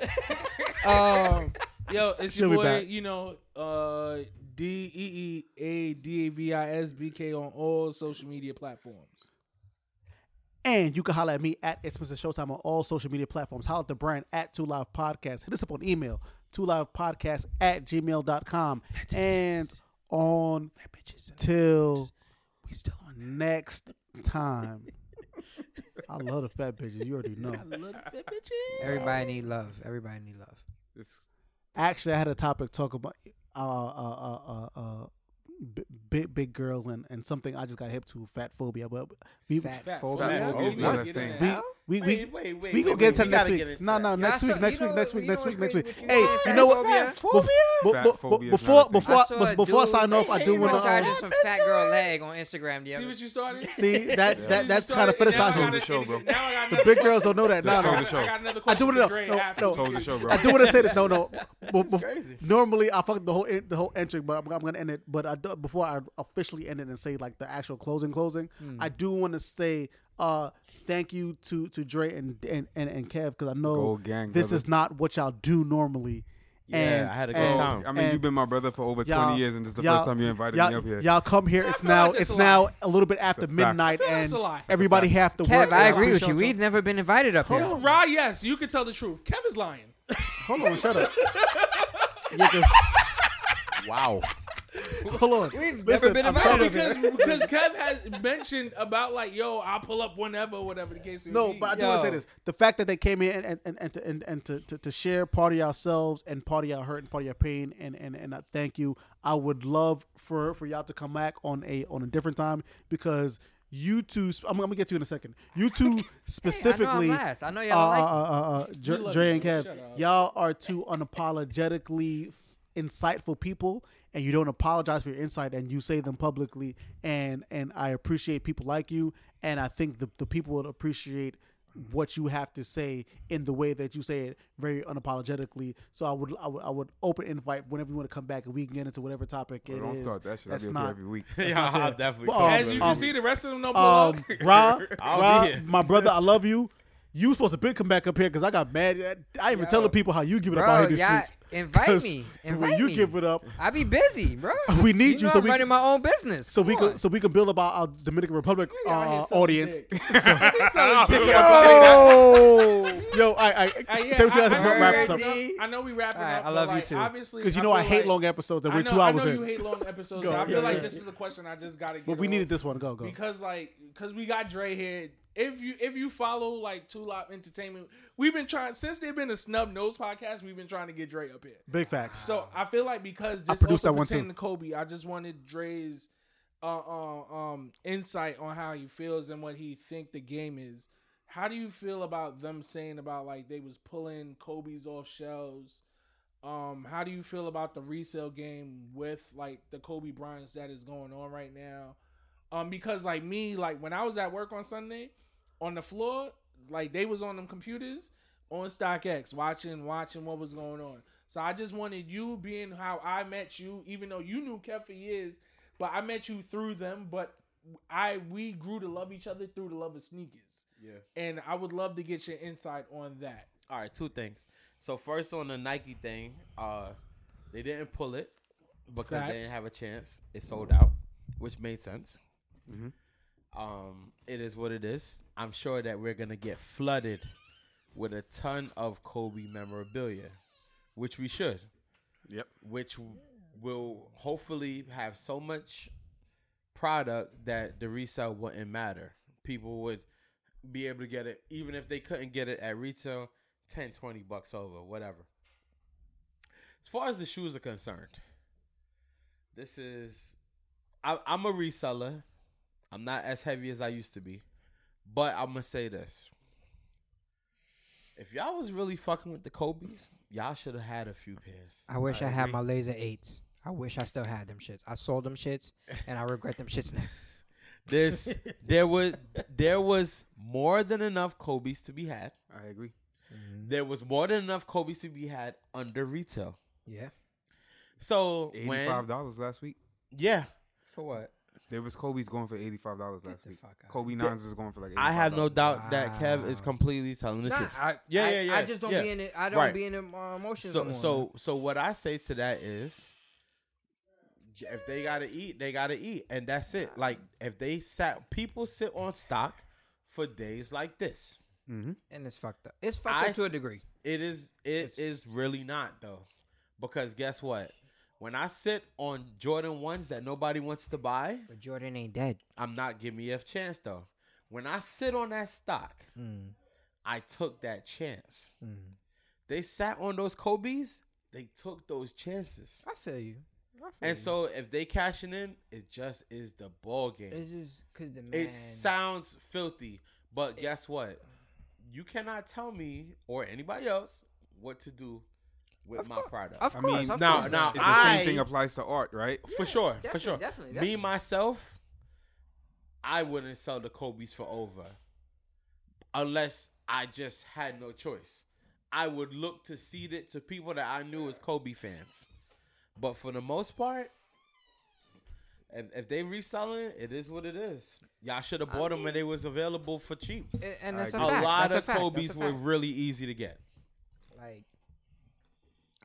um, yo, it's She'll your boy. back. You know, uh, D E E A D A V I S B K on all social media platforms. And you can holler at me at It's Showtime on all social media platforms. Holler at the brand at Two Live Podcast. Hit us up on email, two live podcast at gmail.com. And on till We still on next time. I love the fat bitches. You already know. Everybody need love. Everybody need love. It's, Actually, I had a topic talk about uh uh uh uh, uh b- big big girls and, and something I just got hip to fat phobia. But we Fat Fat phobia. fat phobia is What? not a Get thing. in we there. we, we, Wait, wait, wait. we gonna get to next week. No, no, next week, next week, next week, next week, next week. Hey, you? you know what? Phobia? be- Fat be- phobia is Before not a thing. before I before I sign off, I do want hey, to. Massages Uh, from fat girl leg on Instagram the See what you started? see that that that's kind of started? Now I fetishizing. the show, bro. now I got The big girls don't know that. No, no. close the show. I got another I do question want for to know. No, after no. we Close the show, bro. I do want to say this. No, no. Be- be- crazy. normally, I fuck the whole the whole entry, but I'm, I'm gonna end it. But I do, before I officially end it and say like the actual closing, closing, I do want to say uh thank you to to Dre and and and, and Kev because I know gang, this brother. is not what y'all do normally. Yeah, and, I had a good and- time. I mean, and you've been my brother for over 20 years, and this is the first time you invited y'all, me up here. Y'all come here. I It's now like it's a now a little bit after midnight, I like and it's a lie. everybody have to work. I agree with you. y'all. We've never been invited up here. Oh, Ra, yes, you can tell the truth. Kevin's lying. Hold on, shut up. Yeah, 'cause- Wow. hold on. We've Listen, never been I'm invited trying up to- here. because because Kev has mentioned about like, yo, I'll pull up whenever, whatever the case may No, be. but I do want to say this: the fact that they came in and and and to, and, and to, to, to share part of yourselves and part of your hurt and part of your pain, and and and I thank you. I would love for for y'all to come back on a on a different time because you two. I'm, I'm gonna get to you in a second. You two specifically. I know I'm last. I know uh, y'all don't like uh, uh, uh, uh, Dre, Dre and. Kev, y'all are two unapologetically insightful people, and you don't apologize for your insight, and you say them publicly, and and I appreciate people like you, and I think the the people would appreciate what you have to say in the way that you say it very unapologetically. So I would I would I would open invite whenever you want to come back and we can get into whatever topic Bro, it don't is. start that shit. I'll be not- here every week. yeah, I'll definitely But, come. um, As you can um, see, the rest of them don't pull Um, up. Ra, Ra, my brother, I love you. You supposed to be come back up here because I got mad. I ain't even telling people how you give it up out here in these y'all streets. invite 'Cause me. the way Invite you me. give it up, I be busy, bro. We need you know so I'm we- running my own business. so we Come can on. so we can build up our, our Dominican Republic Y'all uh, here selling audience. dick. He's selling dick. Oh, Yo, I, I, yeah, say what you guys I- I know- wrap heard up. I I know we wrapping Alright, up. I but, love you like, too. Obviously, Because you know I, feel hate like- long episodes and I we're know, two hours I know in. you hate long episodes. Go, but I feel yeah, like yeah. this is the question I just got to get. But we off. needed this one. Go, go. because like because we got Dre here. If you if you follow like Two Lop Entertainment, we've been trying since they've been a snub nose podcast. We've been trying to get Dre up here. Big facts. So I feel like because I this produced also that one, too. to Kobe, I just wanted Dre's uh, uh, um insight on how he feels and what he think the game is. How do you feel about them saying about like they was pulling Kobe's off shelves? Um, how do you feel about the resale game with like the Kobe Bryants that is going on right now? Um, because like me, like when I was at work on Sunday, on the floor, like they was on them computers on StockX watching watching what was going on. So I just wanted you being how I met you, even though you knew Kev for years, but I met you through them. But I we grew to love each other through the love of sneakers, Yeah. and I would love to get your insight on that. All right, two things. So first on the Nike thing, uh, they didn't pull it because they didn't have a chance. It sold out, which made sense. Mhm. Um, it is what it is. I'm sure that we're gonna get flooded with a ton of Kobe memorabilia, which we should. Yep. Which w- will hopefully have so much product that the resale wouldn't matter. People would be able to get it even if they couldn't get it at retail 10 20 bucks over whatever as far as the shoes are concerned this is I, i'm a reseller i'm not as heavy as i used to be but i'm gonna say this if y'all was really fucking with the kobe's y'all should have had a few pairs I wish I I, had my laser eights. I wish I still had them shits. I sold them shits, and I regret them shits now. this there was there was more than enough kobe's to be had I agree. Mm-hmm. there was more than enough kobe's to be had under retail Yeah. so Eighty when five dollars last week. yeah For what? There was Kobe's going for eighty five dollars last week. fuck. Kobe nines is going for like. $85. I have no doubt that Kev is completely telling the Nah, truth. I, yeah, I, yeah, yeah. I just don't yeah. be in it. I don't Right. be in the uh, emotions. So, no so, man. so what I say to that is, if they gotta eat, they gotta eat, and that's it. Like if they sat, people sit on stock for days like this. Mm-hmm. and it's fucked up. It's fucked I up to a degree. It is. It is It's- really not though, because guess what? When I sit on Jordan ones that nobody wants to buy, But Jordan ain't dead. I'm not giving me a chance though. When I sit on that stock, Mm. I took that chance. Mm. They sat on those Kobe's. They took those chances. I feel you. I feel And so if they cashing in, it just is the ball game. it's just because the man. It sounds filthy, but guess what? You cannot tell me or anybody else what to do with Of my course. product. Of I course. mean, of now- course. now It's the I- same thing applies to art, right? for sure, for sure. definitely, definitely. Me myself, I wouldn't sell the Kobe's for over unless I just had no choice. I would look to seed it to people that I knew as Kobe fans. But for the most part, if, if they reselling, it, it is what it is. Y'all should have bought them when they was available for cheap. A- and that's a, agree. A lot that's a of fact. Kobe's were really easy to get. like.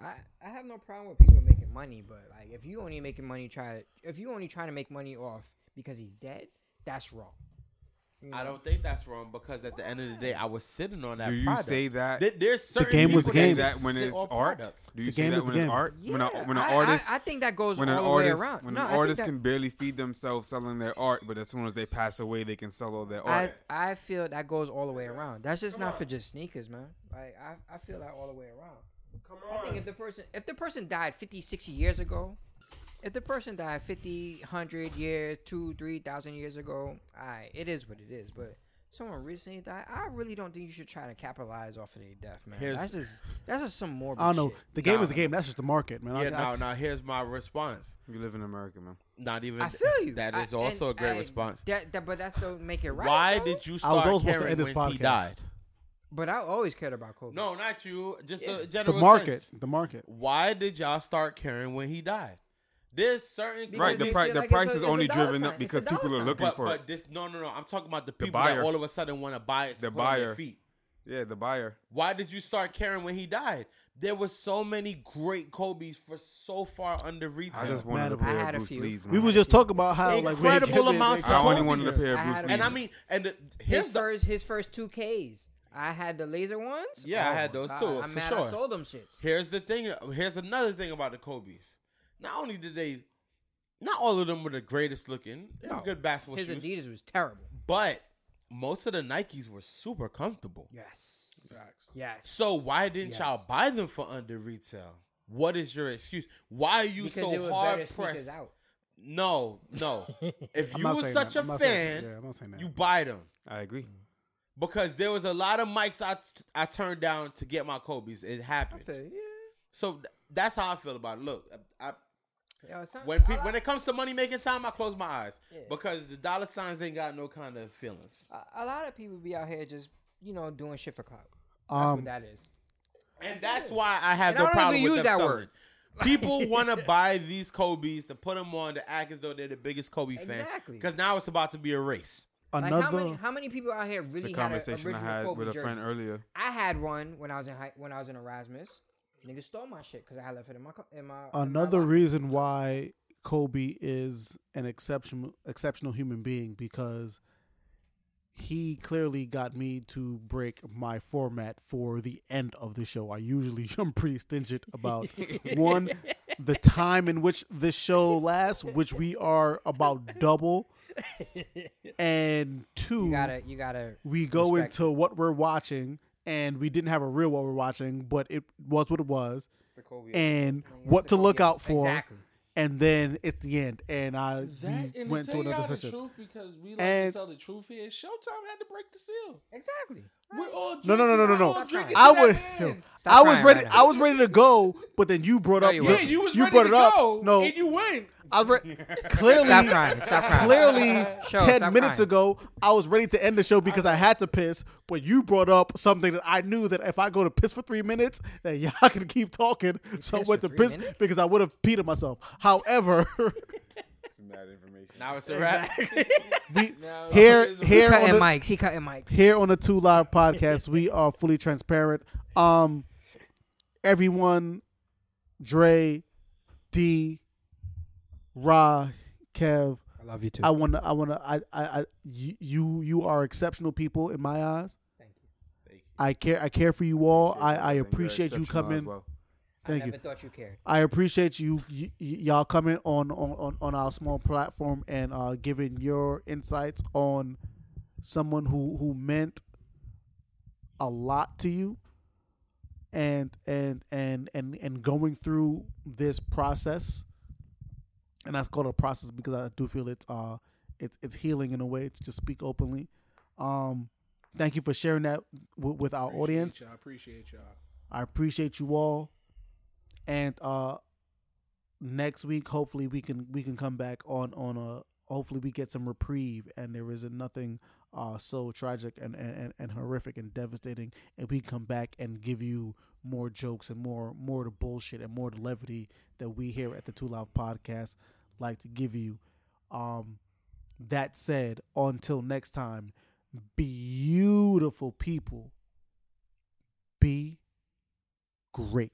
I, I have no problem with people making money, but like if you only making money try if you only trying to make money off because he's dead, that's wrong. You I don't think that's wrong because at the end of the day, I was sitting on that. Do you product. say that? There- there's certain game was the game. that when it's art? product. Do you The say game that is when it's game. art? when a Yeah, when an I- I- artist I, think that goes when all an the way artist around. when no, an artist that- can barely feed themselves selling their art, but as soon as they pass away, they can sell all their art. I feel that goes all the way around. That's just not for just sneakers, man. Like I, I feel that all the way around. Come I think if the person if the person died 50, 60 years ago, if the person died 50, 100 years, 2, 3,000 years ago, alright, it is what it is, but someone recently died, I really don't think you should try to capitalize off of their death, man. Here's- that's just that's just some more I don't know. shit. The game Nah. is the game. That's just the market, man. I- Yeah, I- now, now here's my response. You live in America, man. Not even I feel you. That is I- is also a great I- response. That, that, but that's don't make it right. Why bro. did you I was start almost supposed to caring end this when he podcast. died? But I always cared about Kobe. No, not you. Just Yeah. the the general market. sense. The market. Why did y'all start caring when he died? There's certain Because Right, the they Kobe's- price the like price a- is only driven sign. up because people dollar are looking but, for but it. this no no no. I'm talking about the The people that all of a sudden want to buy it to The put on their buyer. feet. Yeah, the buyer. Why did you start caring when he died? There were so many great Kobe's for so far under retail. I just wanted Man, a pair I of a Bruce few. Lee's. We were just talking about how like Incredible Rick- amounts I of only wanted a pair of I Bruce Lee's. and I mean, and the, his here's the first his first two Ks. I had the laser ones. Yeah, I Oh had those God, too, I'm for mad sure. I sold them shits. Here's the thing. Here's another thing about the Kobe's. Not only did they, not all of them were the greatest looking. They were good basketball His shoes, Adidas was terrible. but most of the Nikes were super comfortable. Yes. Yes. So why didn't Yes. y'all buy them for under retail? What is your excuse? Why are you because so it was hard pressed? out. No, no. If you were such that. a I'm not saying- fan, yeah, I'm not saying that. you buy them I agree. Because there was a lot of mics I I turned down to get my Kobe's. It happened. feel you. yeah. So th- that's how I feel about it. Look, I, I Yo, it sound- when I pe- like- when it comes to money making time, I close my eyes Yeah. because the dollar signs ain't got no kind of feelings. a, a lot of people be out here just you know doing shit for clout. That's Um, what that is. And that's why I have And I no don't problem even with use them that selling. word. People want to buy these Kobe's to put them on to act as though they're the biggest Kobe fan. Exactly. Because now it's about to be a race. Like how many how many people out here It's really a had an conversation I original had with a jersey? friend earlier. I had one when I was in high, when I was in Erasmus. Niggas stole my shit because I had left it in my in my. in my another reason why Kobe is an exceptional exceptional human being because he clearly got me to break my format for the end of the show. I usually I'm pretty stingent about one the time in which this show lasts, which we are about double, and two You gotta you gotta. we go respect into what we're watching and we didn't have a real what we're watching, but it was what it was, and what to look out for, Exactly. and then it's the end. And I That we and went to to another y'all the session. truth because we like And- to tell the truth here. Showtime had to break the seal. Exactly. We're all No, no, no, no, no, no. all Stop drinking I was, that I was ready. right. I was ready to go, but then you brought No, up. you. Yeah, you was you ready brought to it up. go. No, and you went. I was re- clearly. Stop crying. Stop crying. Clearly, Show, ten stop minutes crying. ago, I was ready to end the show because I had to piss. But you brought up something that I knew that if I go to piss for three minutes, that y'all can keep talking. so I pissed went to piss minutes? because I would have peed on myself. However, Bad information. Now it's a wrap. we Now, here here on Cutting the, mics. He cutting mics. here on the two live podcast, we are fully transparent. Um, everyone, Dre, D, Ra, Kev. I love you too. I wanna, I wanna, I, I, I you- you, you are exceptional people in my eyes. Thank you. I care, I care for you all. I, I appreciate you coming. as well. Thank I you. never thought you cared. I appreciate you, y- y- y'all coming on, on, on, on our small platform and uh, giving your insights on someone who, who meant a lot to you and and and and and going through this process and that's called a process because I do feel it's uh it's it's healing in a way to just speak openly. Um thank you for sharing that w- with our Appreciate audience. y'all. Appreciate y'all. I appreciate you all. And uh next week hopefully we can we can come back on on a hopefully we get some reprieve and there isn't nothing uh so tragic and and, and horrific and devastating and we come back and give you more jokes and more more the bullshit and more the levity that we here at the Two Loud podcast like to give you. Um that said, until next time, beautiful people, be great.